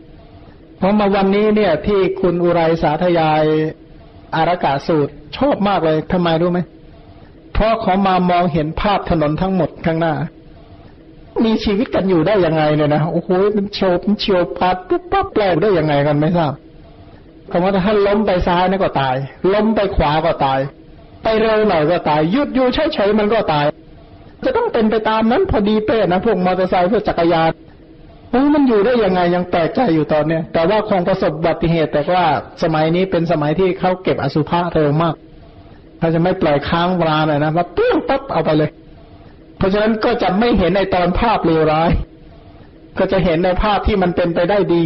เพราะมาวันนี้เนี่ย ที่คุณอุไรสาธยายอารากาสูตร ชอบมากเลยทำไมรู้ไหม เพราะเขามามองเห็นภาพถนนทั้งหมดข้างหน้า มีชีวิตกันอยู่ได้ยังไงเนี่ยนะโอ้โหมันโฉบมันเฉียวพัดปุ๊บปั๊บแปลกได้ยังไงกันไม่ทราบคำว่าถ้าล้มไปซ้ายนี่ก็ตาย ล้มไปขวาก็ตาย ไปเร็วหน่อยก็ตายหยุดอยู่เฉยๆมันก็ตาย จะต้องเป็นไปตามนั้นพอดีเป๊ะนะพวกมอเตอร์ไซค์พวกจักรยานโอ้มันอยู่ได้ยังไงยังแปลกใจอยู่ตอนเนี้ยแต่ว่าคงประสบอุบัติเหตุแต่ว่าสมัยนี้เป็นสมัยที่เขาเก็บอสุภะเร็วมาก เขาจะไม่ปล่อยค้างเวลาเลยนะว่าเปี้ยงปั๊บเอาไปเลย เพราะฉะนั้นก็จะไม่เห็นในตอนภาพเลวร้าย ก็จะเห็นในภาพที่มันเป็นไปได้ดี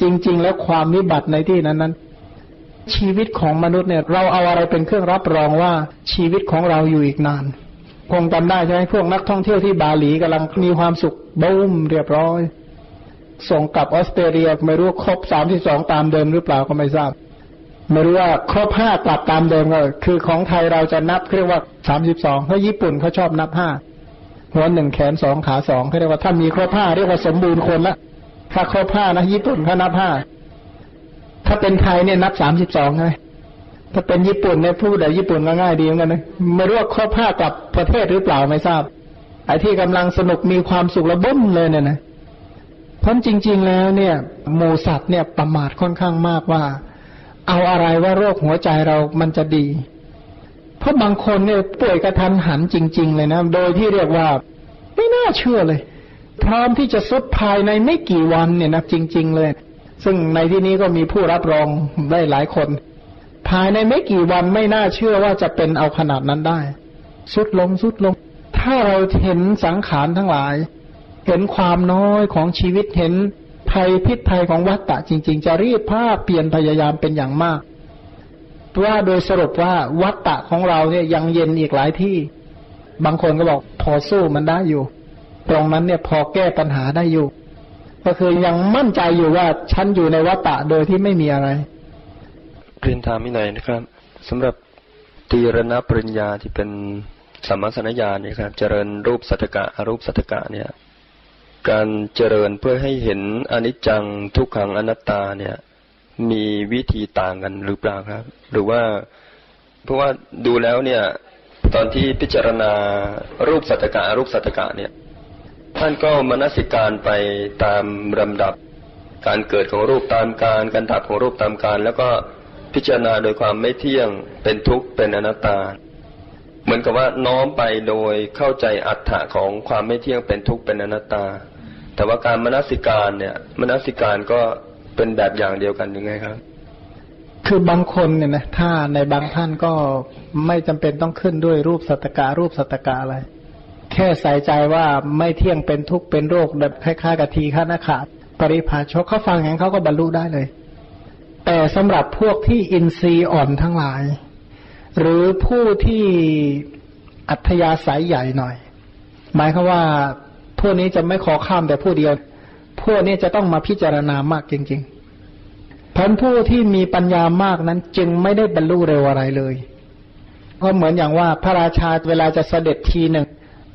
จริง ๆ แล้วความวิบัติในที่นั้นนั้นชีวิตของมนุษย์เนี่ย เราเอาอะไรเป็นเครื่องรับรองว่าชีวิตของเราอยู่อีกนาน คงจำได้ใช่ไหมพวกนักท่องเที่ยวที่บาหลีกำลังมีความสุขบุ้มเรียบร้อย ส่งกลับออสเตรเลียไม่รู้ครบสามที่สองตามเดิมหรือเปล่าก็ไม่ทราบ ไม่รู้ว่าครบห้ากลับตามเดิมก็คือของไทยเราจะนับเรียกว่าสามสิบสองเพราะญี่ปุ่นเขาชอบนับห้าหัวหนึ่งแขนสองขาสองเขาเรียกว่าถ้ามีครบห้าเรียกว่าสมบูรณ์คนละถ้าครบห้านะญี่ปุ่นเขานับห้าถ้าเป็นไทยเนี่ยนับสามสิบสองไงถ้าเป็นญี่ปุ่นเนี่ยพูดแต่ญี่ปุ่นก็ง่ายดีเหมือนกันนะไม่รู้ว่าครบห้ากลับประเทศหรือเปล่าไม่ทราบไอ้ที่กำลังสนุกมีความสุขระบ้มเลยเนี่ยนะเพราะจริง ๆ แล้วเนี่ยหมูสัตว์เนี่ยประมาทค่อนข้างมากว่า เอาอะไรว่าโรคหัวใจเรามันจะดี เพราะบางคนเนี่ยป่วยกระทันหันจริง ๆ เลยนะ โดยที่เรียกว่า ไม่น่าเชื่อเลย พร้อมที่จะสุดภายในไม่กี่วันเนี่ยนะจริง ๆ เลย ซึ่งในที่นี้ก็มีผู้รับรองได้หลายคน ภายในไม่กี่วันไม่น่าเชื่อว่าจะเป็นเอาขนาดนั้นได้สุดลงสุดลง ถ้าเราเห็นสังขารทั้งหลาย เห็นความน้อยของชีวิตเห็น ภัยพิษภัยของวัฏฏะจริง ๆ จะรีบภาพเปลี่ยนพยายามเป็นอย่างมากว่าโดยสรุปว่าวัฏฏะของเราเนี่ยยังเย็นอีกหลายที่ บางคนก็บอกพอสู้มันได้อยู่ ตรงนั้นเนี่ยพอแก้ปัญหาได้อยู่ ก็คือยังมั่นใจอยู่ว่าฉันอยู่ในวัฏฏะโดยที่ไม่มีอะไรเรียนถามอีกหนนะครับสำหรับตีรณปริญญาที่เป็นสัมมาสนญาเนี่ยครับ เจริญรูปสัตกะอรูปสัตกะเนี่ย การเจริญเพื่อให้เห็นอนิจจังทุกขังอนัตตาเนี่ย มีวิธีต่างกันหรือเปล่าครับ หรือว่าเพราะว่าดูแล้วเนี่ย ตอนที่พิจารณารูปสัตกะรูปสัตตกะเนี่ย ท่านก็มนสิการไปตามลำดับ การเกิดของรูปตามการการดับของรูปตามการ แล้วก็พิจารณาโดยความไม่เที่ยงเป็นทุกข์เป็นอนัตตาเหมือนกับว่าน้อมไปโดยเข้าใจอัตถะของความไม่เที่ยงเป็นทุกข์เป็นอนัตตา แต่ว่าการมนสิการเนี่ยมนสิการก็เป็นแบบอย่างเดียวกันยังไงครับ คือบางคนเนี่ยนะถ้าในบางท่านก็ไม่จำเป็นต้องขึ้นด้วยรูปสัตการูปสัตกาอะไร แค่ใส่ใจว่าไม่เที่ยงเป็นทุกข์เป็นโรคแบบคล้ายๆกับทีฆานาขาดปริภาชกเขาฟังอย่างนั้นเขาก็บรรลุได้เลย แต่สำหรับพวกที่อินทรีย์อ่อนทั้งหลาย หรือผู้ที่อัธยาศัยใหญ่หน่อย หมายคือว่า พวกนี้จะไม่ขอข้ามแต่ผู้เดียวพวกนี้จะต้องมาพิจารณามากจริงๆพันผู้ที่มีปัญญามากนั้นจึงไม่ได้บรรลุเร็วอะไรเลย ก็เหมือนอย่างว่าพระราชาเวลาจะเสด็จทีหนึ่ง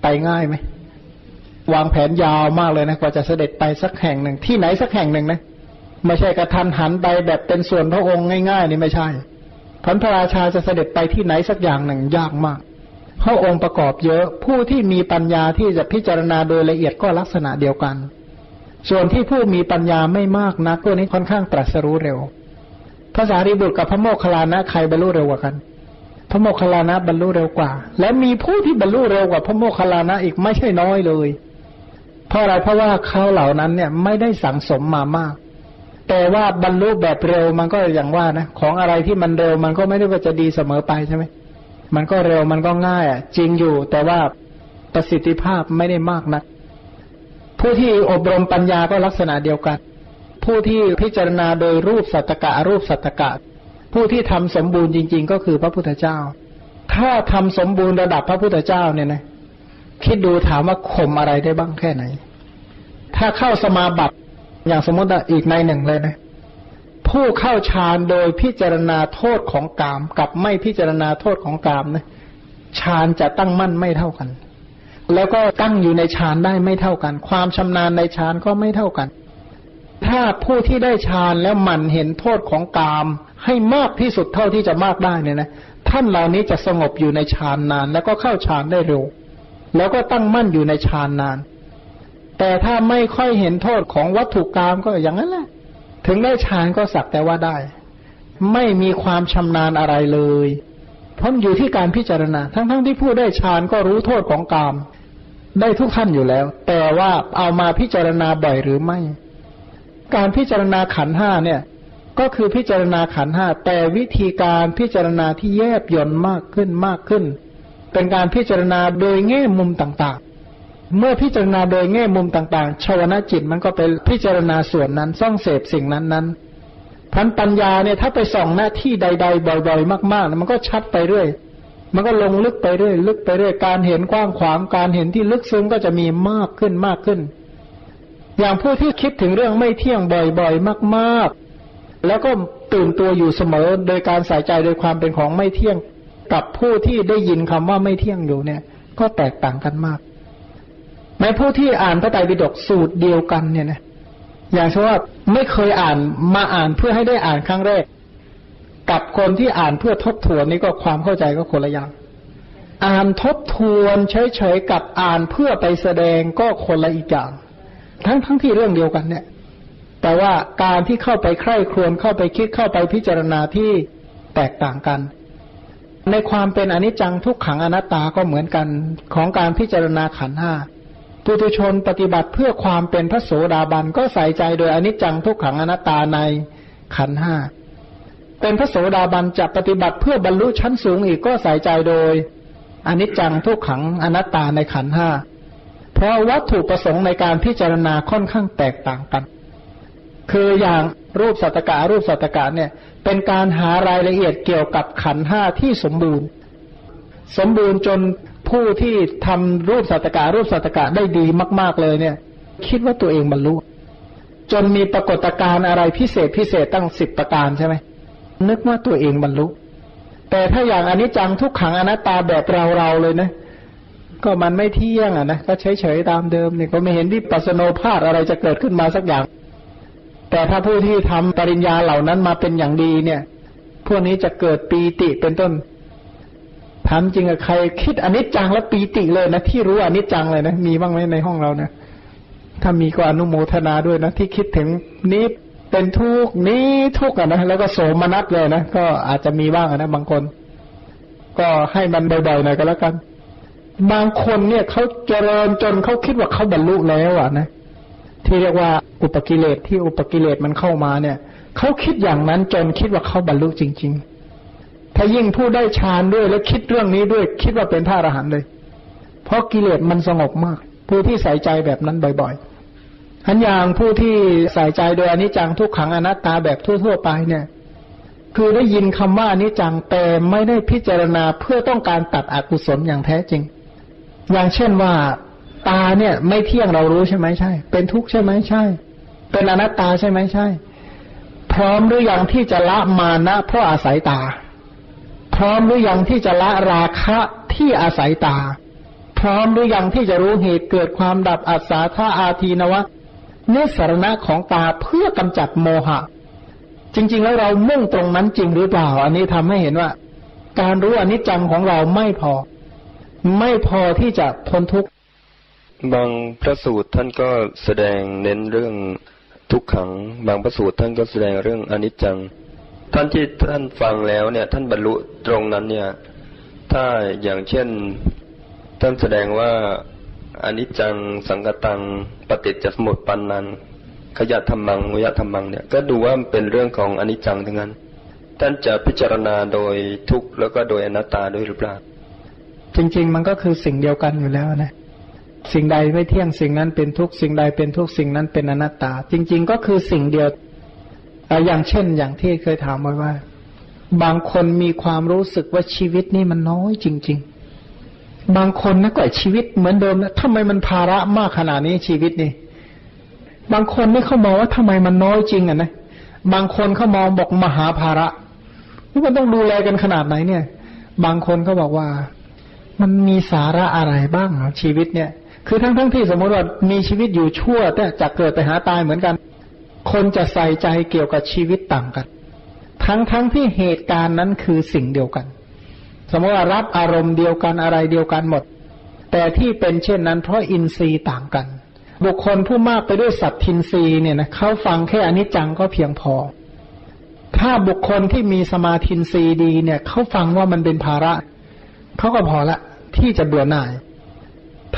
ไปง่ายไหมวางแผนยาวมากเลยนะกว่าจะเสด็จไปสักแห่งหนึ่ง ที่ไหนสักแห่งหนึ่งนะไม่ใช่กระทันหันไปแบบเป็นส่วนพระองค์ง่ายๆนี่ไม่ใช่พันพระราชาจะเสด็จไปที่ไหนสักอย่างหนึ่งยากมาก เพราะองค์ประกอบเยอะผู้ที่มีปัญญาที่จะพิจารณาโดยละเอียดก็ลักษณะเดียวกัน ส่วนที่ผู้มีปัญญาไม่มากนะพวกนี้ค่อนข้างตรัสรู้เร็วภาษาริบุตรกับพระโมคคัลลานะใครบรรลุเร็วกว่ากัน พระโมคคัลลานะบรรลุเร็วกว่า และมีผู้ที่บรรลุเร็วกว่าพระโมคคัลลานะอีกไม่ใช่น้อยเลย เพราะอะไรเพราะว่าเขาเหล่านั้นเนี่ยไม่ได้สังสมมามาก แต่ว่าบรรลุแบบเร็วมันก็อย่างว่านะของอะไรที่มันเร็วมันก็ไม่ได้ว่าจะดีเสมอไปใช่ไหม มันก็เร็วมันก็ง่ายอะ จริงอยู่ แต่ว่าประสิทธิภาพไม่ได้มากนะัก ผู้ที่อบรมปัญญาก็ลักษณะเดียวกัน ผู้ที่พิจารณาโดยรูปสัตตกะรูปสัตตกะ ผู้ที่ทำสมบูรณ์จริง ๆ ก็คือพระพุทธเจ้า ถ้าทำสมบูรณ์ระดับพระพุทธเจ้าเนี่ยนะคิดดูถามว่าข่มอะไรได้บ้างแค่ไหน ถ้าเข้าสมาบัติอย่างสมมติอีกในหนึ่งเลยนะ ผู้เข้าฌานโดยพิจารณาโทษของกาม กับไม่พิจารณาโทษของกามนะฌานจะตั้งมั่นไม่เท่ากัน แล้วก็ตั้งอยู่ในฌานได้ไม่เท่ากัน ความชำนาญในฌานก็ไม่เท่ากัน ถ้าผู้ที่ได้ฌานแล้วหมั่นเห็นโทษของกาม ให้มากที่สุดเท่าที่จะมากได้เนี่ยนะท่านเหล่านี้จะสงบอยู่ในฌานนาน แล้วก็เข้าฌานได้เร็ว แล้วก็ตั้งมั่นอยู่ในฌานนาน แต่ถ้าไม่ค่อยเห็นโทษของวัตถุกรรมก็อย่างนั้นแหละ ถึงได้ฌานก็สักแต่ว่าได้ ไม่มีความชำนาญอะไรเลยเพราะอยู่ที่การพิจารณา ทั้งๆทที่ผู้ได้ฌานก็รู้โทษของกาม ได้ทุกท่านอยู่แล้ว แต่ว่าเอามาพิจารณาบ่อยหรือไม่ การพิจารณาขันห้าเนี่ย ก็คือพิจารณาขันห้าแต่วิธีการพิจารณาที่แยบยนต์มากขึ้นมากขึ้น เป็นการพิจารณาโดยแง่มุมต่างๆ เมื่อพิจารณาโดยแง่มุมต่างๆ ชาวนาจิตมันก็ไปพิจารณาส่วนนั้นซ่องเสพสิ่งนั้นๆพันปัญญาเนี่ยถ้าไปส่องหน้าที่ใด ๆ บ่อยๆ มากๆ มันก็ชัดไปเรื่อย มันก็ลงลึกไปเรื่อย ลึกไปเรื่อย การเห็นกว้างขวาง การเห็นที่ลึกซึ้งก็จะมีมากขึ้นมากขึ้น อย่างผู้ที่คิดถึงเรื่องไม่เที่ยงบ่อยๆ มากๆ แล้วก็ตื่นตัวอยู่เสมอ โดยการใส่ใจโดยความเป็นของไม่เที่ยง กับผู้ที่ได้ยินคำว่าไม่เที่ยงอยู่เนี่ย ก็แตกต่างกันมาก แม้ผู้ที่อ่านพระไตรปิฎกสูตรเดียวกันเนี่ยนะอย่างเช่นว่าไม่เคยอ่านมาอ่านเพื่อให้ได้อ่านครั้งแรก กับคนที่อ่านเพื่อทบทวนนี่ก็ความเข้าใจก็คนละอย่างอ่านทบทวนเฉยๆกับอ่านเพื่อไปแสดงก็คนละอีกอย่าง ทั้งทั้งที่เรื่องเดียวกันเนี่ย แต่ว่าการที่เข้าไปใคร่ครวญเข้าไปคิดเข้าไปพิจารณาที่แตกต่างกัน ในความเป็นอนิจจังทุกขังอนัตตาก็เหมือนกันของการพิจารณาขันห้า ปุถุชนปฏิบัติเพื่อความเป็นพระโสดาบันก็ใส่ใจโดยอนิจจังทุกขังอนัตตาในขันห้าเป็นพระโสดาบันจะปฏิบัติเพื่อบรรลุชั้นสูงอีกก็ใส่ใจโดยอนิจจังทุกขังอนัตตาในขันห้าเพราะวัตถุประสงค์ในการพิจารณาค่อนข้างแตกต่างกัน คืออย่างรูปสัตตกะรูปสัตตกะเนี่ย เป็นการหารายละเอียดเกี่ยวกับขันห้าที่สมบูรณ์ สมบูรณ์จนผู้ที่ทำรูปสัตตกะรูปสัตตกะได้ดีมาก ๆเลยเนี่ย คิดว่าตัวเองบรรลุจนมีปรากฏการณ์อะไรพิเศษพิเศษตั้งสิบประการใช่ไหมนึกว่าตัวเองบรรลุ แต่ถ้าอย่างอนิจจังทุกขังอนัตตาแบบเราๆเลยนะ ก็มันไม่เที่ยงอะนะก็เฉยๆตามเดิมเนี่ยก็ไม่เห็นวิปัสโนภาสอะไรจะเกิดขึ้นมาสักอย่าง แต่ถ้าผู้ที่ทำปริญญาเหล่านั้นมาเป็นอย่างดีเนี่ย พวกนี้จะเกิดปีติเป็นต้น ถามจริงอะใครคิดอนิจจังแล้วปีติเลยนะที่รู้อนิจจังเลยนะมีบ้างไหมในห้องเรานะถ้ามีก็อนุโมทนาด้วยนะที่คิดถึงนี้เป็นทุกข์นี้ทุกข์อะนะแล้วก็โสมนัสเลยนะก็อาจจะมีบ้างนะบางคน ก็ให้มันบ่อยๆหน่อยก็แล้วกัน บางคนเนี่ยเขาเจริญจนเขาคิดว่าเขาบรรลุแล้วอะนะที่เรียกว่าอุปกิเลสที่อุปกิเลสมันเข้ามาเนี่ยเขาคิดอย่างนั้นจนคิดว่าเขาบรรลุจริง ๆ ถ้ายิ่งผู้ได้ฌานด้วยแล้วคิดเรื่องนี้ด้วย คิดว่าเป็นพระอรหันต์เลย เพราะกิเลสมันสงบมาก ผู้ที่ใส่ใจแบบนั้นบ่อยๆทันอย่างผู้ที่ใส่ใจโดยอนิจจังทุกขังอนัตตาแบบทั่วๆไปเนี่ย คือได้ยินคำว่าอนิจจังแต่ไม่ได้พิจารณาเพื่อต้องการตัดอกุศลอย่างแท้จริง อย่างเช่นว่าตาเนี่ย ไม่เที่ยงเรารู้ใช่ไหมใช่ เป็นทุกข์ใช่ไหมใช่ เป็นอนัตตาใช่ไหมใช่ พร้อมหรือยังที่จะละมานะเพราะอาศัยตา ร้อมหรือยังที่จะละราคะที่อาศัยตา พร้อมหรือยังที่จะรู้เหตุเกิดความดับอัศาธาอาทีนวะนิสรณะของตาเพื่อกำจัดโมหะ จริง ๆ แล้วเรามุ่งตรงนั้นจริงหรือเปล่า อันนี้ทำให้เห็นว่า การรู้อนิจจังของเราไม่พอ ไม่พอที่จะพ้นทุกข์บางพระสูตรท่านก็แสดงเน้นเรื่องทุกขัง บางพระสูตรท่านก็แสดงเรื่องอนิจจัง ท่านที่ท่านฟังแล้วเนี่ย ท่านบรรลุตรงนั้นเนี่ย ถ้าอย่างเช่น ท่านแสดงว่าอนิจจังสังกตังปฏิจจสมุปปันนังขยะธรรมังวยธรรมังเนี่ยก็ดูว่ามันเป็นเรื่องของอนิจจังทั้งนั้น ท่านจะพิจารณาโดยทุกข์แล้วก็โดยอนัตตาด้วยหรือเปล่า จริง ๆ มันก็คือสิ่งเดียวกันอยู่แล้วนะสิ่งใดไม่เที่ยงสิ่งนั้นเป็นทุกสิ่งใดเป็นทุกสิ่งนั้นเป็นอนัตตา จริง ๆ ก็คือสิ่งเดียว อะอย่างเช่น อย่างที่เคยถามไว้ว่า บางคนมีความรู้สึกว่าชีวิตนี่มันน้อยจริง ๆ บางคนนะก็ชีวิตเหมือนเดิมนะทำไมมันภาระมากขนาดนี้ชีวิตนี่ บางคนนี่เขามองว่าทำไมมันน้อยจริงอะนะ บางคนเขามองบอกมหาภาระนี่มันต้องดูแลกันขนาดไหนเนี่ย บางคนก็บอกว่า มันมีสาระอะไรบ้างชีวิตเนี่ย คือทั้งทั้งที่สมมติว่ามีชีวิตอยู่ชั่ว แต่จะเกิดไปหาตายเหมือนกัน คนจะใส่ใจเกี่ยวกับชีวิตต่างกัน ทั้งทั้งที่เหตุการณ์นั้นคือสิ่งเดียวกัน สมมติว่ารับอารมณ์เดียวกันอะไรเดียวกันหมด แต่ที่เป็นเช่นนั้นเพราะอินทรีย์ต่างกัน บุคคลผู้มากไปด้วยสัตทินทรีย์เนี่ยนะเขาฟังแค่อนิจจังก็เพียงพอ ถ้าบุคคลที่มีสมาธินทรีย์ดีเนี่ยเขาฟังว่ามันเป็นภาระเขาก็พอละที่จะเบื่อหน่าย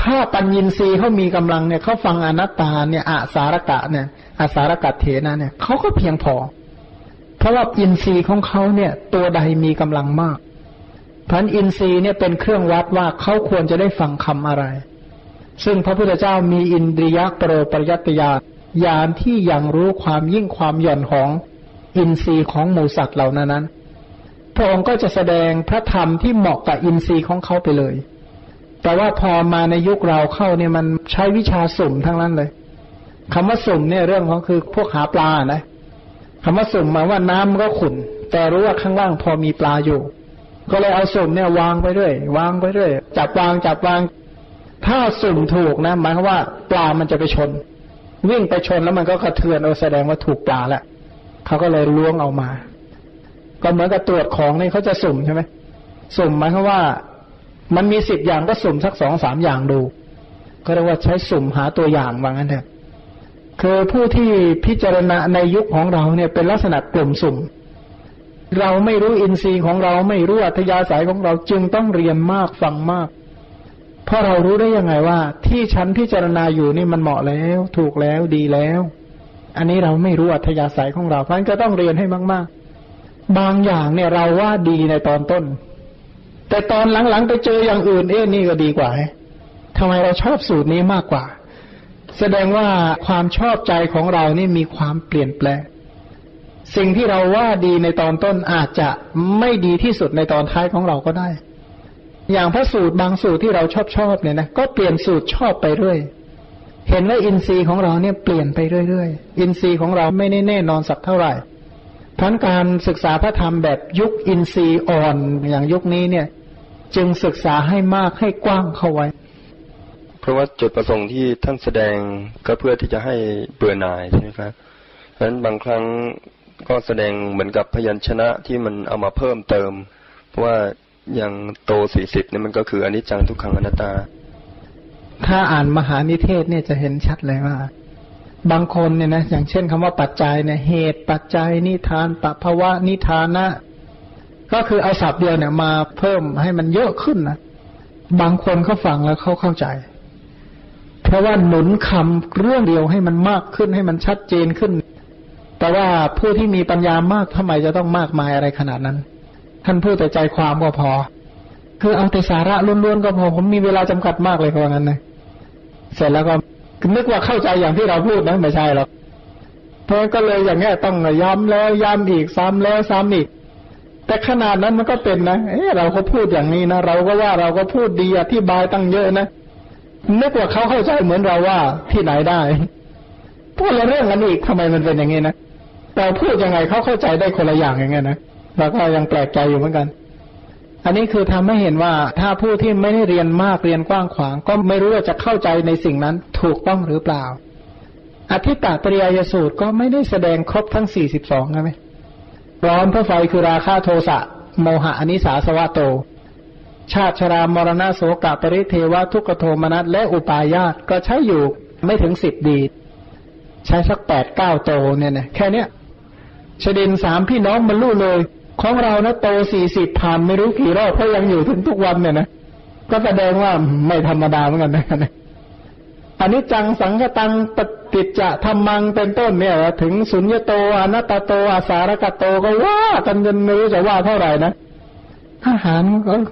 ถ้าปัญญินทรีย์เขามีกำลังเนี่ยเขาฟังอนัตตาเนี่ยอาสารกะเนี่ยอาสารกะเถนะเนี่ยเขาก็เพียงพอ เพราะว่าอินทรีย์ของเขาเนี่ย ตัวใดมีกำลังมากพันอินทรีย์เนี่ยเป็นเครื่องวัดว่าเขาควรจะได้ฟังคำอะไร ซึ่งพระพุทธเจ้ามีอินทรียะโปรปริยัติยาญาณที่ยังรู้ความยิ่งความหย่อนของอินทรีย์ของหมูสัตว์เหล่านั้น พระองค์ก็จะแสดงพระธรรมที่เหมาะกับอินทรีย์ของเขาไปเลย แต่ว่าพอมาในยุคเราเข้าเนี่ยมันใช้วิชาสุ่มทั้งนั้นเลยคำว่าสุ่มเนี่ยเรื่องของคือพวกหาปลานะคำว่าสุ่มหมายว่าน้ำก็ขุ่นแต่รู้ว่าข้างล่างพอมีปลาอยู่ ก็เลยเอาสุ่มเนี่ยวางไปเรื่อยวางไปเรื่อยจับวางจับวาง ถ้าสุ่มถูกนะหมายความว่าปลามันจะไปชน วิ่งไปชนแล้วมันก็กระเทือนเออแสดงว่าถูกปลาแหล้วเขาก็เลยล้วงเอามา ก็เหมือนกับตรวจของนี่เขาจะสุ่มใช่ไหมสุ่มหมายความว่า มันมีสิบอย่างก็สุ่มสักสองสามอย่างดู ก็เรียกว่าใช้สุ่มหาตัวอย่างว่างั้นเถอะคือผู้ที่พิจารณาในยุคของเราเนี่ยเป็นลักษณะกลุ่มสุ่ม เราไม่รู้อินทรีย์ของเราไม่รู้อัธยาศัยของเราจึงต้องเรียนมากฟังมาก เพราะเรารู้ได้ยังไงว่า ที่ฉันพิจารณาอยู่นี่มันเหมาะแล้ว ถูกแล้วดีแล้ว อันนี้เราไม่รู้อัธยาศัยของเราเพราะฉะนั้นก็ต้องเรียนให้มาก ๆ บางอย่างเนี่ยเราว่าดีในตอนต้น แต่ตอนหลังๆไปเจออย่างอื่นเอ๊ะนี่ก็ดีกว่าทำไมเราชอบสูตรนี้มากกว่า แสดงว่าความชอบใจของเรานี่มีความเปลี่ยนแปลง สิ่งที่เราว่าดีในตอนต้นอาจจะไม่ดีที่สุดในตอนท้ายของเราก็ได้ อย่างพระสูตรบางสูตรที่เราชอบชอบเนี่ยนะก็เปลี่ยนสูตรชอบไปเรื่อยเห็นว่าอินทรีย์ของเราเนี่ยเปลี่ยนไปเรื่อยๆ อินทรีย์ของเราไม่แน่แน่นอนสักเท่าไหร่ทั้นการศึกษาพระธรรมแบบยุคอินทรีย์อ่อนอย่างยุคนี้เนี่ย จึงศึกษาให้มากให้กว้างเข้าไว้ เพราะว่าจุดประสงค์ที่ท่านแสดงก็เพื่อที่จะให้เบื่อหน่ายใช่ไหมครับเพราะฉะนั้นบางครั้งก็แสดงเหมือนกับพยัญชนะที่มันเอามาเพิ่มเติม เพราะว่าอย่างโตสี่สิบเนี่ยมันก็คืออนิจจังทุกขังอนัตตา ถ้าอ่านมหานิเทศเนี่ยจะเห็นชัดเลยว่า บางคนเนี่ยนะอย่างเช่นคำว่าปัจจัยเนี่ยเหตุปัจจัยนิทานปภาวะนิทานะ ก็คือเอาศัพท์เดียวเนี่ยมาเพิ่มให้มันเยอะขึ้นนะบางคนเขาฟังแล้วเขาเข้าใจ เพราะว่าหนุนคำเรื่องเดียวให้มันมากขึ้นให้มันชัดเจนขึ้น แต่ว่าผู้ที่มีปัญญามากทำไมจะต้องมากมายอะไรขนาดนั้น ท่านพูดแต่ใจความก็พอ คือเอาแต่สาระล้วนๆก็พอผมมีเวลาจำกัดมากเลยเพราะงั้นนะเสร็จแล้วก็นึกว่าเข้าใจอย่างที่เราพูดนะไม่ใช่หรอกเพราะก็เลยอย่างเงี้ยต้องย้ำแล้วย้ำอีกซ้ำแล้วซ้ำอีก แต่ขนาดนั้นมันก็เป็นนะเออเราก็พูดอย่างนี้นะเราก็ว่าเราก็พูดดีอธิบายตั้งเยอะนะนึกว่าเขาเข้าใจเหมือนเราว่าที่ไหนได้พูดละเรื่องกันอีกทำไมมันเป็นอย่างนี้นะแต่พูดยังไงเขาเข้าใจได้คนละอย่างอย่างเงี้ยนะเราก็ยังแปลกใจอยู่เหมือนกัน อันนี้คือทำให้เห็นว่าถ้าผู้ที่ไม่ได้เรียนมากเรียนกว้างขวาง ก็ไม่รู้ว่าจะเข้าใจในสิ่งนั้นถูกต้องหรือเปล่า อธิตาปริยยสูตรก็ไม่ได้แสดงครบทั้งสี่สิบสองใช่ไหม ร้อนเพราะไฟคือราคาโทสะโมหะอนิสาสวะโต ชาติชรามรณะโสกะปริเทวะทุกโทมนัสและอุปายาตก็ใช้อยู่ไม่ถึงสิบดี ใช้สักแปดเก้าโตเนี่ยนะแค่เนี้ยชดินสามพี่น้องบรรลุเลย ของเรานะโตสี่สิบผ่านไม่รู้กี่รอบเพราะยังอยู่ถึงทุกวันเนี่ยนะก็แสดงว่าไม่ธรรมดาเหมือนกันนะ อันนี้จังสังกตังปฏิจจะธรรมังเป็นต้นเนี่ยถึงสุญญโตอนัตตโตอาสารกโตก็ว่ากันจนไม่รู้จะว่าเท่าไหร่นะอาหาร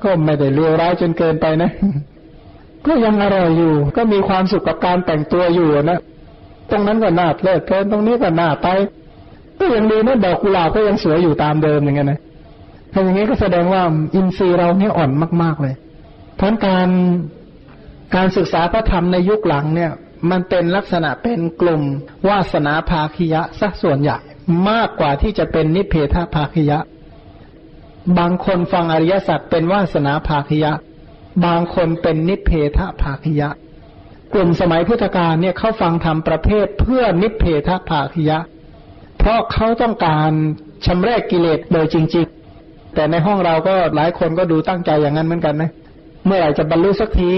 ก็ไม่ได้เลวร้ายจนเกินไปนะ ก็ยังอร่อยอยู่ ก็มีความสุขกับการแต่งตัวอยู่นะตรงนั้นก็น่าเพลิดเพลินตรงนี้ก็น่าไป ก็ยังดีนะดอกกุหลาบก็ยังสวยอยู่ตามเดิมอย่างเงี้ยนะถ้าอย่างนี้ก็แสดงว่าอินทรีย์เราเนี่ยอ่อนมาก ๆเลยเพราะการ การศึกษาพระธรรมในยุคหลังเนี่ย มันเป็นลักษณะเป็นกลุ่มวาสนาภาคิยะสักส่วนใหญ่มากกว่าที่จะเป็นนิเพทภาคิยะ บางคนฟังอริยสัจเป็นวาสนาภาคิยะ บางคนเป็นนิเพทภาคิยะ กลุ่มสมัยพุทธกาลเนี่ยเขาฟังธรรมประเภทเพื่อนิเพทภาคิยะ เพราะเขาต้องการชำระกกิเลสโดยจริง ๆ แต่ในห้องเราก็หลายคนก็ดูตั้งใจอย่างนั้นเหมือนกันนะ เมื่อไหร่จะบรรลุสักที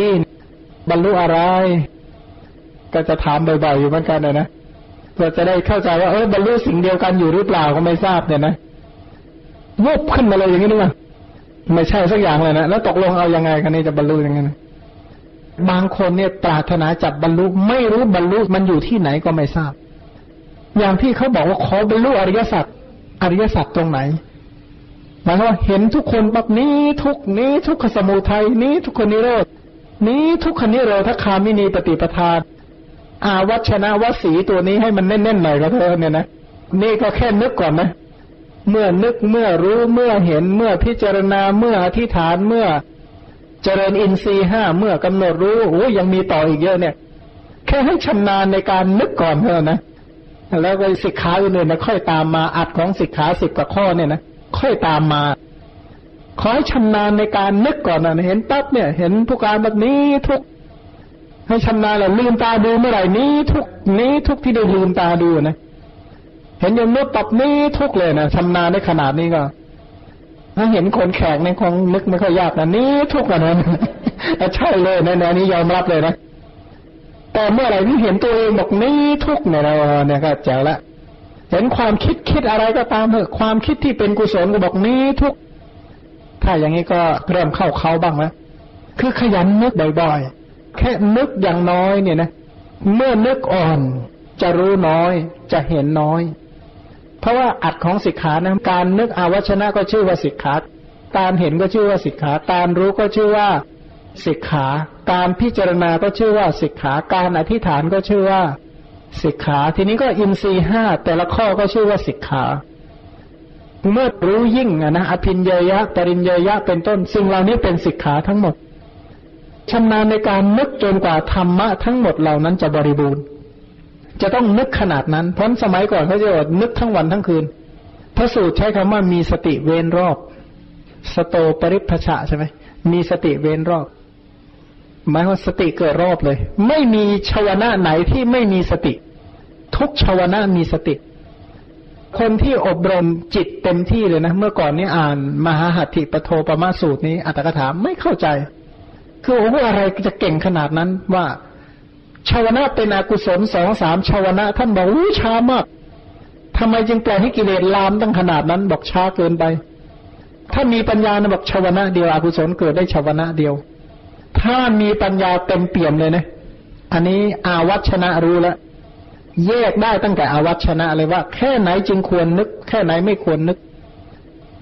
บรรลุอะไร ก็จะถามบ่อยๆอยู่เหมือนกันนะนะเราจะได้เข้าใจว่าเออบรรลุสิ่งเดียวกันอยู่หรือเปล่าก็ไม่ทราบเนี่ยนะวุบขึ้นมาเลยอย่างนี้นึกว่าไม่ใช่สักอย่างเลยนะแล้วตกลงเอายังไงกันนี่จะบรรลุยังไงนะบางคนเนี่ยปรารถนาจับบรรลุไม่รู้บรรลุมันอยู่ที่ไหนก็ไม่ทราบ อย่างที่เขาบอกว่าขอบรรลุอริยสัจอริยสัจตรงไหนหมายว่าเห็นทุกคนแบบนี้ทุกนี้ทุกขสมุทัยนี้ทุกคนนิโรธ นี้ทุกขนิโรธคามินีปฏิปทาอาวัชนะวสีตัวนี้ให้มันแน่นๆหน่อยก็เถอะเนี่ยนะนี่ก็แค่นึกก่อนนะ เมื่อนึกเมื่อรู้เมื่อเห็นเมื่อพิจารณาเมื่ออธิษฐานเมื่อเจริญอินทรีย์ห้าเมื่อกำหนดรู้โอ้ยังมีต่ออีกเยอะเนี่ย แค่ให้ชำนาญในการนึกก่อนเถอะนะแล้วก็สิกขาอื่นๆนะค่อยตามมาอัดของสิกขาสิบกว่าข้อเนี่ยนะค่อยตามมา ขอให้ชำนาญในการนึกก่อนนะเห็นปั๊บเนี่ย เห็นผู้การแบบนี้ทุกให้ชำนาญแล้วลืมตาดูเมื่อไหร่นี้ทุกนี้ทุกที่ได้ลืมตาดูนะเห็นอย่างนึกปับนี้ทุกเลยนะชำนาญในขนาดนี้ก็ ถ้าเห็นคนแขกในคงนึกไม่ค่อยยากนะนี้ทุกนะใช่เลยนะนนี้ยอมรับเลยนะแต่เมื่อไหร่ที่เห็นตัวเองบอกนี้ทุกเนี่ยเราเนี่ยก็แจ๋วละเห็นความคิดคิดอะไรก็ตามเถอะความคิดที่เป็นกุศลก็บอกนี้ทุก ถ้าอย่างนี้ก็เริ่มเข้าเขาบ้างแล้วคือขยันนึกบ่อยๆ แค่นึกอย่างน้อยเนี่ยนะ เมื่อนึกอ่อนจะรู้น้อยจะเห็นน้อย เพราะว่าอัดของสิกขานะการนึกอาวชนะก็ชื่อว่าสิกขาการเห็นก็ชื่อว่าสิกขาการรู้ก็ชื่อว่าสิกขา การพิจารณาก็ชื่อว่าสิกขา การอธิษฐานก็ชื่อว่าสิกขา ทีนี้ก็อินทรีห้าแต่ละข้อก็ชื่อว่าสิกขา เมื่อรู้ยิ่งนะอภินเยยะ ปริญเยยะ เป็นต้น สิ่งเหล่านี้เป็นสิกขาทั้งหมดชำนาญในการนึกจนกว่าธรรมะทั้งหมดเหล่านั้นจะบริบูรณ์ จะต้องนึกขนาดนั้นเพราะสมัยก่อนเขาจะอกนึกทั้งวันทั้งคืน พระสูตรใช้คำว่ามีสติเวนรอบ สโตปริพชะใช่ไหมมีสติเวนรอบ หมายว่าสติเกิดรอบเลย ไม่มีชาวนะไหนที่ไม่มีสติ ทุกชาวนะมีสติ คนที่อบรมจิตเต็มที่เลยนะ เมื่อก่อนนี้อ่านมหาหัตถิปโทปมาสูตรนี้อัตถกถาไม่เข้าใจ คือโอ้โหอะไรจะเก่งขนาดนั้นว่าชาวนะเป็นอกุศลสองสามชาวนะ ท่านบอกอู้ช้ามากทำไมจึงปล่อยให้กิเลสลามตั้งขนาดนั้น บอกช้าเกินไป ถ้ามีปัญญานะบอกชาวนะเดียวอกุศลเกิดได้ชาวนะเดียว ถ้ามีปัญญาเต็มเปี่ยมเลยนะ อันนี้อาวัชนะรู้แล้ว แยกได้ตั้งแต่อาวัชนะเลยว่า แค่ไหนจึงควรนึก แค่ไหนไม่ควรนึก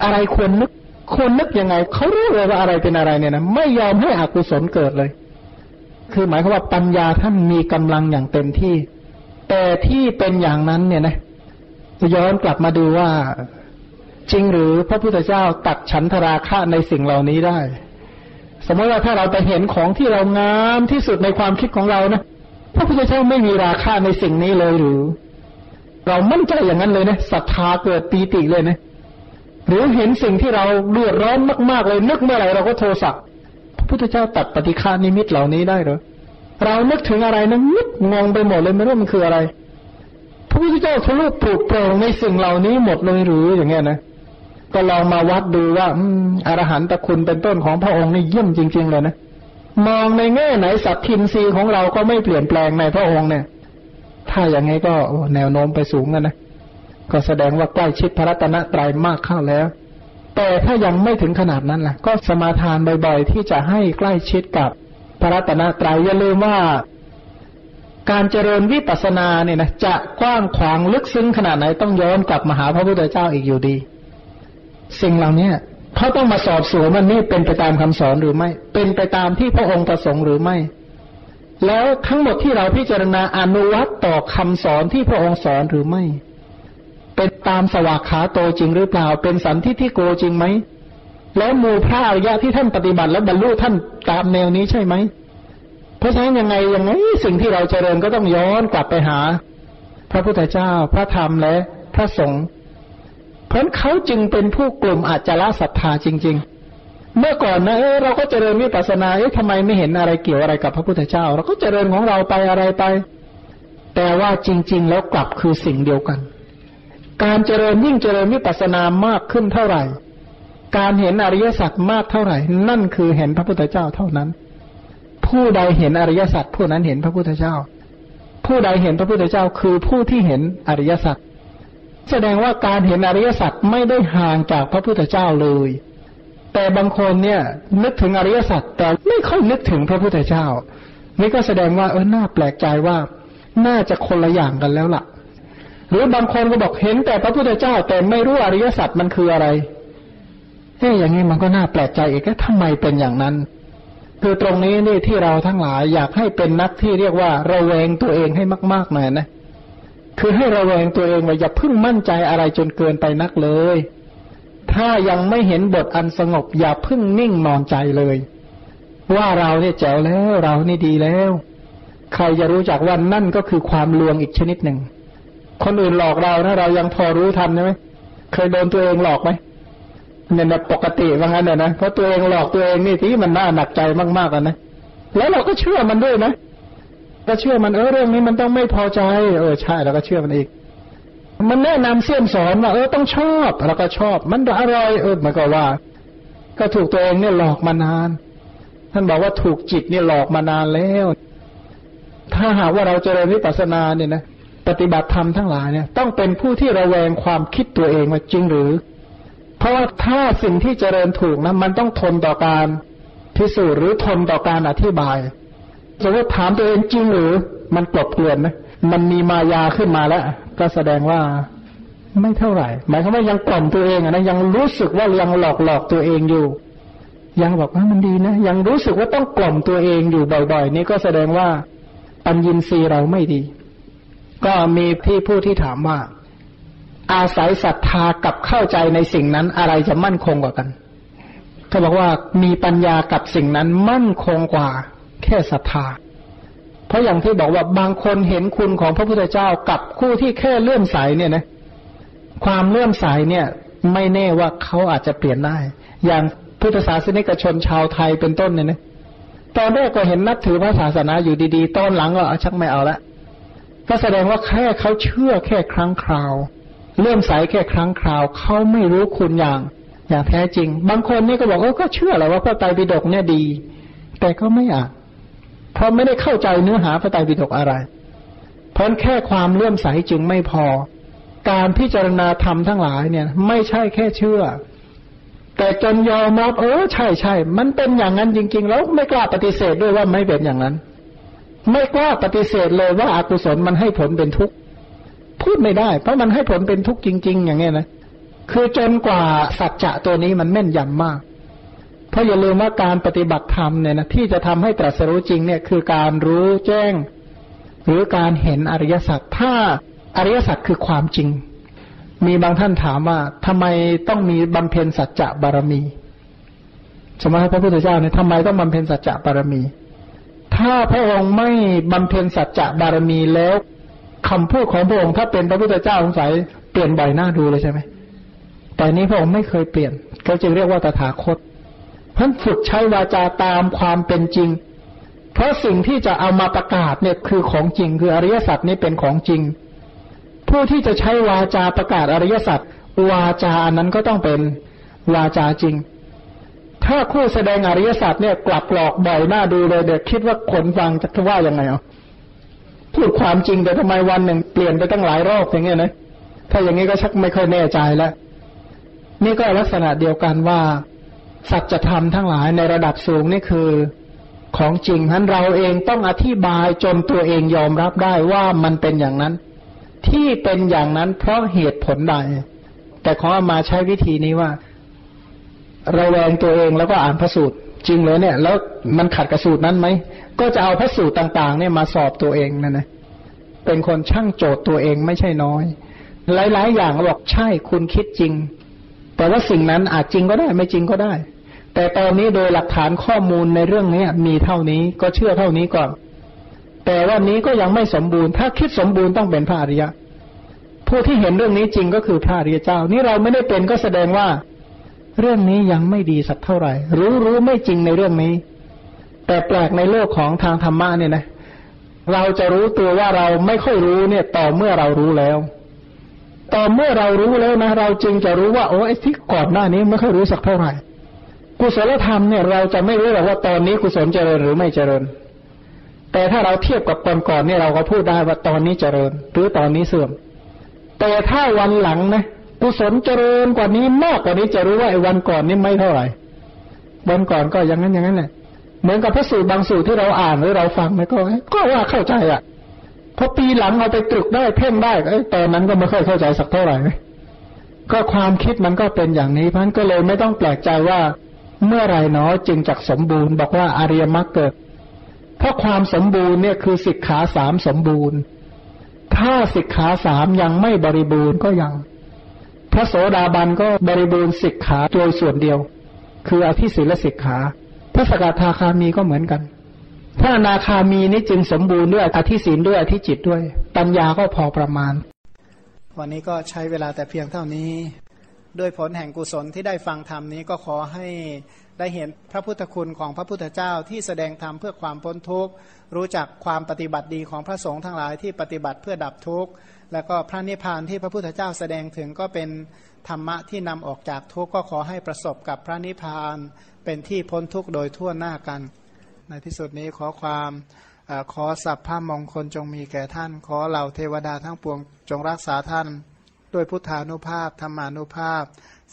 อะไรควรนึก ควรนึกยังไงเขารู้เลยว่าอะไรเป็นอะไรเนี่ยนะไม่ยอมให้อกุศลเกิดเลย คือหมายความว่าปัญญาท่านมีกำลังอย่างเต็มที่ แต่ที่เป็นอย่างนั้นเนี่ยนะย้อนกลับมาดูว่า จริงหรือพระพุทธเจ้าตัดฉันทราคะในสิ่งเหล่านี้ได้ สมมติว่าถ้าเราไปเห็นของที่เรางามที่สุดในความคิดของเรานะ พระพุทธเจ้าไม่มีราคาในสิ่งนี้เลยหรือ เรามั่นใจอย่างนั้นเลยนะศรัทธาเกิดปีติเลยนะหรือเห็นสิ่งที่เราเดือดร้อนมากๆเลยนึกเมื่อไหร่เราก็โทสะพระพุทธเจ้าตัดปฏิฆานิมิตเหล่านี้ได้หรือเรานึกถึงอะไรนะนึกงงไปหมดเลยไม่รู้มันคืออะไร พระพุทธเจ้าทะลุปลูกโปร่งในสิ่งเหล่านี้หมดเลยหรืออย่างเงี้ยนะก็ลองมาวัดดูว่าอรหันตคุณเป็นต้นของพระองค์นี่เยี่ยมจริง ๆ เลยนะ มองในแง่ไหนสัตทินรีของเราก็ไม่เปลี่ยนแปลงในพระองค์เนี่ย ถ้าอย่างไงก็แนวโน้มไปสูงกันนะก็แสดงว่าใกล้ชิดพระรัตนตรัยมากเข้าแล้ว แต่ถ้ายังไม่ถึงขนาดนั้นล่ะ ก็สมาทานบ่อยๆ ที่จะให้ใกล้ชิดกับพระรัตนตรัยอย่าลืมว่า การเจริญวิปัสสนาเนี่ยนะจะกว้างขวางลึกซึ้งขนาดไหนต้องย้อนกลับมาหาพระพุทธเจ้าอีกอยู่ดี สิ่งเหล่านี้ เขาต้องมาสอบสวนว่านี่เป็นไปตามคำสอนหรือไม่ เป็นไปตามที่พระองค์ประสงค์หรือไม่ แล้วทั้งหมดที่เราพิจารณาอนุวัตต่อคำสอนที่พระองค์สอนหรือไม่ เป็นตามสวากขาโตจริงหรือเปล่า เป็นสันทิที่โกจริงไหม แล้วมูพระอริยะที่ท่านปฏิบัติแล้วบรรลุท่านตามแนวนี้ใช่ไหม เพราะฉะนั้นยังไงยังไงสิ่งที่เราเจริญก็ต้องย้อนกลับไปหา พระพุทธเจ้า พระธรรมและพระสงฆ์ เพราะเขาจึงเป็นผู้กลุ่มอาจจะละศรัทธาจริง ๆ เมื่อก่อนนะเออเราก็เจริญวิปัสสนาเอ๊ะทำไมไม่เห็นอะไรเกี่ยวอะไรกับพระพุทธเจ้า เราก็เจริญของเราไปอะไรไป แต่ว่าจริง ๆ แล้วกลับคือสิ่งเดียวกัน การเจริญยิ่งเจริญวิปัสสนามากขึ้นเท่าไหร่ การเห็นอริยสัจมากเท่าไหร่ นั่นคือเห็นพระพุทธเจ้าเท่านั้น ผู้ใดเห็นอริยสัจผู้นั้นเห็นพระพุทธเจ้า ผู้ใดเห็นพระพุทธเจ้าคือผู้ที่เห็นอริยสัจ แสดงว่าการเห็นอริยสัจไม่ได้ห่างจากพระพุทธเจ้าเลย แต่บางคนเนี่ยนึกถึงอริยสัจแต่ไม่ค่อยนึกถึงพระพุทธเจ้า นี่ก็แสดงว่าเออน่าแปลกใจว่า น่าจะคนละอย่างกันแล้วล่ะ หรือบางคนก็บอกเห็นแต่พระพุทธเจ้า แต่ไม่รู้อริยสัจมันคืออะไรเฮ้ยอย่างนี้มันก็น่าแปลกใจอีกว่าทำไมเป็นอย่างนั้น คือตรงนี้นี่ที่เราทั้งหลายอยากให้เป็นนักที่เรียกว่าระแวงตัวเองให้มากๆหน่อยนะ คือให้ระแวงตัวเองว่าอย่าพึ่งมั่นใจอะไรจนเกินไปนักเลย ถ้ายังไม่เห็นบทอันสงบ อย่าพึ่งนิ่งนอนใจเลย ว่าเราเนี่ยแจ๋วแล้วเรานี่ดีแล้ว ใครจะรู้จักว่านั่นก็คือความลวงอีกชนิดหนึ่ง คนอื่นหลอกเรานะเรายังพอรู้ทันใช่ไหมเคยโดนตัวเองหลอกไหมเนี่ยแบบปกติว่างั้นเลยนะเพราะตัวเองหลอกตัวเองนี่ที่มันน่าหนักใจมากๆกันนะแล้วเราก็เชื่อมันด้วยนะ ก็เชื่อมันเออเรื่องนี้มันต้องไม่พอใจ เออใช่แล้วก็เชื่อมันอีก มันแนะนำเสี่ยมสอนว่าเออต้องชอบแล้วก็ชอบ มันอร่อยเออมันก็ว่า ก็ถูกตัวเองเนี่ยหลอกมานาน ท่านบอกว่าถูกจิตเนี่ยหลอกมานานแล้ว ถ้าหากว่าเราเจริญวิปัสสนาเนี่ยนะปฏิบัติธรรมทั้งหลายเนี่ยต้องเป็นผู้ที่ระแวงความคิดตัวเองว่าจริงหรือ เพราะว่าถ้าสิ่งที่เจริญถูกนะมันต้องทนต่อการพิสูจน์หรือทนต่อการอธิบาย สมมติถามตัวเองจริงหรือ มันกลบเกลื่อนนะมันมีมายาขึ้นมาแล้ว ก็แสดงว่าไม่เท่าไหร่ หมายความว่ายังกล่อมตัวเองนะยังรู้สึกว่ายังหลอกหลอกตัวเองอยู่ ยังบอกว่ามันดีนะ ยังรู้สึกว่าต้องกล่อมตัวเองอยู่บ่อย ๆ นี่ก็แสดงว่าปัญญินทรีย์เราไม่ดี ก็มีพี่ผู้ที่ถามว่า อาศัยศรัทธากับเข้าใจในสิ่งนั้นอะไรจะมั่นคงกว่ากันเขาบอกว่ามีปัญญากับสิ่งนั้นมั่นคงกว่า แค่ศรัทธา เพราะอย่างที่บอกว่าบางคนเห็นคุณของพระพุทธเจ้ากับคู่ที่แค่เลื่อมใสเนี่ยนะความเลื่อมใสเนี่ย ไม่แน่ว่าเขาอาจจะเปลี่ยนได้ อย่างพุทธศาสนิกชนชาวไทยเป็นต้นเนี่ยนะตอนแรกก็เห็นนับถือพระศาสนาอยู่ดีๆ ตอนหลังก็ชักไม่เอาละก็แสดงว่าแค่เขาเชื่อแค่ครั้งคราว เลื่อมใสแค่ครั้งคราวเขาไม่รู้คุณอย่าง อย่างแท้จริง บางคนนี่ก็บอกเออก็เชื่อแหละว่าพระไตรปิฎกเนี่ยดี แต่ก็ไม่อ่าน เพราะไม่ได้เข้าใจเนื้อหาพระไตรปิฎกอะไร เพราะแค่ความเลื่อมใสจึงไม่พอ การพิจารณาธรรมทั้งหลายเนี่ย ไม่ใช่แค่เชื่อ แต่จนยอมรับเออใช่ใช่มันเป็นอย่างนั้นจริง ๆ แล้วไม่กล้าปฏิเสธด้วยว่าไม่เป็นอย่างนั้น ไม่กล้าปฏิเสธเลยว่าอากุศลมันให้ผลเป็นทุกข์พูดไม่ได้ เพราะมันให้ผลเป็นทุกข์จริง ๆ อย่างเงี้ยนะคือจนกว่าสัจจะตัวนี้มันแม่นยำมาก เพราะอย่าลืมว่าการปฏิบัติธรรมเนี่ยนะที่จะทำให้ตรัสรู้จริงเนี่ยคือการรู้แจ้ง หรือการเห็นอริยสัจถ้าอริยสัจคือความจริง มีบางท่านถามว่าทำไมต้องมีบำเพ็ญสัจจะบารมี สมมติพระพุทธเจ้าเนี่ยทำไมต้องบำเพ็ญสัจจะบารมี ถ้าพระองค์ไม่บำเพ็ญสัจจะบารมีแล้วคำพูดของพระองค์ถ้าเป็นพระพุทธเจ้าสงสัยเปลี่ยนบ่อยหน้าดูเลยใช่ไหมแต่นี้พระองค์ไม่เคยเปลี่ยนเขาจึงเรียกว่าตถาคต ท่านฝึกใช้วาจาตามความเป็นจริง เพราะสิ่งที่จะเอามาประกาศเนี่ยคือของจริง คืออริยสัจนี้เป็นของจริง ผู้ที่จะใช้วาจาประกาศอริยสัจวาจานั้นก็ต้องเป็นวาจาจริง ถ้าคู่แสดงอริยสัจเนี่ยกลับหลอกบ่อยหน้าดูเลยเด็กคิดว่าคนฟังจะว่ายังไงอะพูดความจริงแต่ทำไมวันหนึ่งเปลี่ยนไปตั้งหลายรอบอย่างเงี้ยนะถ้าอย่างนี้ก็ชักไม่ค่อยแน่ใจแล้วนี่ก็ลักษณะเดียวกันว่า สัจธรรมทั้งหลายในระดับสูงนี่คือของจริงนั้นเราเองต้องอธิบายจนตัวเองยอมรับได้ว่ามันเป็นอย่างนั้น ที่เป็นอย่างนั้นเพราะเหตุผลใด แต่ขอมาใช้วิธีนี้ว่าระแวงตัวเองแล้วก็อ่านพระสูตรจริงเลยเนี่ย แล้วมันขัดกับสูตรนั้นไหมก็จะเอาพระสูตรต่างๆ เนี่ยมาสอบตัวเองนั่นนะเป็นคนช่างโจทย์ตัวเองไม่ใช่น้อย หลาย ๆ อย่างบอกใช่คุณคิดจริง แต่ว่าสิ่งนั้นอาจจริงก็ได้ไม่จริงก็ได้ แต่ตอนนี้โดยหลักฐานข้อมูลในเรื่องนี้มีเท่านี้ก็เชื่อเท่านี้ก่อน แต่ว่านี้ก็ยังไม่สมบูรณ์ ถ้าคิดสมบูรณ์ต้องเป็นพระอริยะ ผู้ที่เห็นเรื่องนี้จริงก็คือพระอริยเจ้า นี่เราไม่ได้เป็นก็แสดงว่า เรื่องนี้ยังไม่ดีสักเท่าไหร่ รู้รู้ไม่จริงในเรื่องนี้ แต่แปลกในโลกของทางธรรมะเนี่ยนะ เราจะรู้ตัวว่าเราไม่ค่อยรู้เนี่ย ต่อเมื่อเรารู้แล้ว ต่อเมื่อเรารู้แล้วนะ เราจึงจะรู้ว่าโอ้ไอ้ที่ก่อนหน้านี้ไม่ค่อยรู้สักเท่าไหร่กุศลธรรมเนี่ยเราจะไม่รู้หรอกว่าตอนนี้กุศลเจริญหรือไม่เจริญ แต่ถ้าเราเทียบกับก่อนๆเนี่ยเราก็พูดได้ว่าตอนนี้เจริญ หรือตอนนี้เสื่อม แต่ถ้าวันหลังนะกุศลเจริญกว่านี้มากกว่านี้จะรู้ว่าไอ้วันก่อนนี่ไม่เท่าไหร่วันก่อนก็อย่างนั้นอย่างนั้นแหละเหมือนกับพระสูตรบางสูตรที่เราอ่านหรือเราฟังไมก็ก็ว่าเข้าใจอะ พอปีหลังเอาไปตรึกได้เพ่งได้ไอ้ตอนนั้นก็ไม่ค่อยเข้าใจสักเท่าไหร่ก็ความคิดมันก็เป็นอย่างนี้พันก็เลยไม่ต้องแปลกใจว่าเมื่อไรเนาะจึงจักสมบูรณ์ บอกว่าอาริยมรรคเกิด เพราะความสมบูรณ์เนี่ยคือสิกขาสามสมบูรณ์ ถ้าสิกขาสามยังไม่บริบูรณ์ก็ยัง พระโสดาบันก็บริบูรณ์สิกขาโดยส่วนเดียว คืออธิศีลสิกขาพระสกทาคามีก็เหมือนกัน พระอนาคามีนี่จึงสมบูรณ์ด้วยอธิศีลด้วยอธิจิตด้วย ปัญญาก็พอประมาณ วันนี้ก็ใช้เวลาแต่เพียงเท่านี้ ด้วยผลแห่งกุศลที่ได้ฟังธรรมนี้ก็ขอให้ได้เห็นพระพุทธคุณของพระพุทธเจ้าที่แสดงธรรมเพื่อความพ้นทุกข์ รู้จักความปฏิบัติดีของพระสงฆ์ทั้งหลายที่ปฏิบัติเพื่อดับทุกข์ แล้วก็พระนิพพานที่พระพุทธเจ้าแสดงถึงก็เป็นธรรมะที่นำออกจากทุกข์ก็ขอให้ประสบกับพระนิพพานเป็นที่พ้นทุกข์โดยทั่วหน้ากัน ในที่สุดนี้ขอความอขอสัพพะมงคลจงมีแก่ท่าน ขอเหล่าเทวดาทั้งปวงจงรักษาท่าน ด้วยพุทธานุภาพธรรมานุภาพ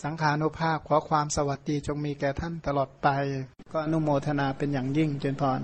สังขานุภาพ ขอความสวัสดีจงมีแก่ท่านตลอดไป ก็อนุโมทนาเป็นอย่างยิ่งเจนพร